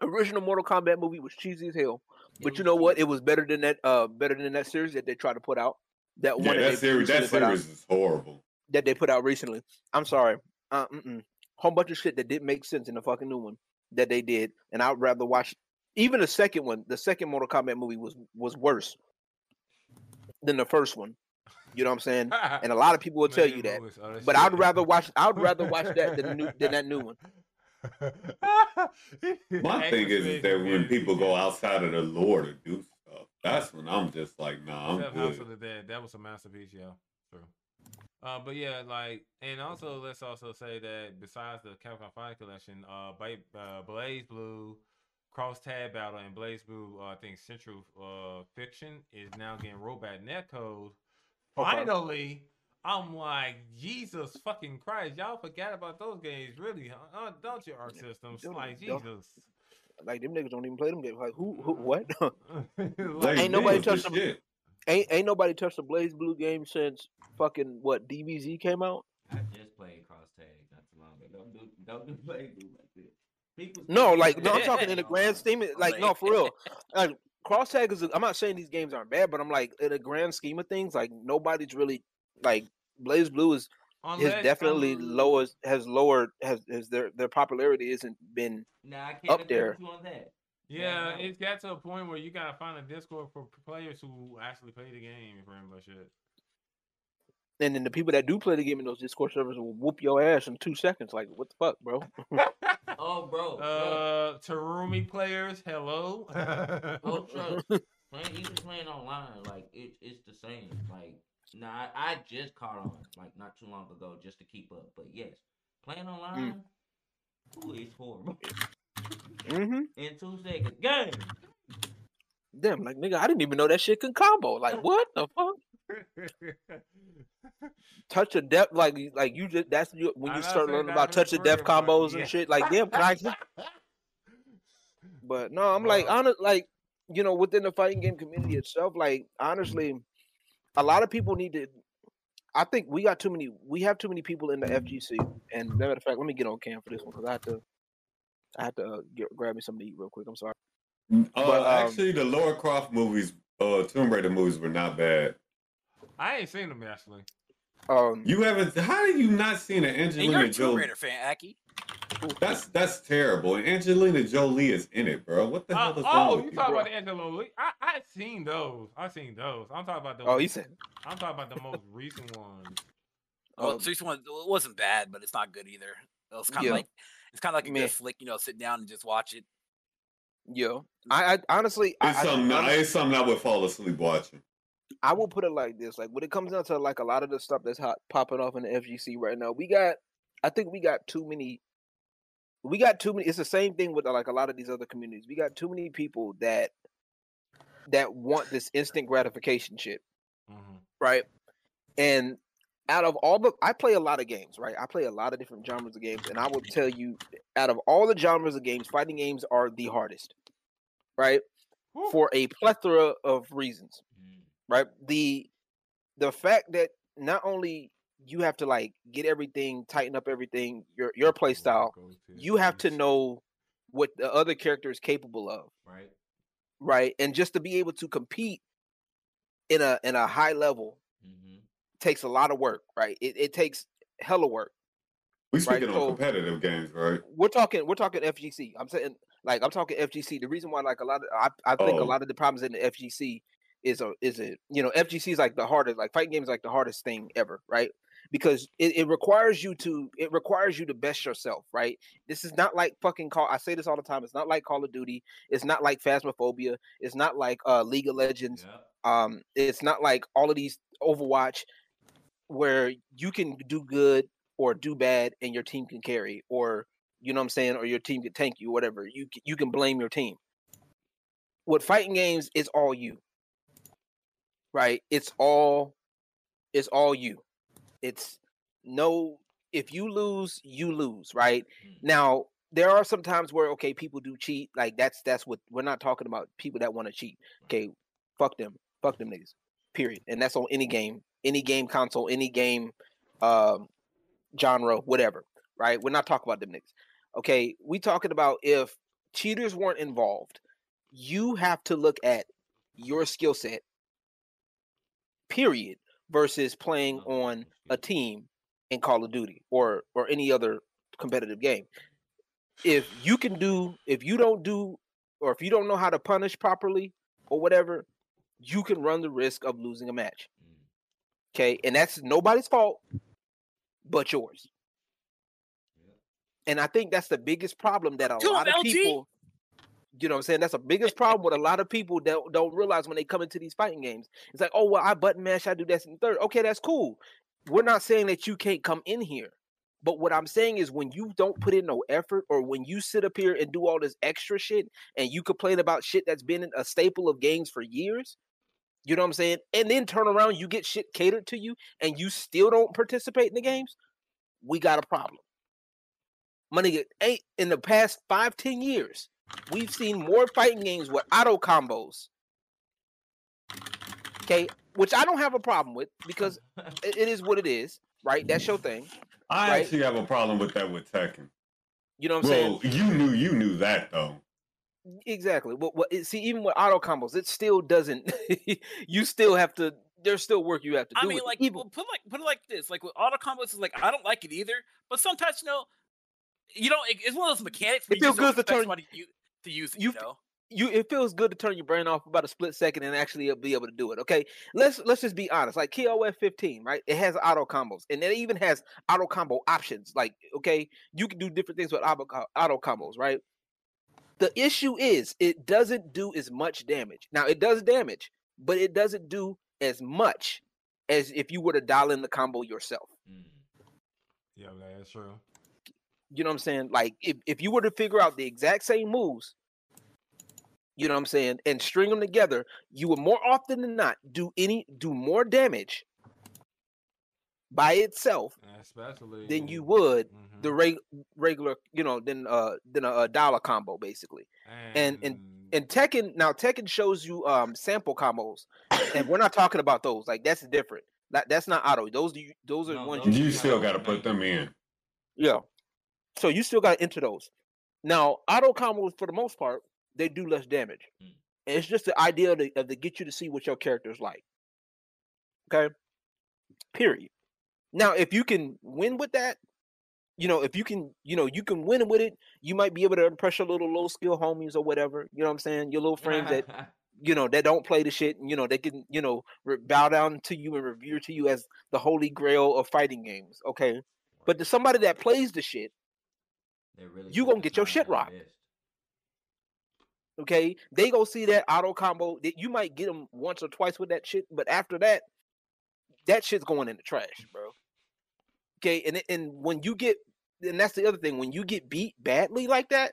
original Mortal Kombat movie was cheesy as hell. It But you know what? It was better than that. Uh, better than that series that they tried to put out. That Yeah, one that they series, that recently put out- series is horrible. that they put out recently. I'm sorry. Uh, mm-mm. Whole bunch of shit that didn't make sense in the fucking new one that they did, and I'd rather watch even the second one. The second Mortal Kombat movie was was worse than the first one. You know what I'm saying? And a lot of people will tell you that. But I'd rather watch. I'd rather watch that than the new than that new one. My thing is, is that when people go outside of the lore to do stuff, that's when I'm just like, nah, I'm Except House good. of the Dead, that was a masterpiece, yeah. True. Uh, but yeah, like, and also let's also say that besides the Capcom Fight Collection, uh, uh BlazBlue, Cross Tag Battle, and BlazBlue, uh, I think Central uh Fiction is now getting rollback netcode. Finally, I'm like, Jesus fucking Christ, y'all forgot about those games, really? huh? Uh, don't you, Arc Systems? Don't- Like Jesus. Like them niggas don't even play them games. Like who? who what? Like, Ain't nobody touched the them. shit. ain't ain't nobody touched the BlazBlue game since fucking what DBZ came out. I just played cross tag not too long ago. Don't do don't do play blue like this. People No, like no, I'm talking in the grand scheme. of- Like no, for real. Like cross tag is. I'm not saying these games aren't bad, but I'm like in the grand scheme of things, like nobody's really like BlazBlue is has definitely um, lowered has lowered has, has their their popularity isn't been Nah, I can't up there. with you on that. Yeah, it's got to a point where you gotta find a Discord for players who actually play the game, pretty much it. and then the people that do play the game in those Discord servers will whoop your ass in two seconds. Like what the fuck, bro? Oh, bro. bro. Uh, Terumi players, hello. Oh, trust. Playing, even playing online, like it, it's the same. Like, nah, I, just caught on like not too long ago just to keep up. But yes, playing online, ooh, it's horrible. hmm In two seconds, game. Damn, like nigga, I didn't even know that shit can combo. Like what the fuck? Touch of death, like like you just that's you, when you start learning about touch of but combos yeah. and shit. Like damn, can But no, I'm like honest, like you know, within the fighting game community itself, like honestly, a lot of people need to. I think we got too many. We have too many people in the FGC. And matter of fact, let me get on cam for this one because I have to. I have to uh, get, grab me something to eat real quick. I'm sorry. Uh, But, um, actually, the Lara Croft movies, uh, Tomb Raider movies were not bad. I ain't seen them actually. Um, You haven't? How have you not seen an And you're Angelina a Tomb Raider fan, Aki. That's that's terrible. And Angelina Jolie is in it, bro. What the Uh, hell is wrong oh, with you you, talking about the Angelo Lee? I I seen those. I seen those. I'm talking about the. oh, he said. I'm talking about the most recent ones. Well, Um, so one it wasn't bad, but it's not good either. It was kind of Yeah. like it's kind of like a Meh. good flick, you know, sit down and just watch it. Yo, I, I honestly, It's I, something. honestly- it's something I would fall asleep watching. I will put it like this: like when it comes down to like a lot of the stuff that's hot popping off in the FGC right now, we got, I think we got too many. We got too many. It's the same thing with like a lot of these other communities. We got too many people that that want this instant gratification shit, Mhm. right? And out of all the, I play a lot of games, right? I play a lot of different genres of games, and I will tell you, out of all the genres of games, fighting games are the hardest, right? Whew. For a plethora of reasons Mm. right the the fact that not only you have to like get everything tighten up everything your your play style. you have to know what the other character is capable of. Right. right? And just to be able to compete in a in a high level Mm-hmm. takes a lot of work right? It, it takes hella work. We Right, speaking so- on competitive games, right? we're talking we're talking fgc i'm saying like i'm talking fgc the reason why like a lot of i, I think a Oh. lot of the problems in the fgc is a is it you know fgc is like the hardest like fighting games like the hardest thing ever right because it, it requires you to it requires you to best yourself right? This is not like fucking call i say this all the time it's not like call of duty it's not like phasmophobia it's not like uh league of legends Yep. um it's not like all of these overwatch where you can do good or do bad and your team can carry or you know what i'm saying or your team can tank you whatever you you can blame your team. With fighting games it's all you right? It's all it's all you it's no if you lose you lose right? Mm. now there are some times where okay people do cheat like that's that's what we're not talking about people that want to cheat okay? Fuck them fuck them niggas period and that's on any game any game console any game um genre whatever right? We're not talking about them niggas. Okay we talking about if cheaters weren't involved you have to look at your skill set period versus playing Oh, on a team in Call of Duty or or any other competitive game. If you can do if you don't do or if you don't know how to punish properly or whatever, you can run the risk of losing a match. Mm. Okay? And that's nobody's fault but yours. And I think that's the biggest problem that a lot of LG. people you know what I'm saying? That's the biggest problem with a lot of people that don't realize when they come into these fighting games. It's like, oh well, I button mash, I do this and third. Okay, that's cool. we're not saying that you can't come in here. But what I'm saying is when you don't put in no effort or when you sit up here and do all this extra shit and you complain about shit that's been a staple of games for years, you know what I'm saying? And then turn around, you get shit catered to you and you still don't participate in the games, we got a problem. Money ain't in the past five, ten years, we've seen more fighting games with auto combos. Okay, which I don't have a problem with because it- it is what it is, right? That's your thing. I Right. actually have a problem with that with Tekken. You know what I'm saying? Well, you knew you knew that though. Exactly. What what see even with auto combos, it still doesn't you still have to there's still work you have to do. I mean, like, even well, put like put it like this: like with auto combos, is like I don't like it either. But sometimes, you know, you know, it, it's one of those mechanics. where It you feels just don't good to turn- somebody to, to use it. you You know, you it feels good to turn your brain off about a split second and actually uh, be able to do it. Okay. Let's let's just be honest. Like KOF 15, right? It has auto combos and it even has auto combo options. Like, okay, you can do different things with auto, auto combos, right? The issue is it doesn't do as much damage. Now it does damage, but it doesn't do as much as if you were to dial in the combo yourself. Mm. Yeah, that's true. You know what I'm saying? Like if, if you were to figure out the exact same moves, you know what I'm saying, and string them together, you would more often than not do any do more damage by itself Especially than you would Mhm. the reg, regular, you know, than uh than a, a dollar combo basically. and- and And Tekken now Tekken shows you um sample combos, and we're not talking about those. Like that's different. That that's not auto. Those you, those are No, ones those you You still got to put them in. Yeah. So you still got to enter those. Now, auto combos for the most part, they do less damage. Mm. And it's just the idea of, the, of to get you to see what your character's like. Okay. Period. Now, if you can win with that, you know, if you can, you know, you can win with it, you might be able to impress your little low skill homies or whatever. You know what I'm saying? Your little friends that you know that don't play the shit and you know they can you know re- bow down to you and revere to you as the holy grail of fighting games okay but to somebody that plays the shit really you gonna get your shit rocked. okay? They go see that auto combo. That you might get them once or twice with that shit but after that that shit's going in the trash bro. Okay? And and when you get and that's the other thing when you get beat badly like that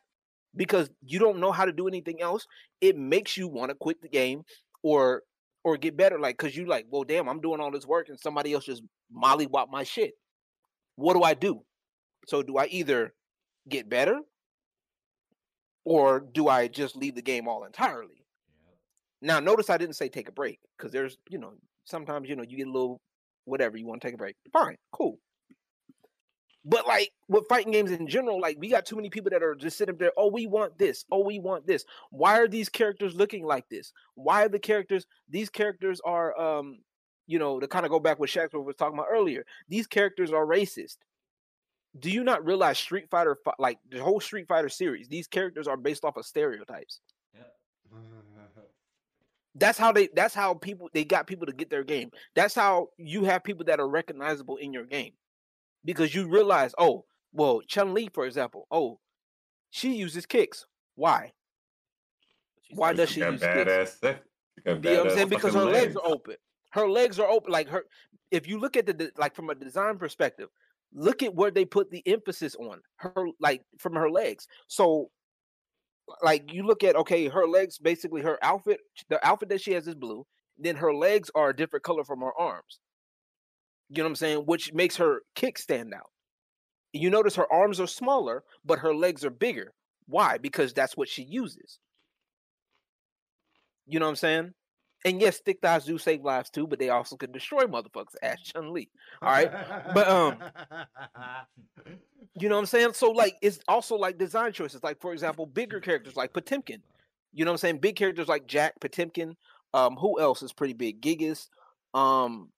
because you don't know how to do anything else it makes you want to quit the game or or get better. Like because you like well damn i'm doing all this work and somebody else just mollywop my shit. What do i do? So do i either get better or do i just leave the game all entirely Yep. now notice i didn't say take a break because there's you know sometimes you know you get a little whatever you want to take a break fine cool but like with fighting games in general, like we got too many people that are just sitting there. Oh, we want this. Oh, we want this. Why are these characters looking like this? Why are the characters? These characters are, um, you know, to kind of go back what Shags was talking about earlier. These characters are racist. Do you not realize Street Fighter, like the whole Street Fighter series, these characters are based off of stereotypes. Yep. That's how they. That's how people they got people to get their game. That's how you have people that are recognizable in your game, because you realize, oh, well, Chun Li, for example, oh, she uses kicks. Why? She's Why does she use kicks? badass sex. She You know what I'm saying? Because her fucking legs are open. Her legs are open. Like her, if you look at the like from a design perspective, look at where they put the emphasis on her, like from her legs. So, like you look at okay, her legs basically her outfit, the outfit that she has is blue. Then her legs are a different color from her arms. You know what I'm saying? Which makes her kick stand out. You notice her arms are smaller, but her legs are bigger. Why? Because that's what she uses. You know what I'm saying? And yes, stick thighs do save lives too, but they also can destroy motherfuckers. Ask Chun Li. All right, but, um, You know what I'm saying? So like, it's also like design choices. Like for example, bigger characters like Potemkin. You know what I'm saying? Big characters like Jack Potemkin. Um, who else is pretty big? Gigas. Um,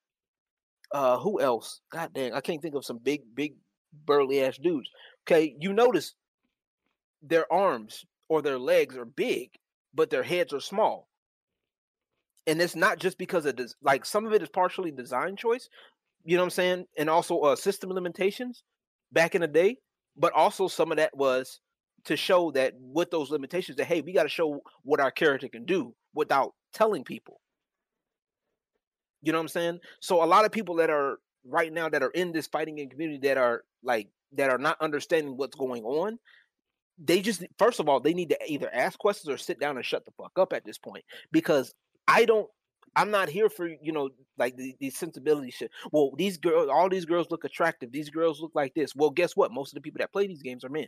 uh, who else? God dang, I can't think of some big, big, burly ass dudes. Okay, you notice their arms or their legs are big, but their heads are small. And it's not just because of this, like some of it is partially design choice, you know what I'm saying? And also uh system limitations back in the day, but also some of that was to show that with those limitations that hey, we got to show what our character can do without telling people. You know what I'm saying? So a lot of people that are right now that are in this fighting game community that are like that are not understanding what's going on. They just first of all they need to either ask questions or sit down and shut the fuck up at this point because I don't. I'm not here for you know like the, the sensibility shit. Well, these girls, all these girls look attractive. These girls look like this. Well, guess what? Most of the people that play these games are men.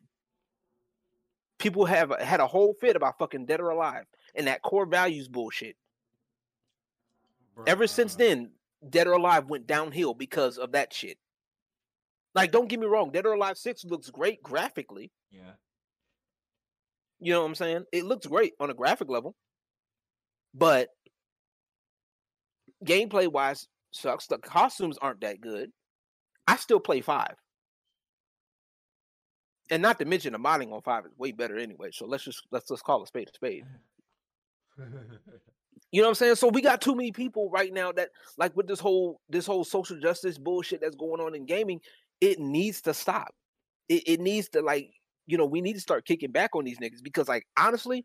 People have had a whole fit about fucking dead or alive and that core values bullshit. Ever since then, Dead or Alive went downhill because of that shit. Like, don't get me wrong, Dead or Alive 6 looks great graphically. Yeah. You know what I'm saying? It looks great on a graphic level. But gameplay wise sucks. The costumes aren't that good. I still play five. And not to mention the modding on five is way better anyway. So let's just let's just call a spade a spade. You know what I'm saying? So we got too many people right now that like with this whole this whole social justice bullshit that's going on in gaming, it needs to stop. It, it needs to like, you know, we need to start kicking back on these niggas because like honestly,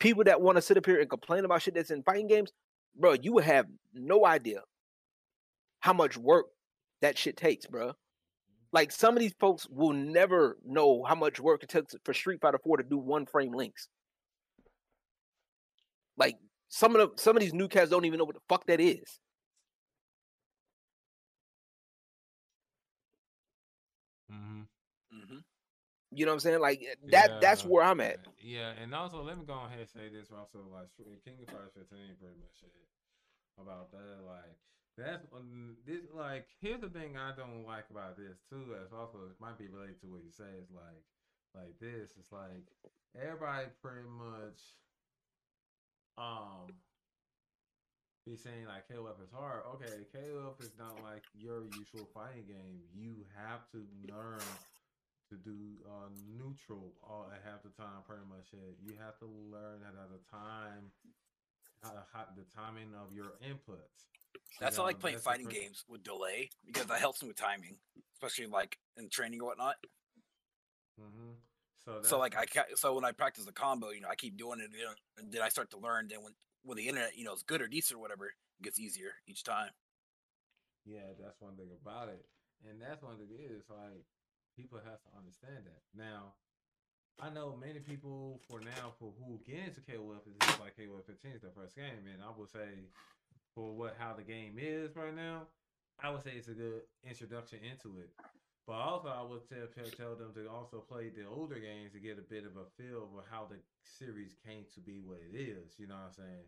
people that want to sit up here and complain about shit that's in fighting games, bro, you would have no idea how much work that shit takes, bro. Like some of these folks will never know how much work it takes for Street Fighter 4 to do one frame links. Like some of the some of these new cats don't even know what the fuck that is. You know what I'm saying? Like eh, that that's where I'm at. Yeah, and also let me go ahead and say this also like King of Fighters 15 pretty much it about that. Like that's um, this like here's the thing I don't like about this too. As also it might be related to what you say. It's like like this. It's like everybody pretty much um be saying like KOF is hard. Okay, KOF is not like your usual fighting game. You have to learn to do uh, neutral all at half the time, pretty much it. You have to learn at the time how, how the timing of your inputs. That's why I like playing fighting prin- games with delay because that helps me with timing, especially like in training or whatnot. Mm-hmm. So So like I ca- so when I practice the combo, you know, I keep doing it, you know, and then I start to learn. Then when when the internet, you know, is good or decent or whatever, it gets easier each time. Yeah, that's one thing about it. And that's one thing is like people have to understand that. Now, I know many people for now for who get into KOF is just like KOF 15 is their first game. And I would say for what how the game is right now, I would say it's a good introduction into it. But also I would tell tell them to also play the older games to get a bit of a feel of how the series came to be what it is, you know what I'm saying?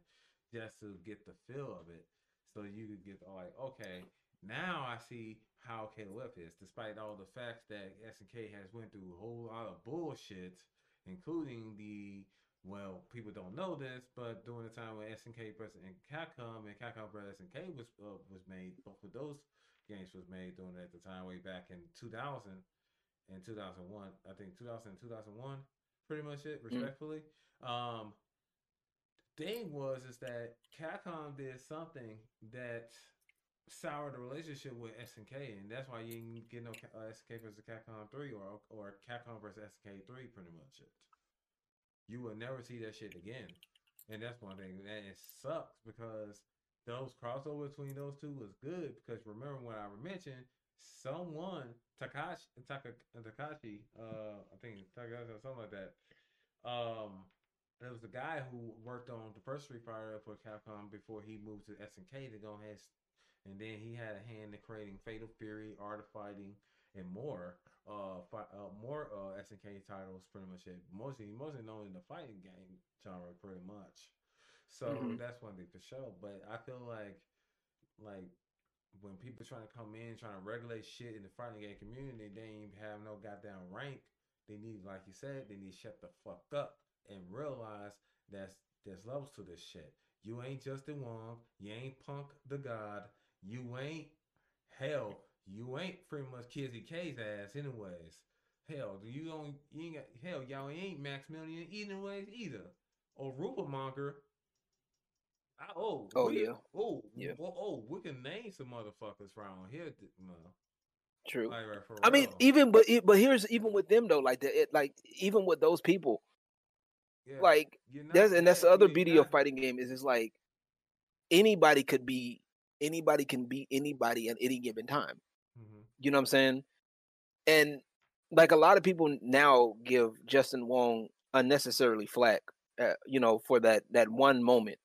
Just to get the feel of it so you could get like, okay, now I see how KOF is, despite all the facts that SNK has went through a whole lot of bullshit, including the well, people don't know this, but during the time when SNK versus and Capcom and Capcom versus SNK was uh, was made, both of those games was made during at the time way back in 2000 and 2001. I think 2000 and 2001, pretty much it, respectfully. Um, thing was is that Capcom did something that soured the relationship with SNK, and that's why you didn't get no uh, SNK versus Capcom three or or Capcom versus SNK three, pretty much it. You will never see that shit again, and that's one thing, and it sucks because those crossover between those two was good because remember what I mentioned, someone Takashi Taka, Takashi, uh, I think Takashi or something like that. Um, there was a guy who worked on the first Street Fighter for Capcom before he moved to SNK to go ahead, and then he had a hand in creating Fatal Fury, Art of Fighting, and more. Uh, fi- uh more uh SNK titles, pretty much it. Mostly, mostly known in the fighting game genre, pretty much. So Mhm. that's one thing for sure. But I feel like, like when people trying to come in trying to regulate shit in the fighting game community, they ain't have no goddamn rank. They need, like you said, they need to shut the fuck up and realize that's there's levels to this shit. You ain't Justin Wong. You ain't Punk the God. You ain't hell. You ain't pretty much Kizzy K's ass, anyways. Hell, do you don't you ain't got hell, y'all ain't Maximilian anyways either. Or Ruba Monger. I, oh, Oh, we- yeah. Oh, Yeah. Well, oh, we can name some motherfuckers around here. No, True. like, I mean, even but but here's even with them though, like the, it, like even with those people, Yeah, like that's and that's the other beauty of fighting game is it's like anybody could be anybody can beat anybody at any given time. Mhm. You know what I'm saying? And like a lot of people now give Justin Wong unnecessarily flack, uh, you know, for that that one moment.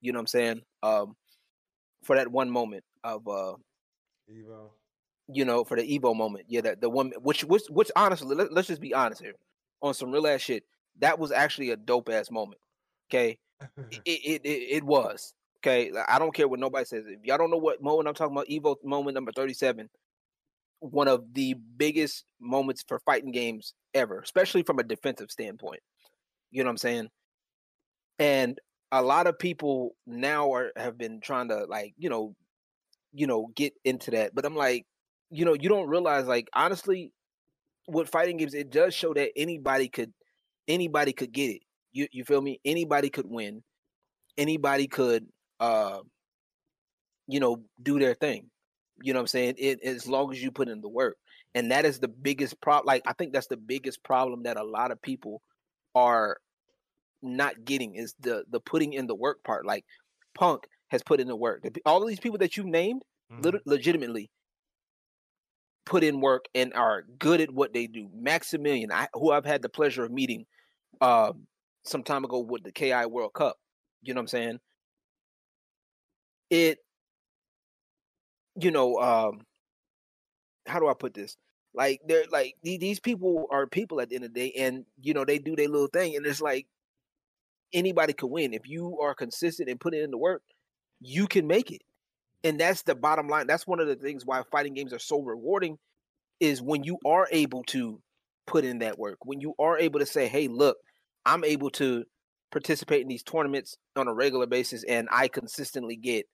You know what I'm saying? Um, for that one moment of uh, Evo. you know, for the Evo moment. Yeah, that the one which which which honestly, let, let's just be honest here, on some real ass shit. That was actually a dope ass moment. Okay, it, it it it was. Okay, I don't care what nobody says. If y'all don't know what moment I'm talking about, Evo moment number 37, one of the biggest moments for fighting games ever, especially from a defensive standpoint. You know what I'm saying? And a lot of people now are have been trying to like, you know, you know, get into that. But I'm like, you know, you don't realize like honestly, with fighting games, it does show that anybody could anybody could get it. You you feel me? Anybody could win. Anybody could uh you know do their thing. You know what I'm saying? It as long as you put in the work. And that is the biggest problem. Like I think that's the biggest problem that a lot of people are not getting is the the putting in the work part. Like Punk has put in the work. All of these people that you named Mhm. lit- legitimately put in work and are good at what they do. Maximilian, I, who I've had the pleasure of meeting um, some time ago with the KI World Cup. You know what I'm saying? It, you know, um, how do I put this? Like they're like these people are people at the end of the day, and you know they do their little thing, and it's like anybody could win if you are consistent and put in the work. You can make it and that's the bottom line that's one of the things why fighting games are so rewarding is when you are able to put in that work when you are able to say hey look i'm able to participate in these tournaments on a regular basis and i consistently get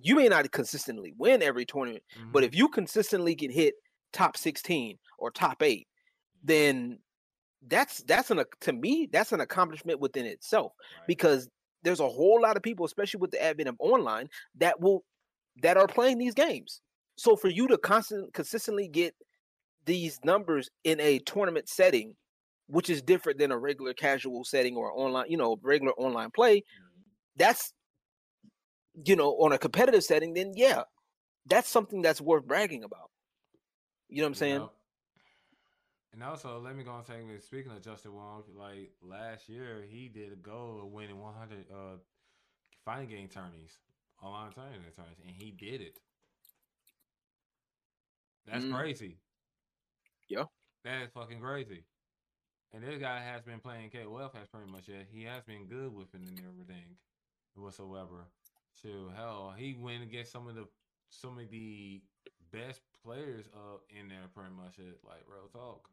you may not consistently win every tournament but Mhm. if you consistently get hit top 16 or top 8 then that's that's an to me that's an accomplishment within itself Right. because there's a whole lot of people, especially with the advent of online, that will that are playing these games. So for you to constant consistently get these numbers in a tournament setting, which is different than a regular casual setting or online, you know, regular online play, that's you know, on a competitive setting, then yeah, that's something that's worth bragging about. You know what I'm saying? Yep. And also, let me go and say, like, speaking of Justin Wong, like last year, he did a goal of winning 100 uh, fighting game tourneys, online tournament tourneys, and he did it. That's Mm. crazy. Yeah. That is fucking crazy. And this guy has been playing KOF has pretty much it. He has been good with it and everything whatsoever. So hell, he went against some of the some of the best players up in there pretty much it like real talk.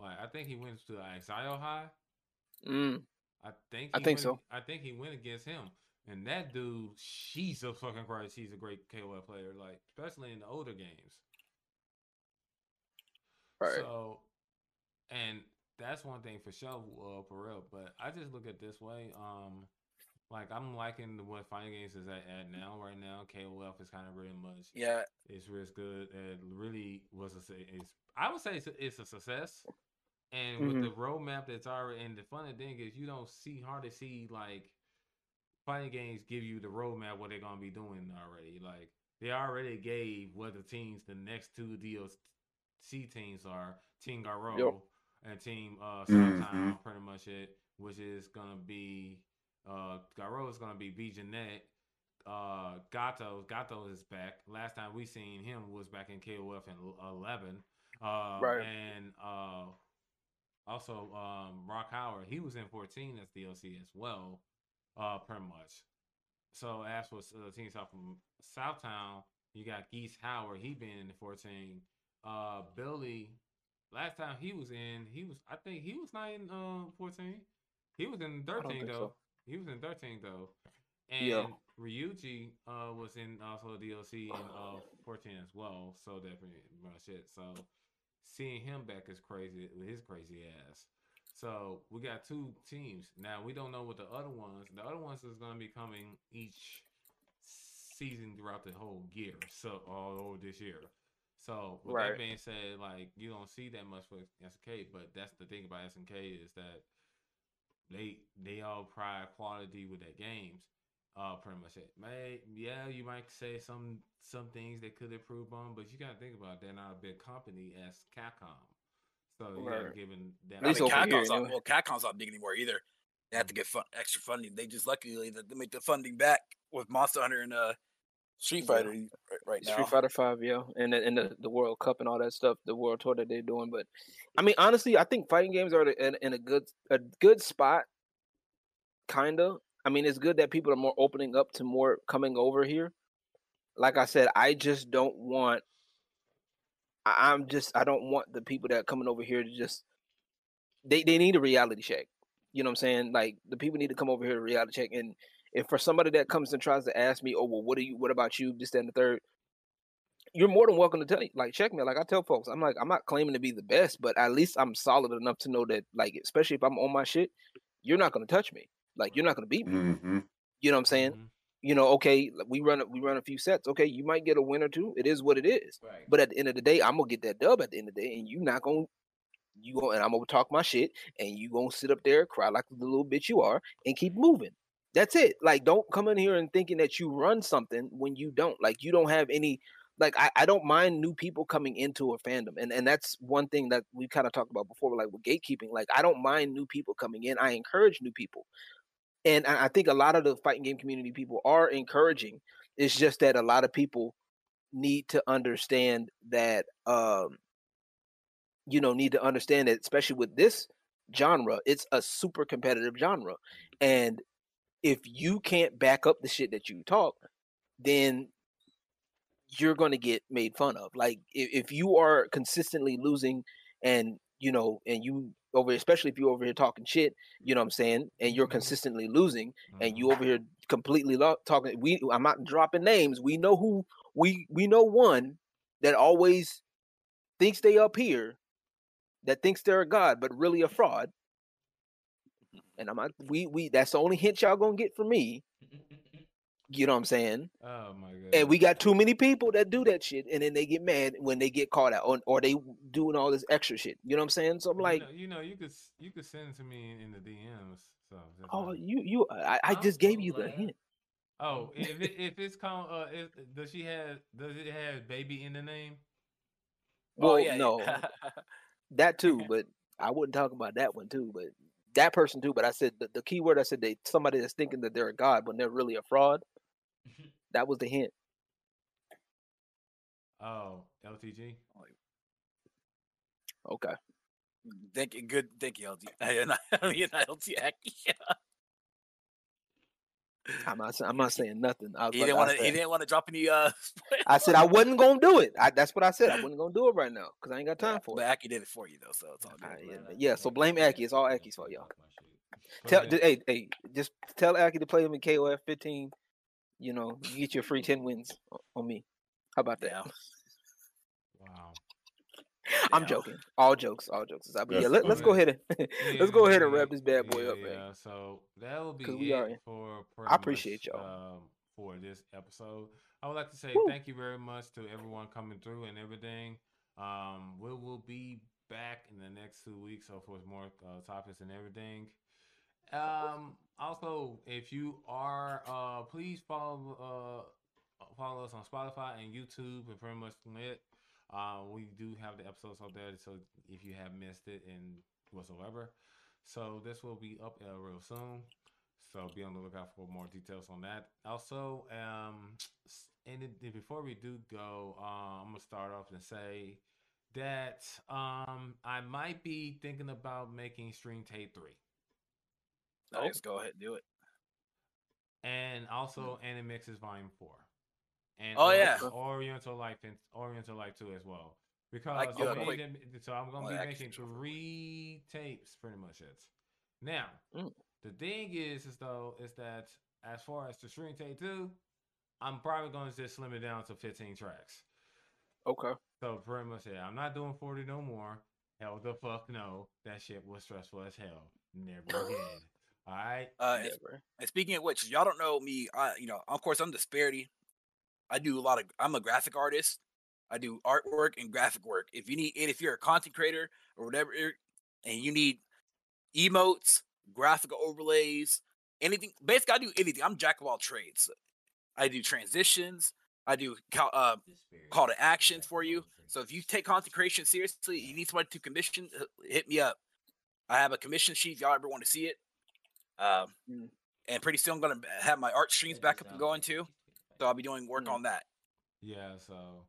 Like I think he went to Xiaohai. Mm, I think I think went, so. I think he went against him. And that dude, she's a fucking Christ. He's a great KOF player, like especially in the older games. right. So, and that's one thing for sure, uh, for real. But I just look at it this way. Um, like I'm liking the what fighting games is at, at now. Right now, KOF is kind of really much. Yeah, It's really good. It really was a. It's I would say it's a, it's a success. And with Mhm. the roadmap that's already, and the funny thing is, you don't see hard to see like fighting games give you the roadmap what they're gonna be doing already. Like they already gave what the teams, the next two DLC teams are Team Garou and Team uh Southtown, Mhm. pretty much it, which is gonna be uh Garou is gonna be B Jenet. Uh Gato, Gato is back. Last time we seen him was back in KOF in eleven. Uh Right. and uh also um Rock Howard, he was in 14 as DLC as well, uh pretty much. So as for uh, teams out from Southtown, you got Geese Howard, he been in 14. Uh Billy, last time he was in, he was I think he was not in uh 14. He was in 13 though. so. He was in 13 though. And Yeah. Ryuji uh was in also DLC in uh 14 as well. So pretty much. So seeing him back is crazy with his crazy ass. So we got two teams. Now we don't know what the other ones. The other ones is gonna be coming each season throughout the whole year. So all over this year. So with Right. that being said, like you don't see that much for SNK, but that's the thing about SNK is that they they all pride quality with their games. Uh, pretty much it. May yeah, you might say some some things they could improve on, but you gotta think about it, they're not a big company as Capcom, so you gotta Right. give them that. At I least mean, over here, Capcom's not, anyway. well, Capcom's not big anymore either. They have to get fun, extra funding. They just luckily that they make the funding back with Monster Hunter and uh, Street Fighter right- right now. Street Fighter Five, yeah, and the, and the, the World Cup and all that stuff, the World Tour that they're doing. But I mean, honestly, I think fighting games are in, in a good a good spot. Kinda. I mean, it's good that people are more opening up to more coming over here. Like I said, I just don't want. I- I'm just I don't want the people that are coming over here to just. They they need a reality check. You know what I'm saying? Like the people need to come over here to reality check and if for somebody that comes and tries to ask me, oh well, what are you? What about you? This, that, and the third. You're more than welcome to tell me. Like, check me. Like I tell folks, I'm like, I'm not claiming to be the best, but at least I'm solid enough to know that, like, especially if I'm on my shit, you're not gonna touch me. Like, you're not gonna beat me. hmm You know what I'm saying? Mhm. You know, okay, we run a- we run a few sets. Okay, you might get a win or two. It is what it is. Right. But at the end of the day, I'm gonna get that dub at the end of the day, and you're not gonna you go and I'm gonna talk my shit, and you gonna sit up there, cry like the little bitch you are, and keep moving. That's it. Like, don't come in here and thinking that you run something when you don't. Like, you don't have any. Like, I, I don't mind new people coming into a fandom, and and that's one thing that we kind of talked about before. Like with gatekeeping, like I don't mind new people coming in. I encourage new people, and I I think a lot of the fighting game community people are encouraging. It's just that a lot of people need to understand that um you know need to understand that especially with this genre it's a super competitive genre and if you can't back up the shit that you talk then you're going to get made fun of like if, if you are consistently losing and you know and you over especially if you're over here talking shit you know what i'm saying and you're Mhm. consistently losing and you Mhm. over here completely lo- talking we i'm not dropping names we know who we we know one that always thinks they up here that thinks they're a god but really a fraud and i'm not we we that's the only hint y'all gonna get from me you know what i'm saying Oh my god. and we got too many people that do that shit and then they get mad when they get caught out or, or they doing all this extra shit you know what i'm saying so i'm like you know, you know, you could you could send it to me in, in the DMs. So oh fine. you you i, I just gave so you the hint Oh, if it, if it's called uh, if, does she have does it have baby in the name? Oh, well yeah, no yeah. that too but i wouldn't talk about that one too but that person too but i said the, the key word i said they somebody that's thinking that they're a god when they're really a fraud that was the hint Oh, LTG. okay Thank you. Good. Thank you, LT. And I mean, LT. Yeah. i'm not i'm not saying nothing I, was He like, didn't want to. He said- didn't want to drop any. Uh. I said I wasn't gonna do it. I, that's what I said. I wasn't gonna do it right now because I ain't got time for But it. But Aki did it for you though, so it's all good. I- yeah, yeah, so blame because Aki. It's all that Aki's fault, y'all. off my shit. Tell, hey, hey, just tell Aki to play him in KOF 15. You know, you get your free 10 wins on me. How about that? Damn. wow. I'm Damn. joking. All jokes, all jokes aside. But yeah, That's let, let's go ahead and let's go ahead and wrap this bad boy yeah, up, man. Yeah, so that will be 'Cause we it are- for. I appreciate much, y'all. Um, for this episode, I would like to say Woo. thank you very much to everyone coming through and everything. Um, we will be back in the next two weeks, so for more uh, topics and everything. Um, also, if you are, uh, please follow uh follow us on Spotify and YouTube and pretty much it. Uh, we do have the episodes out there, so if you have missed it and whatsoever, so this will be up uh, real soon. So be on the lookout for more details on that. Also, um, and it, before we do go, uh, I'm gonna start off and say that um, I might be thinking about making Stream Tape three. Nice. Go ahead, and do it. and also Animix's Volume Four, and Oh, yeah. Oriental Life and Oriental Life Two as well. Because Like, I'm made quick- them- so I'm gonna Oh, be yeah, I can making three tapes, pretty much it. Now, Mm. the thing is, is though, is that as far as the string Tape Two, I'm probably gonna just slim it down to 15 tracks. Okay. So pretty much, yeah, I'm not doing 40 no more. Hell the fuck no. That shit was stressful as hell. Never again. All right. Uh, and, and speaking of which, y'all don't know me. I, you know, of course, I'm DisBearity. I do a lot of. I'm a graphic artist. I do artwork and graphic work. If you need, and if you're a content creator or whatever, and you need emotes, graphical overlays, anything. Basically, I do anything. I'm jack of all trades. I do transitions. I do uh, call to actions for you. So if you take content creation seriously, you need somebody to commission. Hit me up. I have a commission sheet if y'all ever want to see it. Um, Mm. and pretty soon I'm gonna have my art streams back up and going too. So I'll be doing work Mm. on that. Yeah, so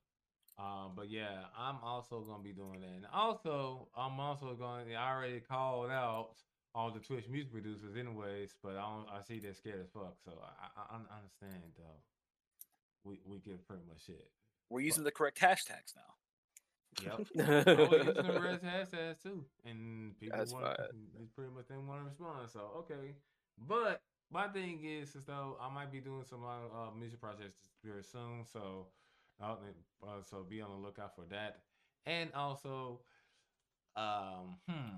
um, but yeah, I'm also gonna be doing that. And also I'm also going I already called out all the Twitch music producers anyways, but I don't I see they're scared as fuck. So I I, I understand though. We we get pretty much shit. We're using the correct hashtags now. Yep. oh, using the red hashtags too. And people That's want it's pretty much they want to respond. So okay. But my thing is is though I might be doing some uh, uh, music projects very soon. So uh, uh, so be on the lookout for that. And also um hmm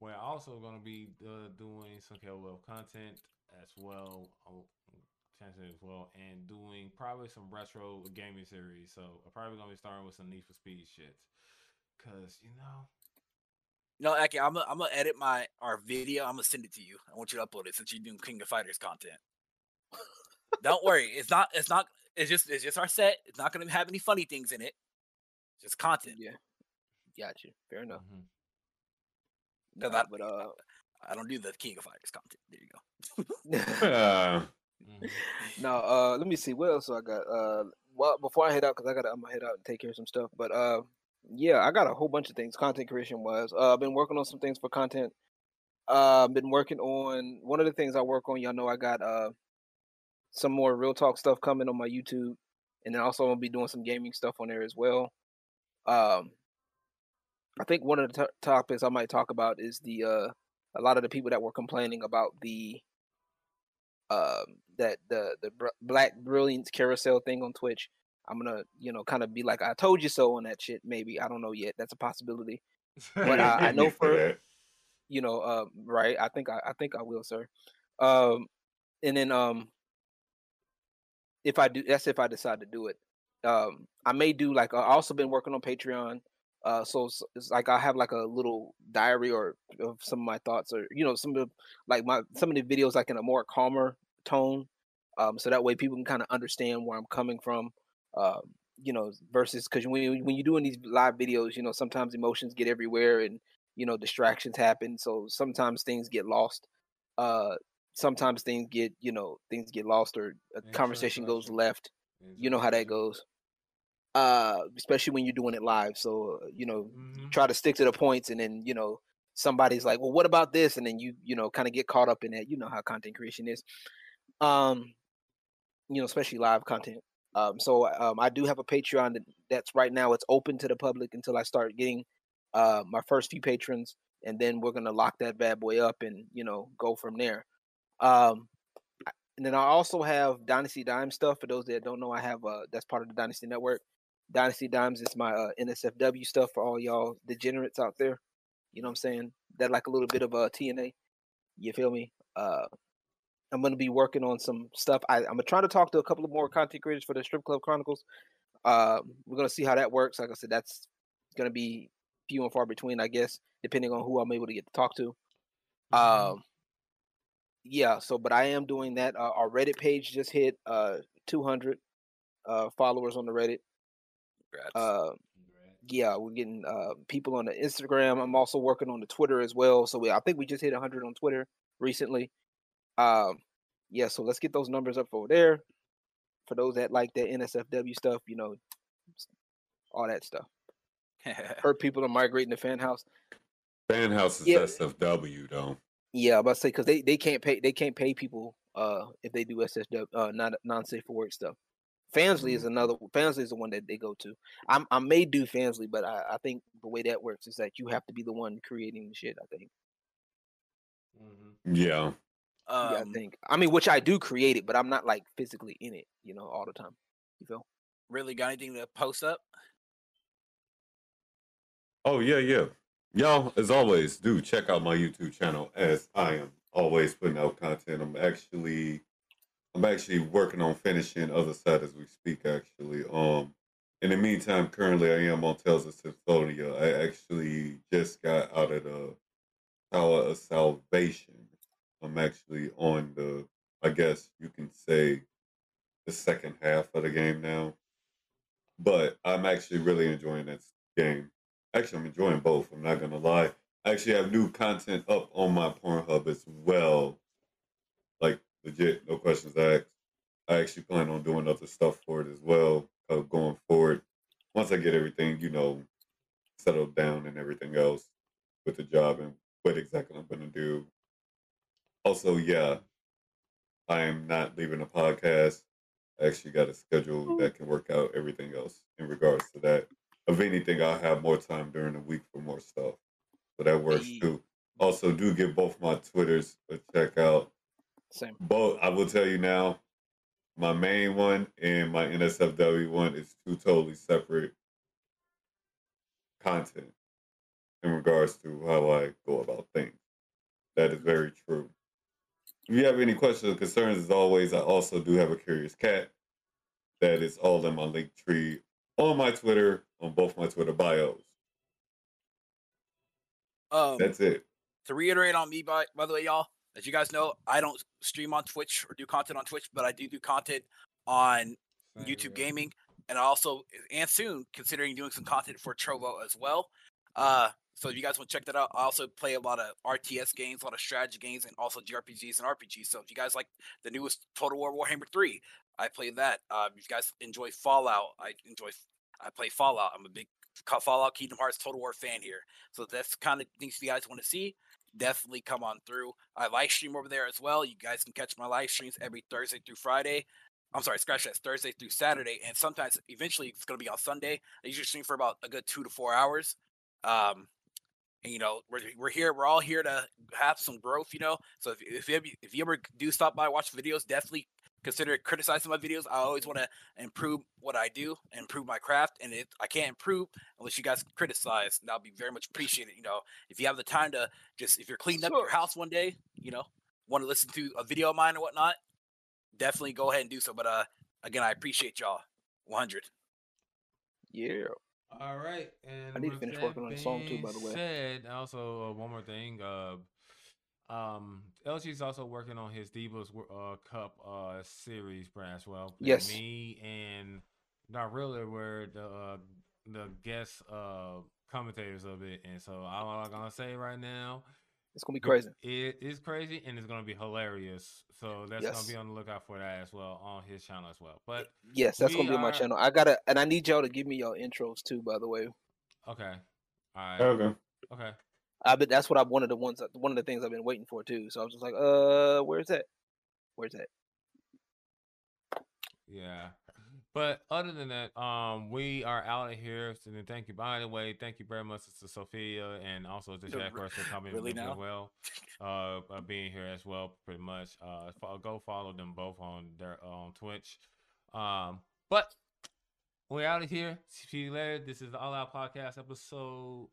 we're also gonna be uh, doing some KOF content as well. As well, and doing probably some retro gaming series. So I'm probably gonna be starting with some Need for Speed shit, cause you know No, Aki, I'm gonna I'm gonna edit my our video. I'm gonna send it to you. I want you to upload it since you're doing King of Fighters content. Don't worry, it's not it's not it's just it's just our set. It's not gonna have any funny things in it. Just content. yeah, got you. Fair enough. mhm. No, that- but uh, I don't do the King of Fighters content. There you go. Uh, Mhm. now uh, let me see what else I got. Uh, well, before I head out, cause I gotta I'm gonna head out and take care of some stuff. But uh, yeah, I got a whole bunch of things content creation wise. Uh, I've been working on some things for content. Uh, I've been working on one of the things I work on. Y'all know I got uh some more real talk stuff coming on my YouTube, and then also I'm gonna be doing some gaming stuff on there as well. Um, I think one of the to topics I might talk about is the uh a lot of the people that were complaining about the um that the the br- Black Brilliance carousel thing on Twitch. I'm gonna you know kind of be like I told you so on that shit. Maybe I don't know yet. That's a possibility. But I, I know for you know um right. I think I, I think I will, sir. Um, and then um if I do that's if I decide to do it. Um, I may do like I also been working on Patreon. Uh, so it's, it's like I have like a little diary or of some of my thoughts, or you know, some of the, like my some of the videos like in a more calmer tone, um, so that way people can kind of understand where I'm coming from. Um, you know, versus because when when you're doing these live videos, you know, sometimes emotions get everywhere and you know distractions happen, so sometimes things get lost. Uh, sometimes things get you know things get lost or a conversation goes left you know how that goes uh especially when you're doing it live so uh, you know Mhm. try to stick to the points and then you know somebody's like well what about this and then you you know kind of get caught up in that you know how content creation is um you know especially live content um so um i do have a patreon that, that's right now it's open to the public until i start getting uh my first few patrons and then we're gonna lock that bad boy up and you know go from there um and then I also have Dynasty Dime stuff. For those that don't know, I have uh that's part of the Dynasty Network. Dynasty Dimes is my uh, NSFW stuff for all y'all degenerates out there. You know what I'm saying? That like a little bit of a TNA. You feel me? Uh, I'm gonna be working on some stuff. I, I'm gonna try to talk to a couple of more content creators for the Strip Club Chronicles. Um, we're gonna see how that works. Like I said, that's gonna be few and far between, I guess, depending on who I'm able to get to talk to. Mhm. Um, yeah. So, but I am doing that. Uh, our Reddit page just hit uh 200 uh followers on the Reddit. Congrats. Uh, yeah, we're getting uh people on the Instagram. I'm also working on the Twitter as well. So we, I think we just hit 100 on Twitter recently. Um, yeah. So let's get those numbers up over there. For those that like that NSFW stuff, you know, all that stuff. Hurt people to migrating to Fanhouse. Fan house is Yeah. SFW though. Yeah, I'm about to say because they, they can't pay they can't pay people uh if they do SSW uh non non safe for work stuff. Fansly is another Fansly is the one that they go to. I'm I may do Fansly, but I, I think the way that works is that you have to be the one creating the shit. I think. Mhm. Yeah. Yeah, I um, think. I mean, which I do create it, but I'm not like physically in it, you know, all the time. You feel? really got anything to post up? Oh yeah, yeah. Y'all, as always, do check out my YouTube channel as I am always putting out content. I'm actually I'm actually working on finishing other side as we speak actually. Um in the meantime, currently I am on Tales of Symphonia. I actually just got out of the Tower of Salvation. I'm actually on the, I guess you can say, the second half of the game now. But I'm actually really enjoying this game. Actually, I'm enjoying both. I'm not gonna lie. I actually have new content up on my Pornhub as well. Like legit, no questions asked. I actually plan on doing other stuff for it as well, uh, going forward. Once I get everything, you know, settled down and everything else with the job and what exactly I'm gonna do. Also, yeah, I am not leaving the podcast. I actually got a schedule oh. that can work out everything else in regards to that. If anything, I'll have more time during the week for more stuff. So that works too. Also, do give both my Twitters a check out. Same. Both, I will tell you now, my main one and my NSFW one is two totally separate content in regards to how I go about things. That is very true. If you have any questions or concerns, as always, I also do have a CuriousCat that is all in my Linktree on my Twitter, on both my Twitter bios. Um, That's it. to reiterate on me, by by the way, y'all, as you guys know, I don't stream on Twitch or do content on Twitch, but I do do content on Same YouTube here. Gaming, and I also and soon considering doing some content for Trovo as well. Uh, so if you guys want to check that out, I also play a lot of RTS games, a lot of strategy games, and also JRPGs and RPGs. So if you guys like the newest Total War Warhammer Three, I play that. Um, if you guys enjoy Fallout, I enjoy. I play Fallout. I'm a big Fallout Kingdom Hearts Total War fan here. So that's kind of things you guys want to see. Definitely come on through. I live stream over there as well. You guys can catch my live streams every Thursday through Friday. I'm sorry, scratch that. Thursday through Saturday, and sometimes eventually it's going to be on Sunday. I usually stream for about a good two to four hours. Um, and you know, we're we're here. We're all here to have some growth. You know, so if if you ever, if you ever do stop by watch videos, definitely consider criticizing my videos. I always want to improve what I do, improve my craft, and it, I can't improve unless you guys criticize. And that'll be very much appreciated. You know, if you have the time to just if you're cleaning up your house one day, you know, want to listen to a video of mine or whatnot, definitely go ahead and do so. But uh, again, I appreciate y'all. 100. Yeah. All right, and I need to finish working on the song too, by the way. Said also uh, one more thing. Uh, um, LG's also working on his Divas uh, Cup uh series brand as well. And Yes. me and Narilla were the uh, the guest uh commentators of it, and so all I'm gonna say right now, It's gonna be crazy. It is crazy, and it's gonna be hilarious. So that's Yes. gonna be on the lookout for that as well on his channel as well. But Yes, that's we gonna be on my channel. I gotta, and I need y'all to give me your intros too. By the way, okay, all right, Okay. okay. I bet that's what I one of the ones, that- one of the things I've been waiting for too. So I was just like, uh, where's that? Where's that? Yeah. But other than that, um, we are out of here. So then thank you. By the way, thank you very much to Sylfia and also to Jack for coming really as well. Uh, being here as well, pretty much. Uh, go follow them both on their on Twitch. Um, but we're out of here. See you later. This is the All Out Podcast, episode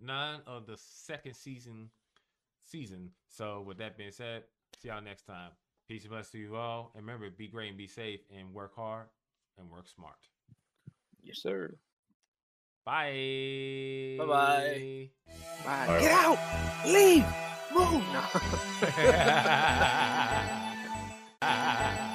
nine of the second season. Season. So with that being said, see y'all next time. Peace and blessings to you all. And remember, be great and be safe and work hard and work smart. Yes, sir. Bye. Bye-bye. Bye. All Get out. Leave. Move. No. Bye.